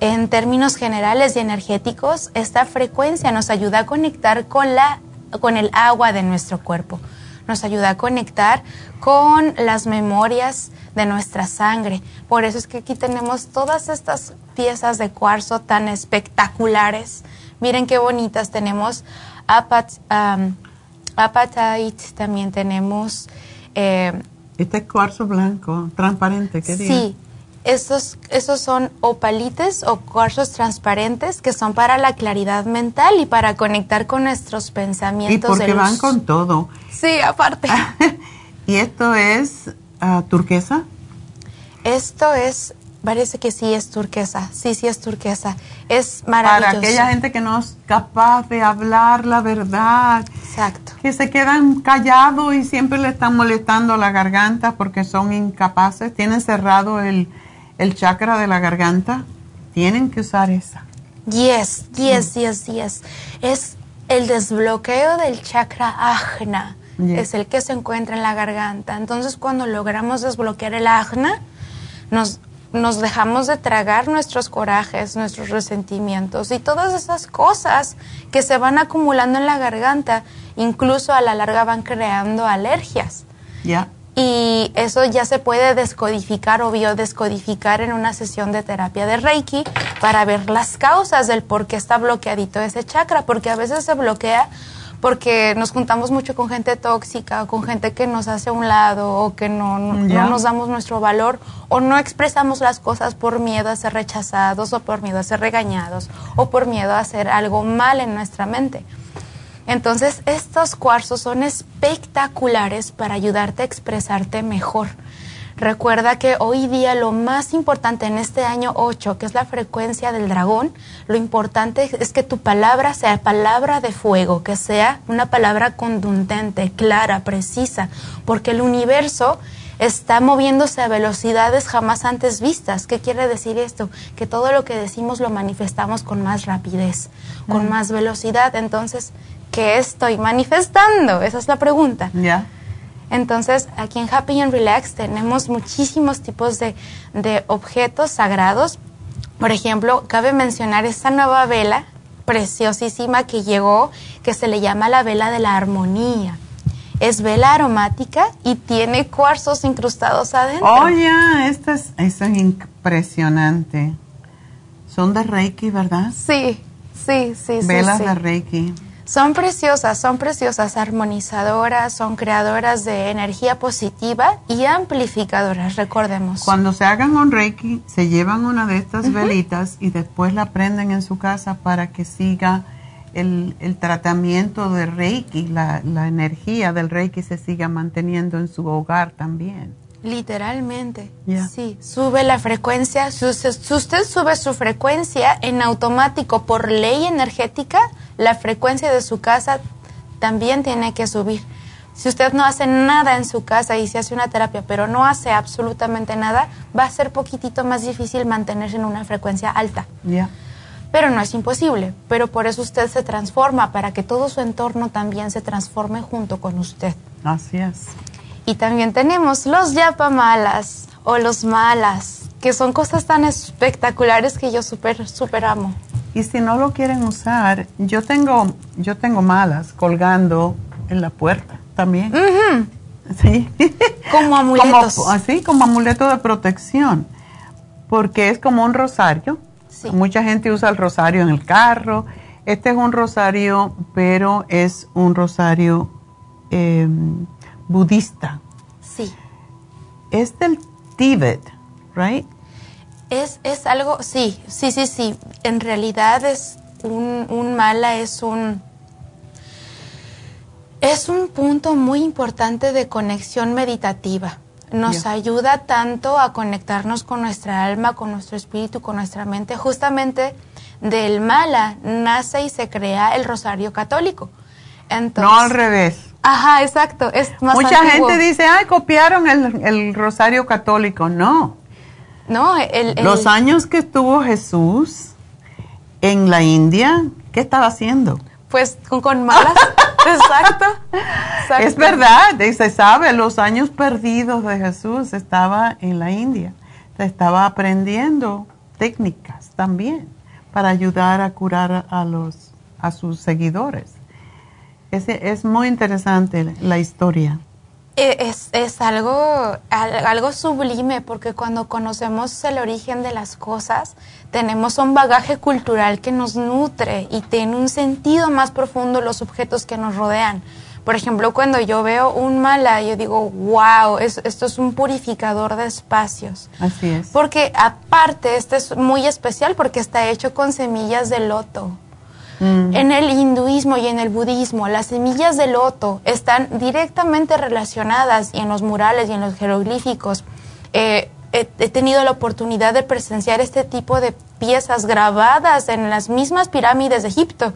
En términos generales y energéticos, esta frecuencia nos ayuda a conectar con, la, con el agua de nuestro cuerpo. Nos ayuda a conectar con las memorias de nuestra sangre. Por eso es que aquí tenemos todas estas piezas de cuarzo tan espectaculares. Miren qué bonitas tenemos. Apat, apatite, también tenemos... Eh, este es cuarzo blanco, transparente, ¿qué Sí, estos, estos son opalites o cuarzos transparentes que son para la claridad mental y para conectar con nuestros pensamientos. Y porque van con todo. Sí, aparte. [LAUGHS] ¿Y esto es ah, turquesa? Esto es Parece que sí es turquesa, sí, sí es turquesa. Es maravilloso. Para aquella gente que no es capaz de hablar la verdad. Exacto. Que se quedan callados y siempre le están molestando la garganta porque son incapaces, tienen cerrado el, el chakra de la garganta. Tienen que usar esa. Yes, yes, yes, yes. Es el desbloqueo del chakra ajna. Es el que se encuentra en la garganta. Entonces, cuando logramos desbloquear el ajna, nos nos dejamos de tragar nuestros corajes, nuestros resentimientos y todas esas cosas que se van acumulando en la garganta, incluso a la larga van creando alergias. Ya. Y eso ya se puede descodificar o biodescodificar en una sesión de terapia de Reiki para ver las causas del por qué está bloqueadito ese chakra, porque a veces se bloquea porque nos juntamos mucho con gente tóxica, con gente que nos hace a un lado o que no, no, no, nos damos nuestro valor o no expresamos las cosas por miedo a ser rechazados o por miedo a ser regañados o por miedo a hacer algo mal en nuestra mente. Entonces, estos cuarzos son espectaculares para ayudarte a expresarte mejor. Recuerda que hoy día lo más importante en este año 8, que es la frecuencia del dragón, lo importante es que tu palabra sea palabra de fuego, que sea una palabra contundente, clara, precisa, porque el universo está moviéndose a velocidades jamás antes vistas. ¿Qué quiere decir esto? Que todo lo que decimos lo manifestamos con más rapidez, con Mm. más velocidad. Entonces, ¿qué estoy manifestando? Esa es la pregunta. Ya. Entonces, aquí en Happy and Relax tenemos muchísimos tipos de, de objetos sagrados. Por ejemplo, cabe mencionar esta nueva vela preciosísima que llegó, que se le llama la vela de la armonía. Es vela aromática y tiene cuarzos incrustados adentro. Oh, ya, esto es, esto es impresionante. Son de Reiki, ¿verdad? Sí, sí, sí, sí. Velas sí. de Reiki. Son preciosas, son preciosas, armonizadoras, son creadoras de energía positiva y amplificadoras, recordemos. Cuando se hagan un Reiki, se llevan una de estas velitas y después la prenden en su casa para que siga el, el tratamiento de Reiki, la, la energía del Reiki se siga manteniendo en su hogar también. Literalmente. Sí, sube la frecuencia. Si usted, si usted sube su frecuencia en automático por ley energética, la frecuencia de su casa también tiene que subir. Si usted no hace nada en su casa y se hace una terapia, pero no hace absolutamente nada, va a ser poquitito más difícil mantenerse en una frecuencia alta. Pero no es imposible. Pero por eso usted se transforma, para que todo su entorno también se transforme junto con usted. Así es. Y también tenemos los yapamalas o los malas, que son cosas tan espectaculares que yo súper, súper amo. Y si no lo quieren usar, yo tengo, yo tengo malas colgando en la puerta también. Sí. [LAUGHS] Como amuletos. Como, así, como amuleto de protección. Porque es como un rosario. Mucha gente usa el rosario en el carro. Este es un rosario, pero es un rosario eh, budista. Sí. Es del Tíbet, ¿right? Es, es algo, sí, sí, sí, sí. En realidad es un, un mala, es un... Es un punto muy importante de conexión meditativa. Nos ayuda tanto a conectarnos con nuestra alma, con nuestro espíritu, con nuestra mente. Justamente del mala nace y se crea el rosario católico. Entonces, no al revés. Ajá, exacto. Es más Mucha antiguo. gente dice, ay, copiaron el, el rosario católico. No. No, el, el- Los años que estuvo Jesús en la India, ¿qué estaba haciendo? Pues con, con malas. [LAUGHS] exacto. Es verdad, y se sabe, los años perdidos de Jesús estaba en la India. Estaba aprendiendo técnicas también para ayudar a curar a, los, a sus seguidores. Ese, es muy interesante la historia. Eh, Es, es algo, al- algo sublime porque cuando conocemos el origen de las cosas, tenemos un bagaje cultural que nos nutre y tiene un sentido más profundo los objetos que nos rodean. Por ejemplo, cuando yo veo un mala, yo digo, wow, es- esto es un purificador de espacios. Así es. Porque aparte, este es muy especial porque está hecho con semillas de loto. Mm. En el hinduismo y en el budismo, las semillas de loto están directamente relacionadas y en los murales y en los jeroglíficos. eh, he, he tenido la oportunidad de presenciar este tipo de piezas grabadas en las mismas pirámides de Egipto.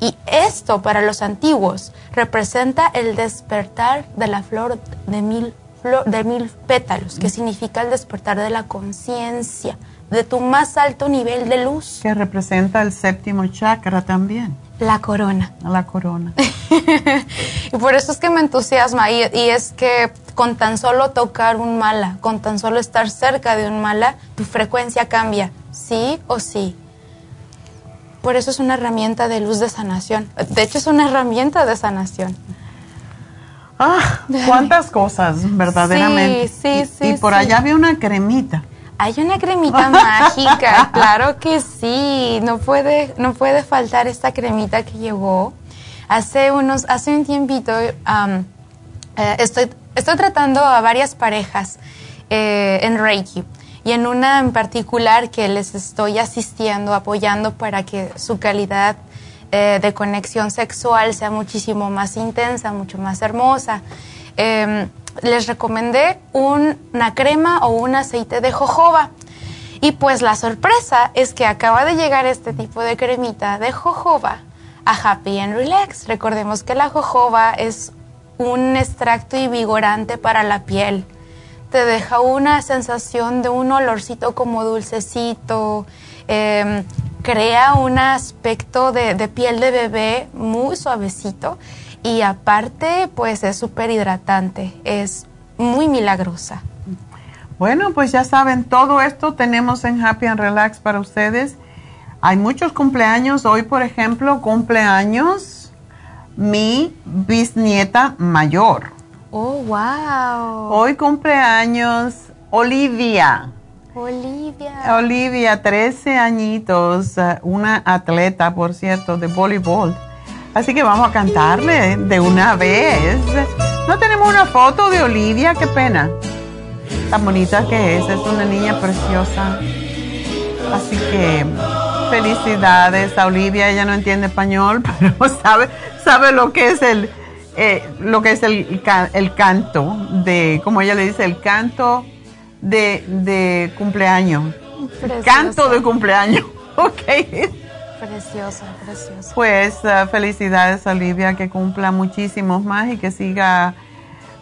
Y esto para los antiguos representa el despertar de la flor de mil, flor- de mil pétalos, que significa el despertar de la conciencia, de tu más alto nivel de luz. Que representa el séptimo chakra también. La corona. La corona. [LAUGHS] y por eso es que me entusiasma y, y es que con tan solo tocar un mala, con tan solo estar cerca de un mala, tu frecuencia cambia, sí o sí. Por eso es una herramienta de luz de sanación. De hecho, es una herramienta de sanación. Ah, cuántas cosas, verdaderamente. Sí, sí, sí. Y, por allá había una cremita. Hay una cremita [LAUGHS] mágica, claro que sí. No puede, no puede faltar esta cremita que llegó. Hace unos, hace un tiempito, eh, estoy, estoy tratando a varias parejas eh, en Reiki y en una en particular que les estoy asistiendo, apoyando para que su calidad eh, de conexión sexual sea muchísimo más intensa, mucho más hermosa. Em, les recomendé una crema o un aceite de jojoba. Y pues la sorpresa es que acaba de llegar este tipo de cremita de jojoba a Happy and Relax. Recordemos que la jojoba es un extracto y vigorante para la piel te deja una sensación de un olorcito como dulcecito, em, crea un aspecto de, piel de bebé muy suavecito y aparte pues es súper hidratante, es muy milagrosa. Bueno, pues ya saben, todo esto tenemos en Happy and Relax para ustedes. Hay muchos cumpleaños. Hoy, por ejemplo, cumpleaños mi bisnieta mayor. Oh, wow. Hoy cumpleaños Olivia. Olivia. Olivia, 13 añitos, eh, una atleta, por cierto, de voleibol. Así que vamos a cantarle de una vez. No tenemos una foto de Olivia, qué pena. Tan bonita que es, es una niña preciosa. Así que felicidades a Olivia, ella no entiende español, [LAUGHS] pero sabe, sabe lo que es el eh, lo que es el, el, canto de, como ella le dice, el canto de, de cumpleaños. Canto de cumpleaños, [LAUGHS] ok. Precioso, precioso. Pues uh, felicidades Olivia, que cumpla muchísimos más y que siga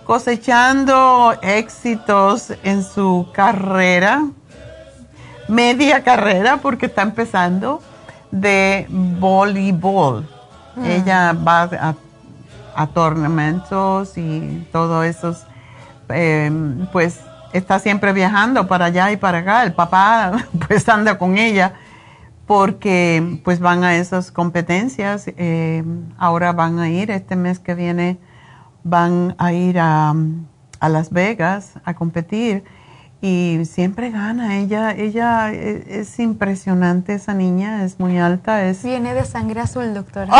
cosechando éxitos en su carrera, media carrera, porque está empezando de voleibol. Mm. Ella va a a tornamentos y todo eso, em, pues está siempre viajando para allá y para acá. El papá [LAUGHS] pues anda con ella porque pues van a esas competencias. Em, ahora van a ir, este mes que viene van a ir a, a Las Vegas a competir y siempre gana. Ella, ella e, es, impresionante, esa niña, es muy alta. Es... Viene de sangre azul, doctora.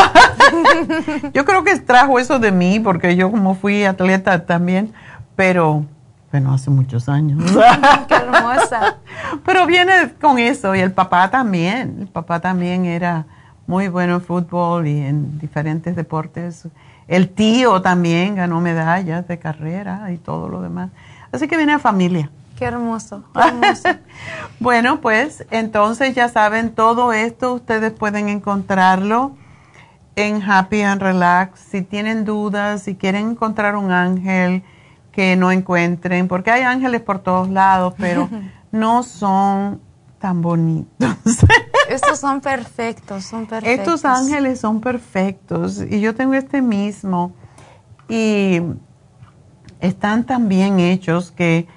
[LAUGHS] yo creo que trajo eso de mí, porque yo como fui atleta también, pero bueno, hace muchos años. [LAUGHS] Qué hermosa. Pero viene con eso, y el papá también. El papá también era muy bueno en fútbol y en diferentes deportes. El tío también ganó medallas de carrera y todo lo demás. Así que viene a familia. Qué hermoso, [LAUGHS] hermoso. bueno, pues entonces ya saben, todo esto ustedes pueden encontrarlo en Happy and Relax. Si tienen dudas, si quieren encontrar un ángel que no encuentren, porque hay ángeles por todos lados, pero [LAUGHS] no son tan bonitos. Estos son perfectos, son perfectos. Estos ángeles son perfectos y yo tengo este mismo y están tan bien hechos que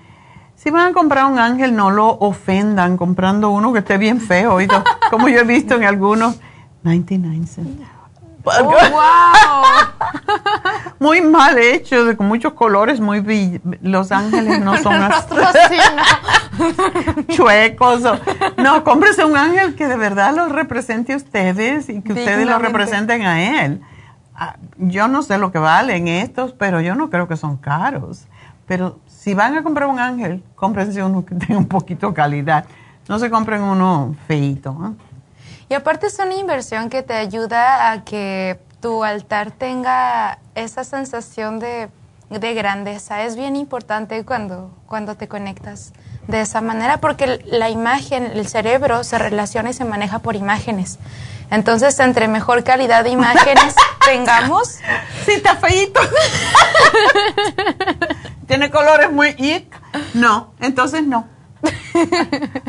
si van a comprar un ángel, no lo ofendan comprando uno que esté bien feo, como yo he visto en algunos. [LAUGHS] 99 cents. Oh, [LAUGHS] wow. muy mal hecho, con muchos colores, muy los ángeles no son [LAUGHS] así. [LAUGHS] chuecos. no, cómprese un ángel que de verdad los represente a ustedes y que ustedes lo representen a él. Ah, yo no sé lo que valen estos, pero yo no creo que son caros. Pero si van a comprar un ángel, cómprense uno que tenga un poquito de calidad. No se compren uno feito. Y aparte es una inversión que te ayuda a que tu altar tenga esa sensación de, de grandeza. Es bien importante cuando, cuando te conectas de esa manera porque la imagen, el cerebro se relaciona y se maneja por imágenes. Entonces, entre mejor calidad de imágenes [LAUGHS] tengamos. Sí, está feíto. [LAUGHS] ¿Tiene colores muy ic? No, entonces no.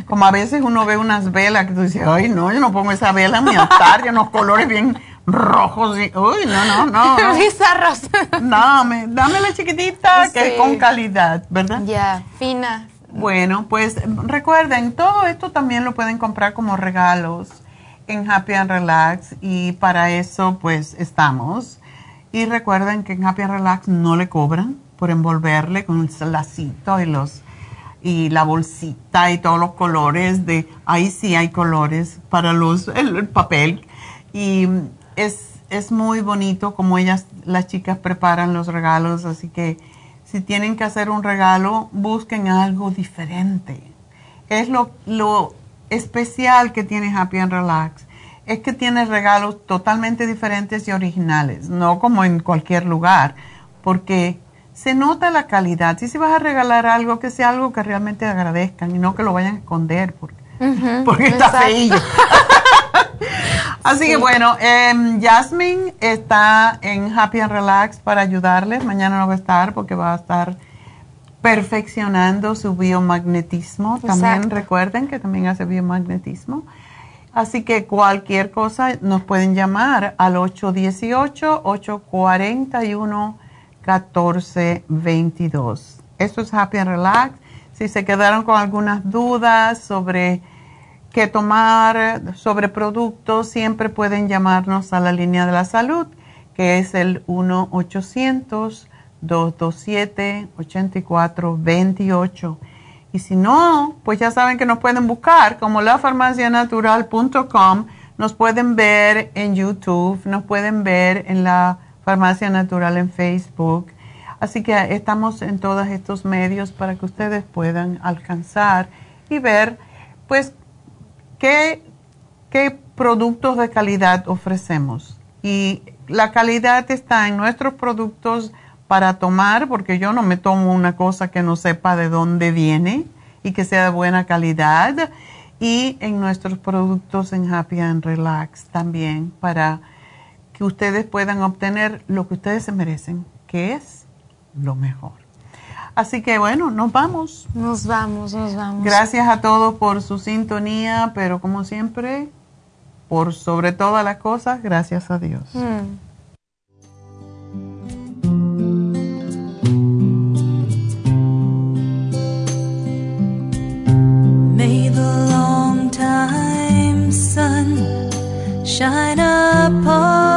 Como a veces uno ve unas velas que tú dices, ay, no, yo no pongo esa vela en mi altar, unos colores bien rojos y, uy, no, no, no. [LAUGHS] no. Bizarros. dame, dame la chiquitita que es con calidad, ¿verdad? Ya, fina. Bueno, pues recuerden, todo esto también lo pueden comprar como regalos en Happy and Relax y para eso pues estamos. Y recuerden que en Happy and Relax no le cobran por envolverle con el lacito y los y la bolsita y todos los colores de ahí sí hay colores para los el, papel. Y es es muy bonito como ellas las chicas preparan los regalos así que si tienen que hacer un regalo busquen algo diferente. Es lo, lo especial que tiene Happy and Relax es que tiene regalos totalmente diferentes y originales no como en cualquier lugar porque se nota la calidad. Si se vas a regalar algo, que sea algo que realmente agradezcan y no que lo vayan a esconder porque, [LAUGHS] porque está feillo. [LAUGHS] Así que bueno, eh, Jasmine está en Happy and Relax para ayudarles. Mañana no va a estar porque va a estar perfeccionando su biomagnetismo. También recuerden que también hace biomagnetismo. Así que cualquier cosa nos pueden llamar al 818 841 1422. Esto es Happy and Relax. Si se quedaron con algunas dudas sobre qué tomar, sobre productos, siempre pueden llamarnos a la línea de la salud, que es el 1-800-227-8428. Y si no, pues ya saben que nos pueden buscar como lafarmacianatural.com. Nos pueden ver en YouTube, nos pueden ver en la Farmacia Natural en Facebook. Así que estamos en todos estos medios para que ustedes puedan alcanzar y ver, pues, qué, qué productos de calidad ofrecemos. Y la calidad está en nuestros productos para tomar, porque yo no me tomo una cosa que no sepa de dónde viene y que sea de buena calidad. Y en nuestros productos en Happy and Relax también para que ustedes puedan obtener lo que ustedes se merecen, que es lo mejor. Así que bueno, nos vamos. Nos vamos, nos vamos. Gracias a todos por su sintonía, pero como siempre, por sobre todas las cosas, gracias a Dios. Mm. May the long time sun shine upon